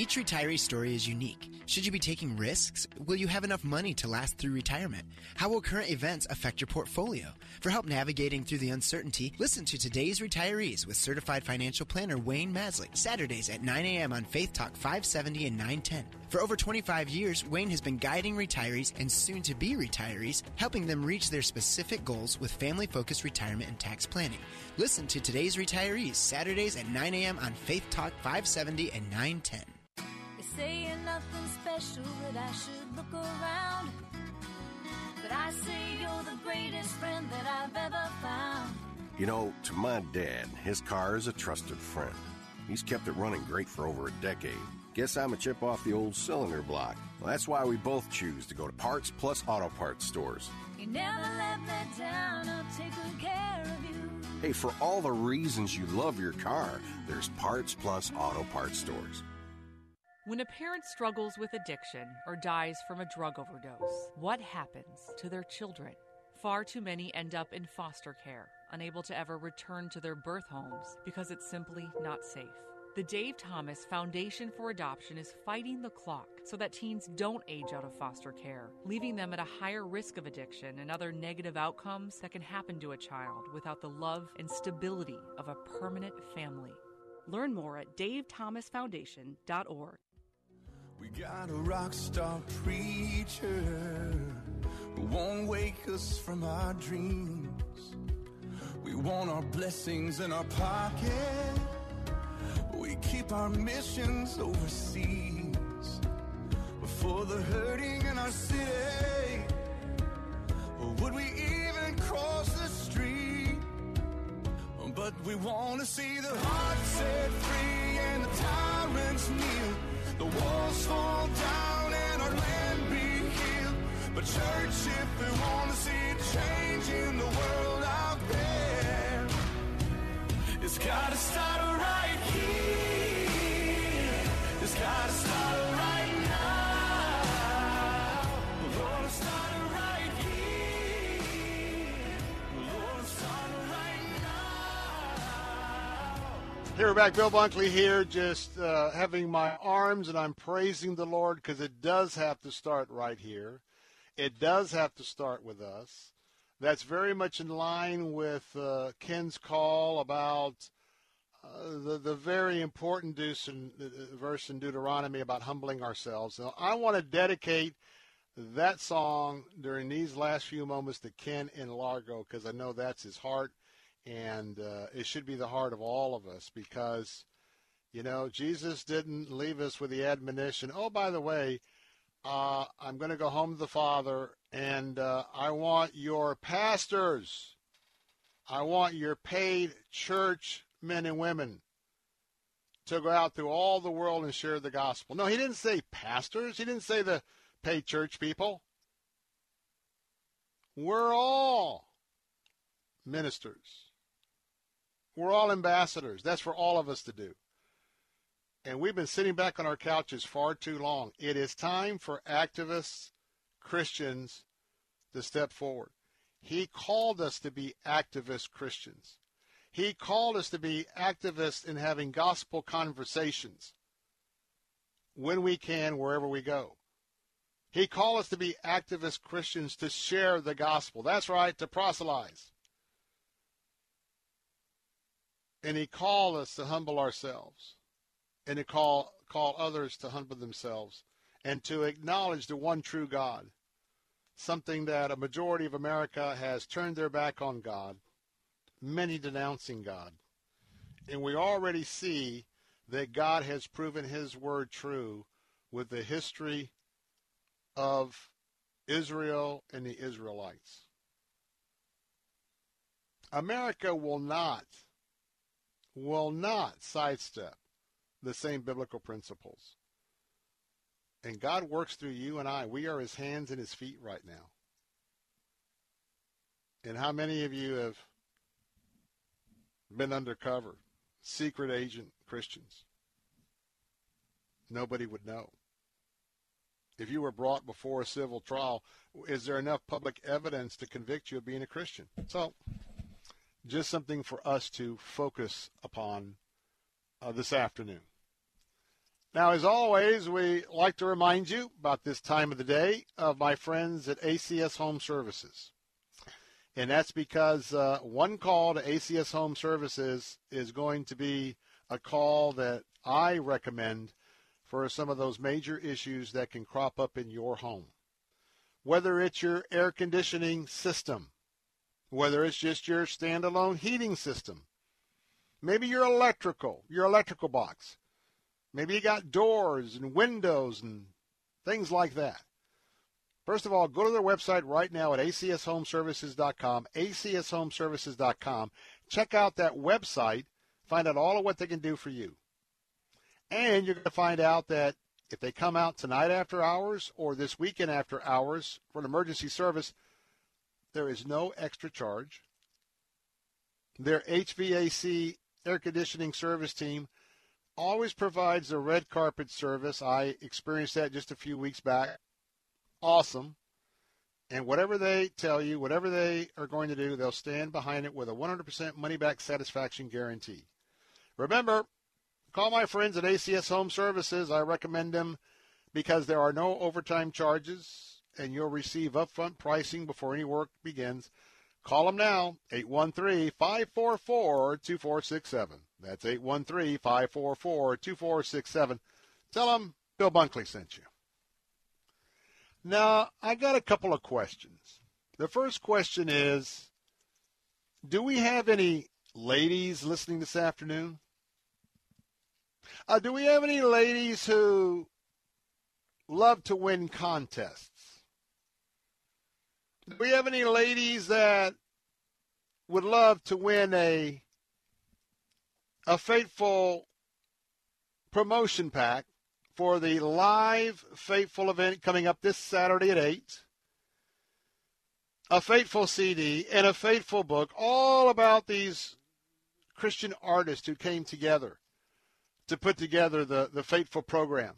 Each retiree story is unique. Should you be taking risks? Will you have enough money to last through retirement? How will current events affect your portfolio? For help navigating through the uncertainty, listen to today's retirees with certified financial planner Wayne Masley, Saturdays at 9 a.m. on Faith Talk 570 and 910. For over 25 years, Wayne has been guiding retirees and soon to be retirees, helping them reach their specific goals with family focused retirement and tax planning. Listen to today's retirees, Saturdays at 9 a.m. on Faith Talk 570 and 910. They say you're nothing special, that I should look around. But I say you're the greatest friend that I've ever found. You know, to my dad, his car is a trusted friend. He's kept it running great for over a decade. Guess I'm a chip off the old cylinder block. Well, that's why we both choose to go to Parts Plus Auto Parts stores. You never let me down, I'll take good care of you. Hey, for all the reasons you love your car, there's Parts Plus Auto Parts stores. When a parent struggles with addiction or dies from a drug overdose, what happens to their children? Far too many end up in foster care, unable to ever return to their birth homes because it's simply not safe. The Dave Thomas Foundation for Adoption is fighting the clock so that teens don't age out of foster care, leaving them at a higher risk of addiction and other negative outcomes that can happen to a child without the love and stability of a permanent family. Learn more at davethomasfoundation.org. We got a rock star preacher who won't wake us from our dreams. We want our blessings in our pocket. We keep our missions overseas. For the hurting in our city, or would we even cross the street? But we want to see the heart set free and the tyrants kneel. The walls fall down and our land be healed. But church, if we want to see change in the world out there, it's gotta start right here. It's gotta start Here we're back. Bill Bunkley here, just uh, having my arms, and I'm praising the Lord because it does have to start right here. It does have to start with us. That's very much in line with uh, Ken's call about uh, the the very important in, uh, verse in Deuteronomy about humbling ourselves. Now, I want to dedicate that song during these last few moments to Ken in Largo because I know that's his heart, and uh, it should be the heart of all of us because, you know, Jesus didn't leave us with the admonition. Oh, by the way, uh, I'm going to go home to the Father, and uh, I want your pastors, I want your paid church men and women to go out through all the world and share the gospel. No, he didn't say pastors. He didn't say the paid church people. We're all ministers. We're all ambassadors. That's for all of us to do. And we've been sitting back on our couches far too long. It is time for activists, Christians, to step forward. He called us to be activist Christians. He called us to be activists in having gospel conversations when we can, wherever we go. He called us to be activist Christians to share the gospel. That's right, to proselytize. And he called us to humble ourselves and to call, call others to humble themselves and to acknowledge the one true God. Something that a majority of America has turned their back on God, many denouncing God. And we already see that God has proven his word true with the history of Israel and the Israelites. America will not will not sidestep the same biblical principles. And God works through you and I. We are his hands and his feet right now. And how many of you have been undercover, secret agent Christians? Nobody would know. If you were brought before a civil trial, is there enough public evidence to convict you of being a Christian? So, just something for us to focus upon uh, this afternoon. Now, as always, we like to remind you about this time of the day of my friends at ACS Home Services. And that's because uh, one call to ACS Home Services is going to be a call that I recommend for some of those major issues that can crop up in your home. Whether it's your air conditioning system, whether it's just your standalone heating system, maybe your electrical, your electrical box Maybe you got doors and windows and things like that. First of all, go to their website right now at acshomeservices.com, acshomeservices.com. Check out that website, find out all of what they can do for you. And you're going to find out that if they come out tonight after hours or this weekend after hours for an emergency service, there is no extra charge. Their HVAC air conditioning service team always provides a red carpet service. I experienced that just a few weeks back. Awesome. And whatever they tell you, whatever they are going to do, they'll stand behind it with a 100% money back satisfaction guarantee. Remember, call my friends at ACS Home Services. I recommend them because there are no overtime charges and you'll receive upfront pricing before any work begins. Call them now, 813 544 2467. That's 813 544 2467. Tell them Bill Bunkley sent you. Now, I got a couple of questions. The first question is Do we have any ladies listening this afternoon? Uh, do we have any ladies who love to win contests? Do we have any ladies that would love to win a a Faithful promotion pack for the live Faithful event coming up this Saturday at 8. A Faithful CD and a Faithful book, all about these Christian artists who came together to put together the, the Faithful program.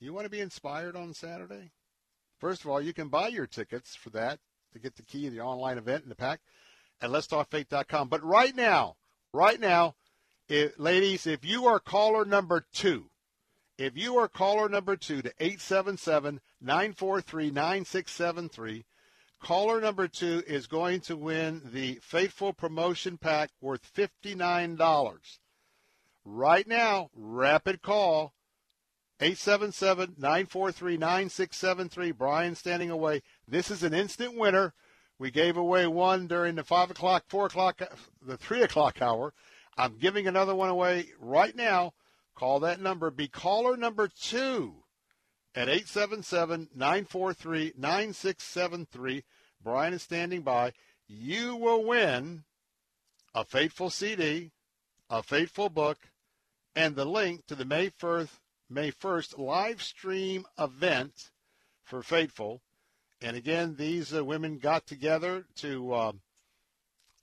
You want to be inspired on Saturday? First of all, you can buy your tickets for that to get the key to the online event and the pack at letstalkfaith.com. But right now, right now, if, ladies, if you are caller number two, if you are caller number two to 877 943 9673, caller number two is going to win the Faithful Promotion Pack worth $59. Right now, rapid call 877 943 9673. Brian standing away. This is an instant winner. We gave away one during the 5 o'clock, 4 o'clock, the 3 o'clock hour. I'm giving another one away right now. Call that number. Be caller number two at 877-943-9673. Brian is standing by. You will win a Faithful CD, a Faithful book, and the link to the May 1st, May 1st live stream event for Faithful. And again, these uh, women got together to uh,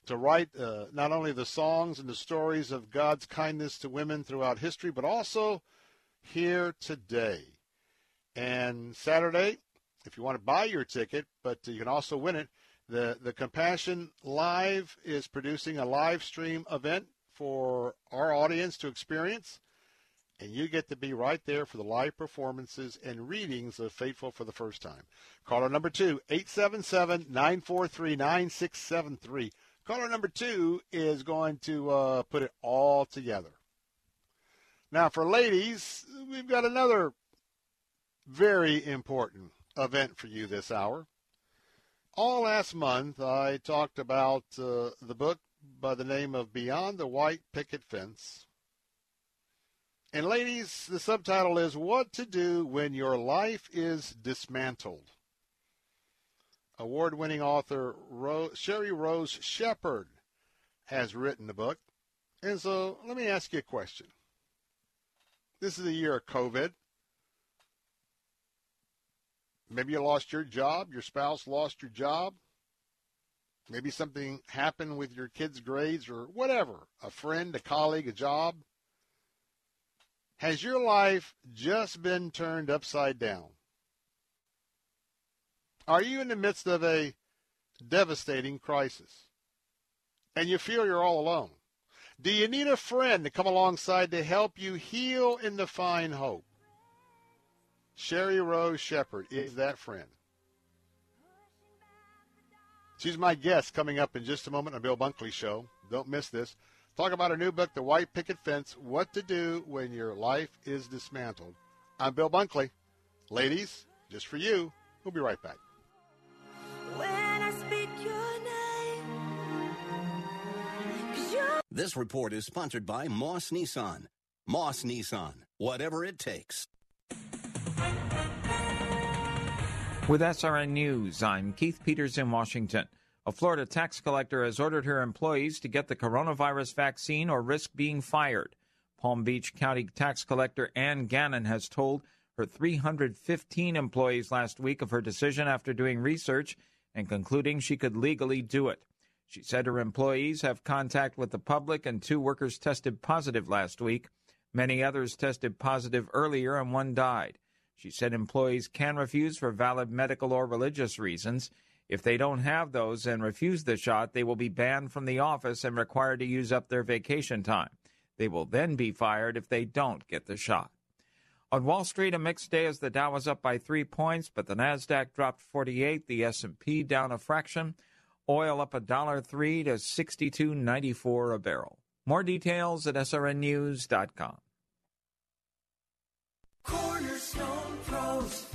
to write uh, not only the songs and the stories of God's kindness to women throughout history, but also here today. And Saturday, if you want to buy your ticket, but you can also win it, the, the Compassion Live is producing a live stream event for our audience to experience. And you get to be right there for the live performances and readings of Faithful for the first time. Caller number two, 877-943-9673. Caller number two is going to uh, put it all together. Now, for ladies, we've got another very important event for you this hour. All last month, I talked about uh, the book by the name of Beyond the White Picket Fence. And ladies, the subtitle is What to Do When Your Life is Dismantled. Award winning author Rose, Sheri Rose Shepherd has written the book. And so let me ask you a question. This is the year of COVID. Maybe you lost your job, your spouse lost your job. Maybe something happened with your kids' grades or whatever, a friend, a colleague, a job. Has your life just been turned upside down? Are you in the midst of a devastating crisis? And you feel you're all alone? Do you need a friend to come alongside to help you heal and to find hope? Sheri Rose Shepherd is that friend. She's my guest coming up in just a moment on Bill Bunkley Show. Don't miss this. Talk about her new book, The White Picket Fence What to Do When Your Life is Dismantled. I'm Bill Bunkley. Ladies, just for you, we'll be right back. This report is sponsored by Moss Nissan. Moss Nissan, whatever it takes. With SRN News, I'm Keith Peters in Washington. A Florida tax collector has ordered her employees to get the coronavirus vaccine or risk being fired. Palm Beach County tax collector Anne Gannon has told her 315 employees last week of her decision after doing research and concluding she could legally do it. She said her employees have contact with the public and two workers tested positive last week. Many others tested positive earlier and one died. She said employees can refuse for valid medical or religious reasons. If they don't have those and refuse the shot, they will be banned from the office and required to use up their vacation time. They will then be fired if they don't get the shot. On Wall Street, a mixed day as the Dow was up by three points, but the Nasdaq dropped 48, the S&P down a fraction. Oil up a dollar three to 62.94 a barrel. More details at srnnews.com. Cornerstone Pros.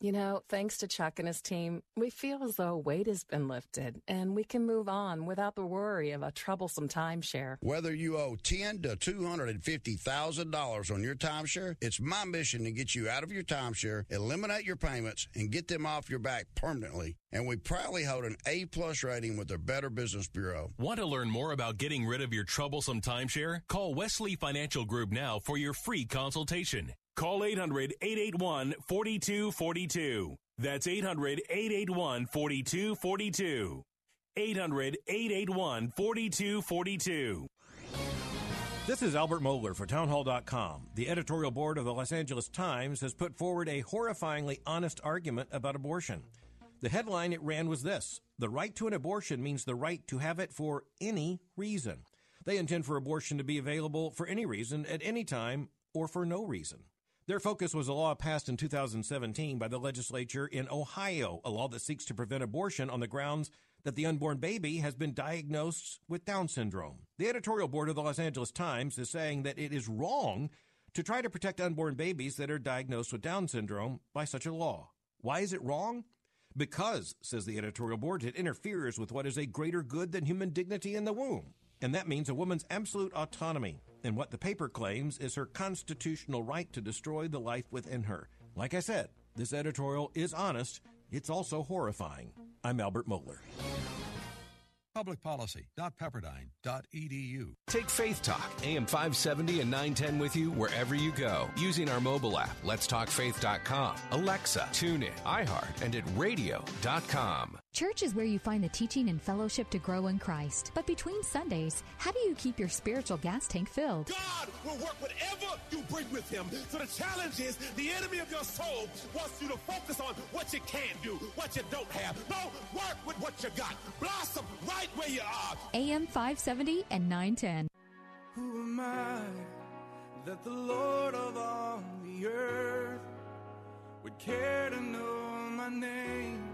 You know, thanks to Chuck and his team, we feel as though a weight has been lifted and we can move on without the worry of a troublesome timeshare. Whether you owe ten to two hundred and fifty thousand dollars on your timeshare, it's my mission to get you out of your timeshare, eliminate your payments, and get them off your back permanently. And we proudly hold an A plus rating with the Better Business Bureau. Want to learn more about getting rid of your troublesome timeshare? Call Wesley Financial Group now for your free consultation. Call 800 881 4242. That's 800 881 4242. 800 881 4242. This is Albert Mohler for Townhall.com. The editorial board of the Los Angeles Times has put forward a horrifyingly honest argument about abortion. The headline it ran was this The right to an abortion means the right to have it for any reason. They intend for abortion to be available for any reason, at any time, or for no reason. Their focus was a law passed in 2017 by the legislature in Ohio, a law that seeks to prevent abortion on the grounds that the unborn baby has been diagnosed with Down syndrome. The editorial board of the Los Angeles Times is saying that it is wrong to try to protect unborn babies that are diagnosed with Down syndrome by such a law. Why is it wrong? Because, says the editorial board, it interferes with what is a greater good than human dignity in the womb. And that means a woman's absolute autonomy. And what the paper claims is her constitutional right to destroy the life within her. Like I said, this editorial is honest. It's also horrifying. I'm Albert Mohler publicpolicy.pepperdine.edu. Take Faith Talk, AM 570 and 910 with you wherever you go using our mobile app, letstalkfaith.com, Alexa, tune in, iHeart, and at radio.com. Church is where you find the teaching and fellowship to grow in Christ. But between Sundays, how do you keep your spiritual gas tank filled? God will work whatever you bring with Him. So the challenge is the enemy of your soul wants you to focus on what you can't do, what you don't have. No, work with what you got. Blossom right where you are. AM 570 and 910. Who am I that the Lord of all the earth would care to know my name?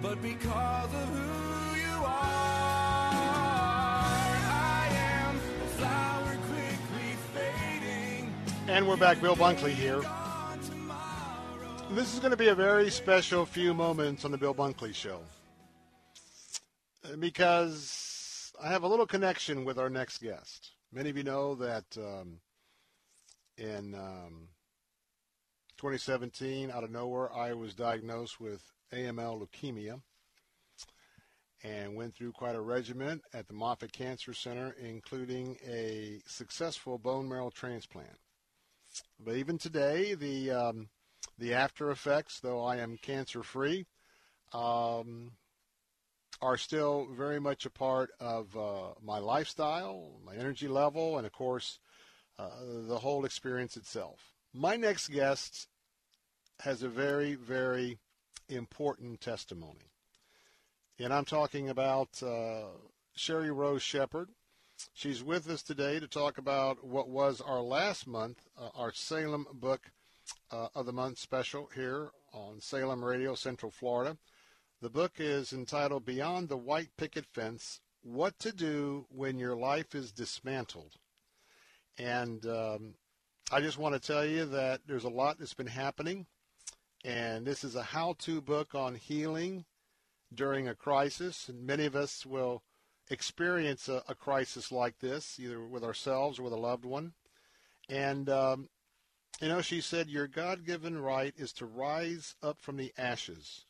but because of who you are. I am a flower quickly fading. And we're back. Bill Bunkley here. This is going to be a very special few moments on the Bill Bunkley Show because I have a little connection with our next guest. Many of you know that um, in um, 2017, out of nowhere, I was diagnosed with AML leukemia and went through quite a regimen at the Moffitt Cancer Center, including a successful bone marrow transplant. But even today, the um, the after effects, though I am cancer free, um, are still very much a part of uh, my lifestyle, my energy level, and of course, uh, the whole experience itself. My next guest has a very, very important testimony. And I'm talking about uh, Sheri Rose Shepherd. She's with us today to talk about what was our last month, uh, our Salem Book uh, of the Month special here on Salem Radio, Central Florida. The book is entitled Beyond the White Picket Fence What to Do When Your Life is Dismantled. And um, I just want to tell you that there's a lot that's been happening and this is a how-to book on healing during a crisis. And many of us will experience a, a crisis like this, either with ourselves or with a loved one. And um, you know, she said, "Your God-given right is to rise up from the ashes."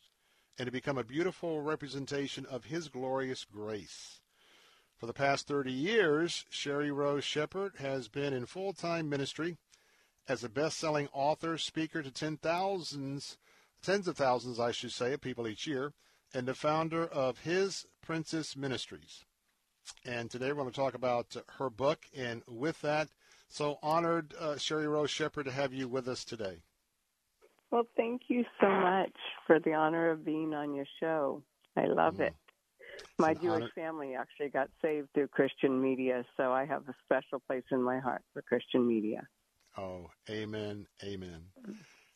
And to become a beautiful representation of His glorious grace. For the past 30 years, Sheri Rose Shepherd has been in full time ministry as a best-selling author, speaker to ten thousands, tens of thousands, I should say, of people each year, and the founder of His Princess Ministries. And today we're going to talk about her book, and with that, so honored, uh, Sheri Rose Shepherd, to have you with us today. Well, thank you so much for the honor of being on your show. I love mm. it. My Jewish honor. family actually got saved through Christian media, so I have a special place in my heart for Christian media. Oh, amen, amen.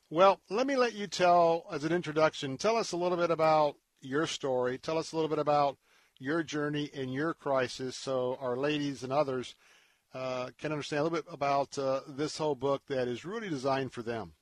Well, let me let you tell, as an introduction, tell us a little bit about your story. Tell us a little bit about your journey and your crisis so our ladies and others uh, can understand a little bit about uh, this whole book that is really designed for them.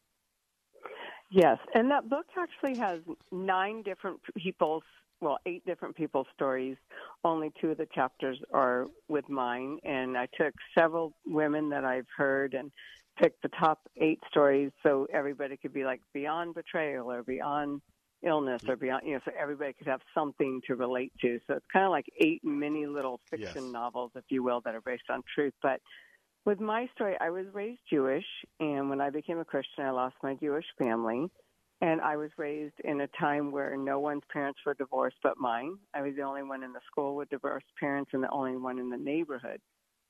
Yes, and that book actually has nine different people's well, eight different people's stories. Only two of the chapters are with mine, and I took several women that I've heard and picked the top eight stories so everybody could be like beyond betrayal or beyond illness or beyond, you know, so everybody could have something to relate to. So it's kind of like eight mini little fiction yes. novels, if you will, that are based on truth. But with my story, I was raised Jewish, and when I became a Christian, I lost my Jewish family. And I was raised in a time where no one's parents were divorced but mine. I was the only one in the school with divorced parents and the only one in the neighborhood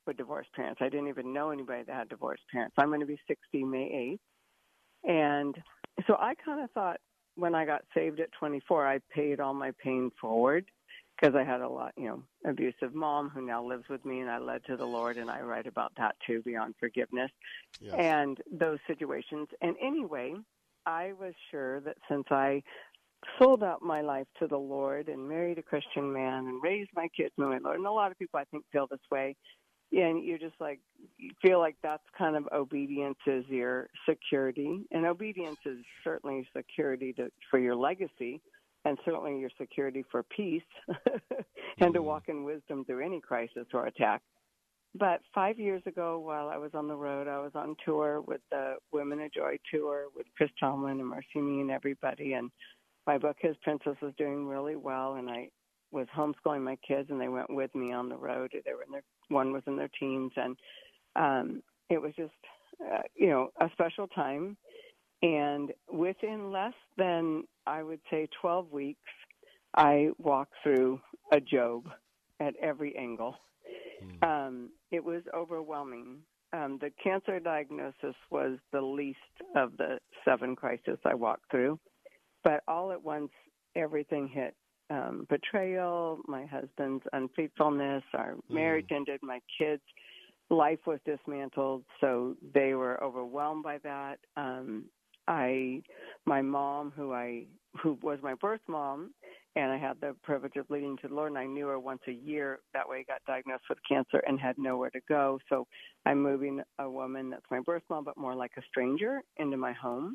with divorced parents. I didn't even know anybody that had divorced parents. I'm going to be 60 May 8th. And so I kind of thought, when I got saved at 24, I paid all my pain forward because I had a lot, you know, abusive mom who now lives with me, and I led to the Lord, and I write about that too, beyond forgiveness, Yes. and those situations. And anyway, I was sure that since I sold out my life to the Lord and married a Christian man and raised my kids in the the Lord, and a lot of people I think feel this way. And you're just like you feel like that's kind of obedience is your security, and obedience is certainly security to, for your legacy, and certainly your security for peace, and to mm-hmm. walk in wisdom through any crisis or attack. But five years ago, while I was on the road, I was on tour with the Women of Joy tour with Chris Tomlin and MercyMe and everybody. And my book, His Princess, was doing really well. And I was homeschooling my kids, and they went with me on the road. They were in their one was in their teens, and um, it was just uh, you know a special time. And within less than I would say 12 weeks, I walked through a Job at every angle. Um, it was overwhelming. Um, the cancer diagnosis was the least of the seven crises I walked through, but all at once, everything hit. Um, betrayal, my husband's unfaithfulness, our marriage ended, my kids' life was dismantled, so they were overwhelmed by that. Um, I, my mom, who I, who was my birth mom, and I had the privilege of leading to the Lord, and I knew her once a year. That way, I got diagnosed with cancer and had nowhere to go. So I'm moving a woman that's my birth mom, but more like a stranger, into my home,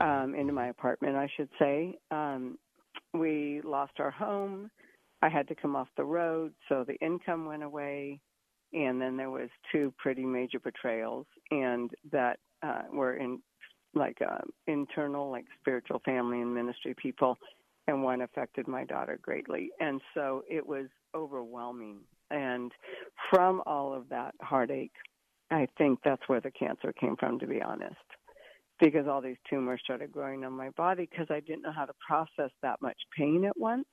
um, into my apartment, I should say. Um, we lost our home. I had to come off the road, so the income went away, and then there was two pretty major betrayals, and that uh, were in like uh, internal, like spiritual family and ministry people, and one affected my daughter greatly, and so it was overwhelming. And from all of that heartache, I think that's where the cancer came from, to be honest because all these tumors started growing on my body because I didn't know how to process that much pain at once.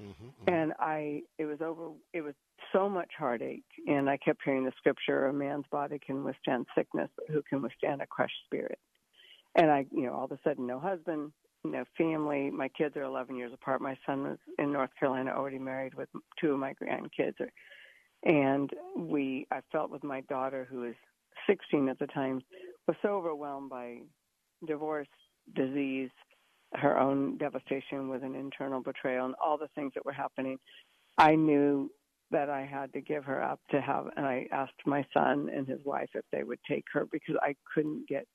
Mm-hmm, mm-hmm. And I, it was over, it was so much heartache. And I kept hearing the scripture a man's body can withstand sickness, but who can withstand a crushed spirit? And I, you know, all of a sudden, no husband, no family. My kids are 11 years apart. My son was in North Carolina, already married with two of my grandkids. And we, I felt with my daughter, who was 16 at the time, was so overwhelmed by divorce, disease, her own devastation with an internal betrayal, and all the things that were happening. I knew that I had to give her up to have, and I asked my son and his wife if they would take her because I couldn't get.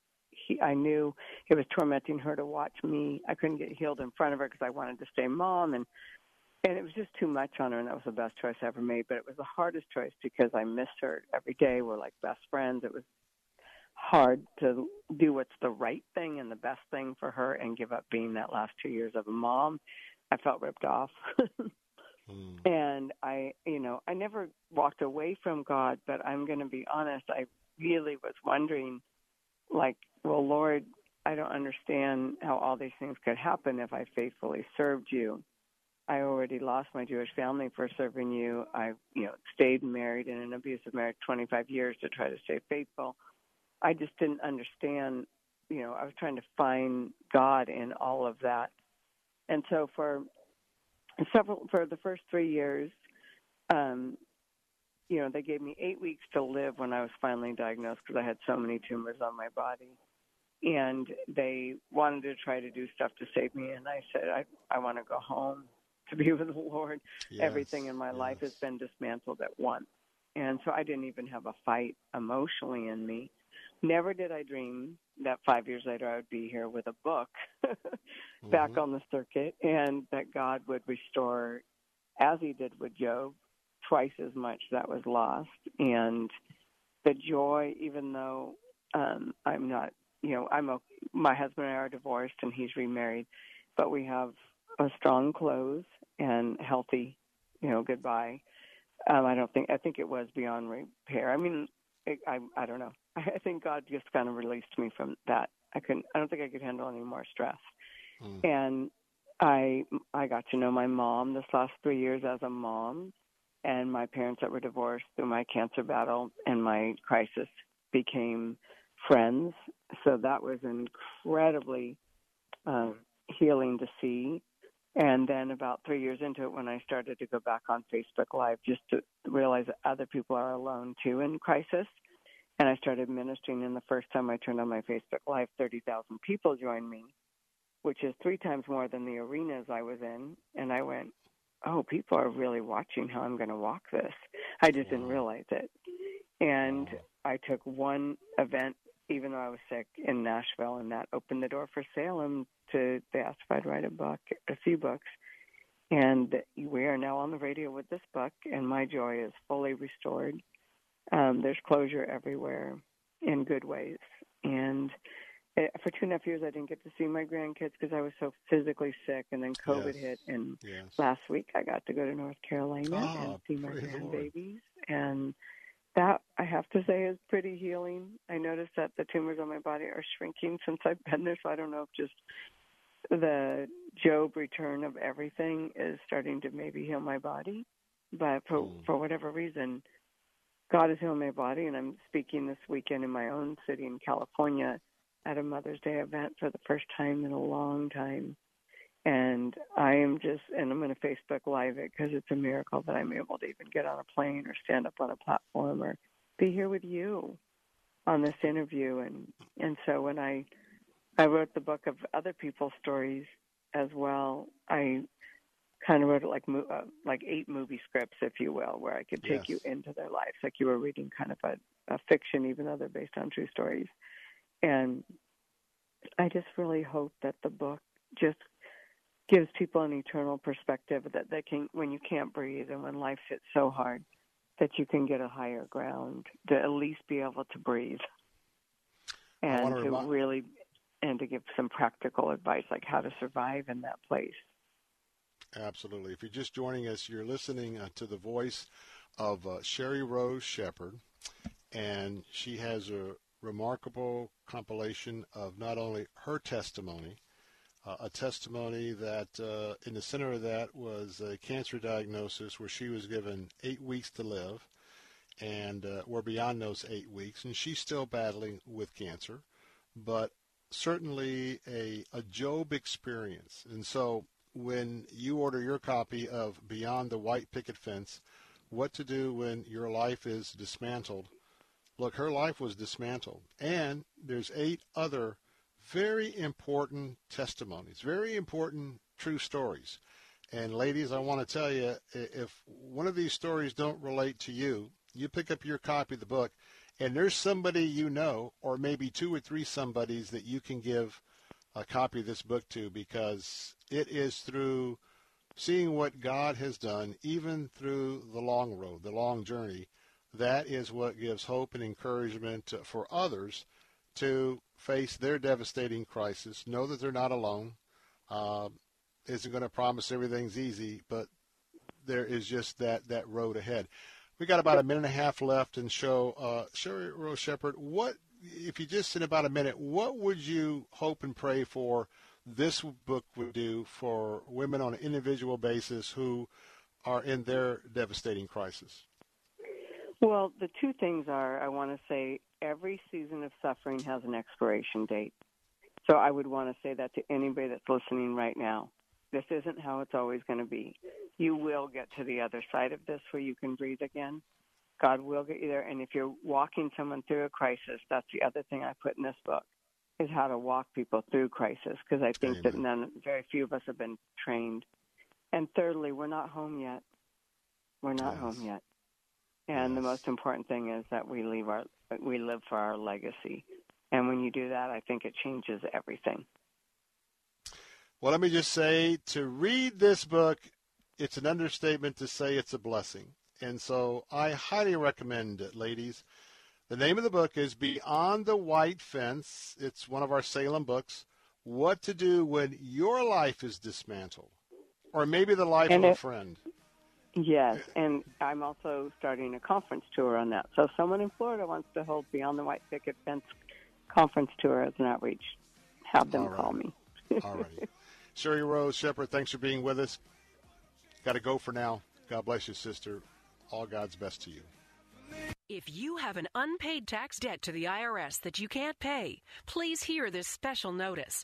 He, I knew it was tormenting her to watch me. I couldn't get healed in front of her because I wanted to stay mom, and and it was just too much on her. And that was the best choice I ever made, but it was the hardest choice because I missed her every day. We're like best friends. It was hard to do what's the right thing and the best thing for her and give up being that last two years of a mom. I felt ripped off. Hmm. And I, you know, I never walked away from God, but I'm going to be honest, I really was wondering, like, well, Lord, I don't understand how all these things could happen if I faithfully served you. I already lost my Jewish family for serving you. I, you know, stayed married in an abusive marriage 25 years to try to stay faithful. I just didn't understand, you know, I was trying to find God in all of that. And so for several for the first 3 years um you know, they gave me 8 weeks to live when I was finally diagnosed because I had so many tumors on my body. And they wanted to try to do stuff to save me and I said I I want to go home to be with the Lord. Yes, Everything in my life has been dismantled at once. And so I didn't even have a fight emotionally in me. Never did I dream that five years later I would be here with a book back on the circuit and that God would restore, as he did with Job, twice as much that was lost. And the joy, even though um, I'm not, you know, I'm a, my husband and I are divorced and he's remarried, but we have a strong close and healthy, you know, goodbye. Um, I don't think I think it was beyond repair. I mean, it, I I don't know. I think God just kind of released me from that. I couldn't. I don't think I could handle any more stress. And I I got to know my mom this last three years as a mom, and my parents that were divorced through my cancer battle and my crisis became friends. So that was incredibly um, healing to see. And then about three years into it, when I started to go back on Facebook Live, just to realize that other people are alone too in crisis. And I started ministering. And the first time I turned on my Facebook Live, 30,000 people joined me, which is three times more than the arenas I was in. And I went, oh, people are really watching how I'm going to walk this. I just didn't realize it. And I took one event, even though I was sick, in Nashville, and that opened the door for Salem to they asked if I'd write a book, a few books. And we are now on the radio with this book, and my joy is fully restored. Um, there's closure everywhere in good ways. And eh, for two and a half years, I didn't get to see my grandkids because I was so physically sick, and then COVID Yes. hit. And Yes. last week, I got to go to North Carolina Ah, and see my grandbabies, and that I have to say is pretty healing. I noticed that the tumors on my body are shrinking since I've been there, so I don't know if just the Job return of everything is starting to maybe heal my body, but for Hmm. for whatever reason, God is healing my body, and I'm speaking this weekend in my own city in California at a Mother's Day event for the first time in a long time. And I am just, and I'm going to Facebook Live it because it's a miracle that I'm able to even get on a plane or stand up on a platform or be here with you on this interview. And and so when I I wrote the book of other people's stories as well, I kind of wrote it like mo- uh, like eight movie scripts, if you will, where I could take Yes. you into their lives, like you were reading kind of a, a fiction, even though they're based on true stories. And I just really hope that the book just gives people an eternal perspective that they can, when you can't breathe and when life hits so hard, that you can get a higher ground to at least be able to breathe and wanna remind- really and to give some practical advice like how to survive in that place. Absolutely. If you're just joining us, you're listening uh, to the voice of uh, Sheri Rose Shepherd, and she has a remarkable compilation of not only her testimony, a testimony that uh, in the center of that was a cancer diagnosis where she was given eight weeks to live, and uh, we're beyond those eight weeks, and she's still battling with cancer, but certainly a, a Job experience. And so when you order your copy of Beyond the White Picket Fence, What to Do When Your Life is Dismantled, look, her life was dismantled. And there's eight other very important testimonies, very important true stories. And ladies, I want to tell you, if one of these stories don't relate to you, you pick up your copy of the book, and there's somebody you know, or maybe two or three somebodies that you can give a copy of this book to, because it is through seeing what God has done, even through the long road, the long journey, that is what gives hope and encouragement uh, for others to face their devastating crisis, know that they're not alone. Uh, isn't going to promise everything's easy, but there is just that, that road ahead. We got about a minute and a half left in show. Uh, Sheri Rose Shepherd, what if you just in about a minute, what would you hope and pray for this book would do for women on an individual basis who are in their devastating crisis? Well, the two things are I want to say every season of suffering has an expiration date. So I would want to say that to anybody that's listening right now. This isn't how it's always going to be. You will get to the other side of this where you can breathe again. God will get you there. And if you're walking someone through a crisis, that's the other thing I put in this book is how to walk people through crisis because I think that none, very few of us have been trained. And thirdly, we're not home yet. We're not home yet. And the most important thing is that we leave our we live for our legacy. And when you do that, I think it changes everything. Well, let me just say to read this book, it's an understatement to say it's a blessing. And so I highly recommend it, ladies. The name of the book is Beyond the White Fence. It's one of our Salem books. What to do when your life is dismantled, or maybe the life And of a friend. Yes, and I'm also starting a conference tour on that. So if someone in Florida wants to hold Beyond the White Picket Fence conference tour as an outreach, have them All right. call me. All righty. Sheri Rose Shepherd, thanks for being with us. Got to go for now. God bless you, sister. All God's best to you. If you have an unpaid tax debt to the IRS that you can't pay, please hear this special notice.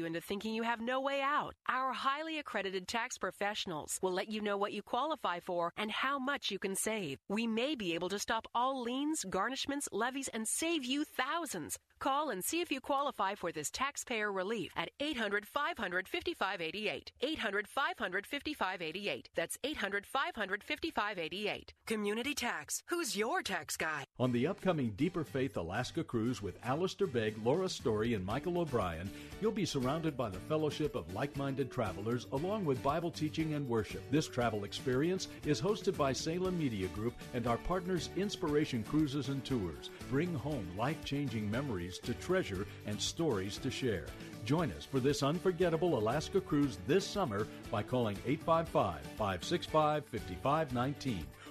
into thinking you have no way out. Our highly accredited tax professionals will let you know what you qualify for and how much you can save. We may be able to stop all liens, garnishments, levies, and save you thousands. Call and see if you qualify for this taxpayer relief at 800 500 5588. 800 500 5588. That's 800 500 5588. Community Tax. Who's your tax guy? On the upcoming Deeper Faith Alaska cruise with Alistair Begg, Laura Story, and Michael O'Brien, you'll be surrounded by the fellowship of like minded travelers along with Bible teaching and worship. This travel experience is hosted by Salem Media Group and our partners Inspiration Cruises and Tours. Bring home life changing memories to treasure and stories to share. Join us for this unforgettable Alaska cruise this summer by calling 855 565 5519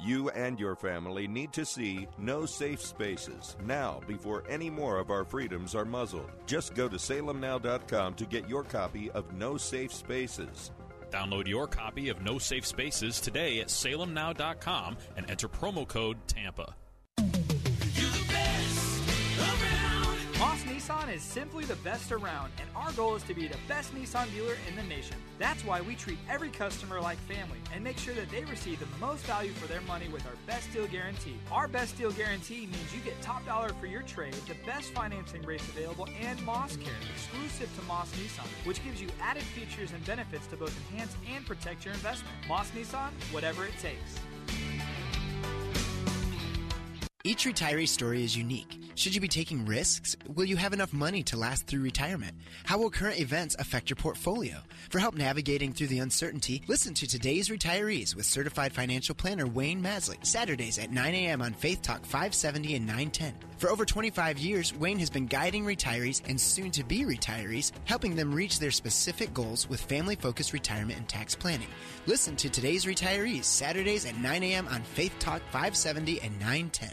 You and your family need to see No Safe Spaces now before any more of our freedoms are muzzled. Just go to salemnow.com to get your copy of No Safe Spaces. Download your copy of No Safe Spaces today at salemnow.com and enter promo code TAMPA. Moss Nissan is simply the best around, and our goal is to be the best Nissan dealer in the nation. That's why we treat every customer like family and make sure that they receive the most value for their money with our best deal guarantee. Our best deal guarantee means you get top dollar for your trade, the best financing rates available, and Moss Care, exclusive to Moss Nissan, which gives you added features and benefits to both enhance and protect your investment. Moss Nissan, whatever it takes. Each retiree story is unique. Should you be taking risks? Will you have enough money to last through retirement? How will current events affect your portfolio? For help navigating through the uncertainty, listen to today's retirees with certified financial planner Wayne Masley, Saturdays at 9 a.m. on Faith Talk 570 and 910. For over 25 years, Wayne has been guiding retirees and soon to be retirees, helping them reach their specific goals with family focused retirement and tax planning. Listen to today's retirees, Saturdays at 9 a.m. on Faith Talk 570 and 910.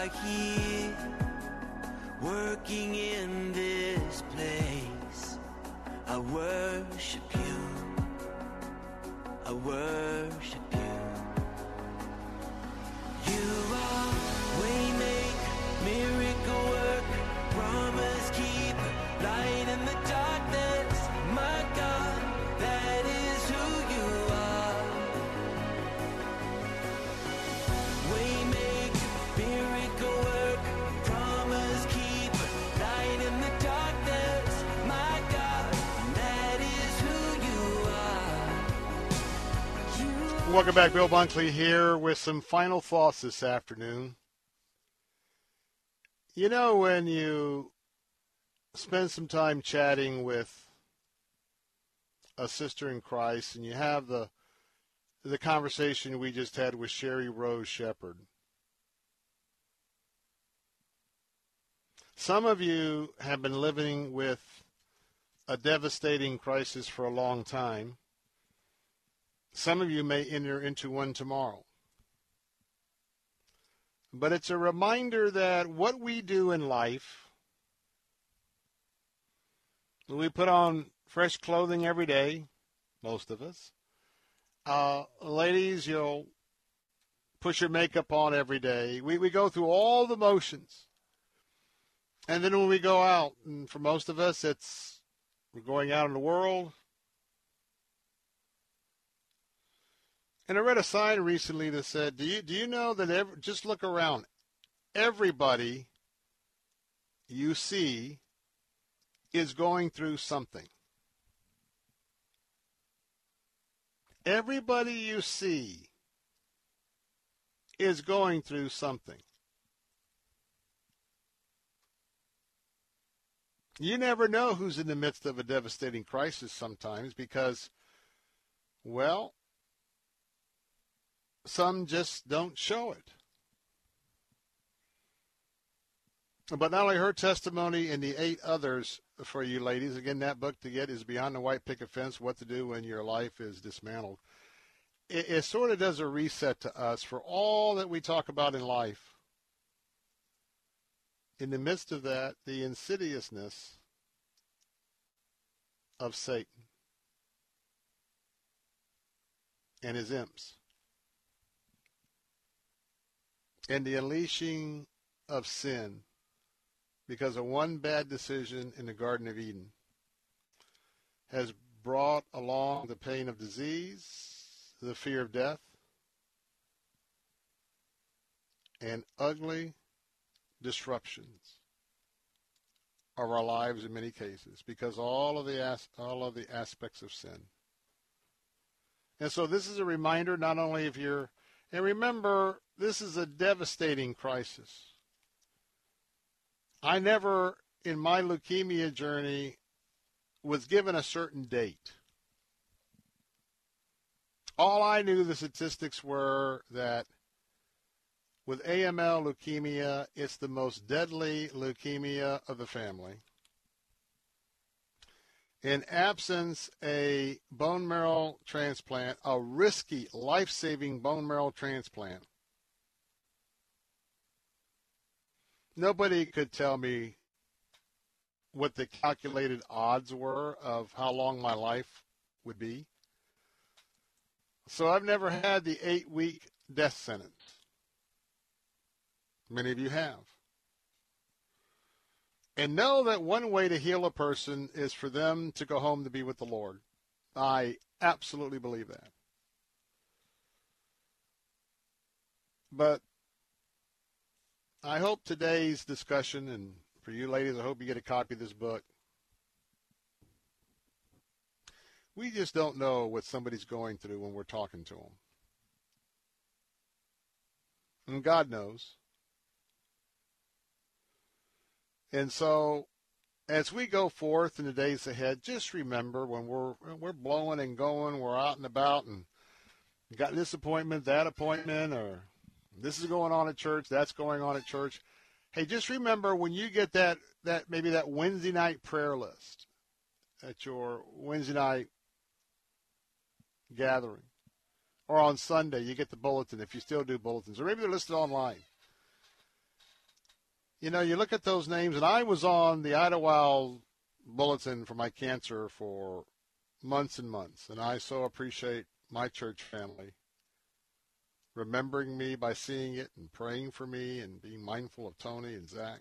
Are here, working in this place. I worship you. I worship you. You are waymaker, miracle worker, promise keeper, light in the darkness. My God, Welcome back, Bill Bunkley here with some final thoughts this afternoon. You know, when you spend some time chatting with a sister in Christ, and you have the the conversation we just had with Sheri Rose Shepherd. Some of you have been living with a devastating crisis for a long time. Some of you may enter into one tomorrow. But it's a reminder that what we do in life, we put on fresh clothing every day, most of us. Uh, ladies, you'll put your makeup on every day. We, we go through all the motions. And then when we go out, and for most of us, it's we're going out in the world. And I read a sign recently that said, "Do you do you know that every, just look around, everybody you see is going through something. Everybody you see is going through something. You never know who's in the midst of a devastating crisis sometimes because, well, some just don't show it. But not only her testimony and the eight others for you ladies, again, that book to get is Beyond the White Picket Fence What to Do When Your Life is Dismantled. It, it sort of does a reset to us for all that we talk about in life. In the midst of that, the insidiousness of Satan and his imps and the unleashing of sin because of one bad decision in the Garden of Eden has brought along the pain of disease, the fear of death, and ugly disruptions of our lives in many cases because all of the as- all of the aspects of sin. And so this is a reminder not only if you're and remember this is a devastating crisis. I never, in my leukemia journey, was given a certain date. All I knew the statistics were that with AML leukemia, it's the most deadly leukemia of the family. In absence a bone marrow transplant, a risky, life-saving bone marrow transplant, nobody could tell me what the calculated odds were of how long my life would be. So I've never had the eight week death sentence. Many of you have. And know that one way to heal a person is for them to go home to be with the Lord. I absolutely believe that. But I hope today's discussion, and for you ladies, I hope you get a copy of this book. We just don't know what somebody's going through when we're talking to them. And God knows. And so, as we go forth in the days ahead, just remember when we're we're blowing and going, we're out and about, and got this appointment, that appointment, or this is going on at church, that's going on at church. Hey, just remember when you get that that maybe that Wednesday night prayer list at your Wednesday night gathering, or on Sunday you get the bulletin if you still do bulletins, or maybe they're listed online. You know, you look at those names, and I was on the Idlewild bulletin for my cancer for months and months, and I so appreciate my church family remembering me by seeing it and praying for me and being mindful of Tony and Zach.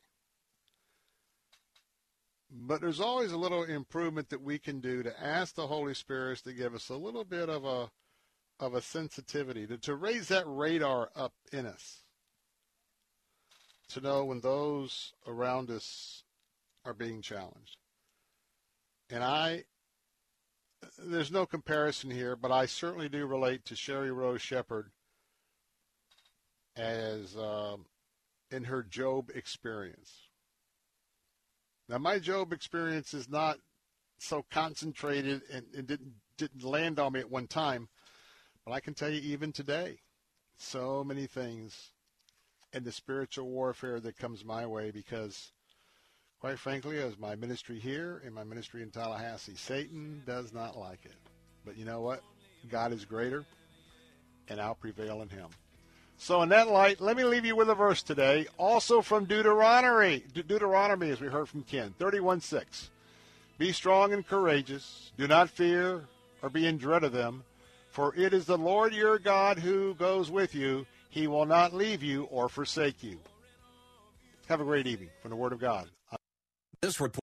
But there's always a little improvement that we can do to ask the Holy Spirit to give us a little bit of a of a sensitivity to, to raise that radar up in us. To know when those around us are being challenged. And I there's no comparison here, but I certainly do relate to Sheri Rose Shepherd as um, in her Job experience. Now, my Job experience is not so concentrated and, and didn't didn't land on me at one time, but I can tell you even today, so many things in the spiritual warfare that comes my way because, quite frankly, as my ministry here and my ministry in Tallahassee, Satan does not like it. But you know what? God is greater, and I'll prevail in him. So, in that light, let me leave you with a verse today, also from Deuteronomy. De- Deuteronomy, as we heard from Ken, 31 6. Be strong and courageous. Do not fear or be in dread of them, for it is the Lord your God who goes with you. He will not leave you or forsake you. Have a great evening from the Word of God. This report.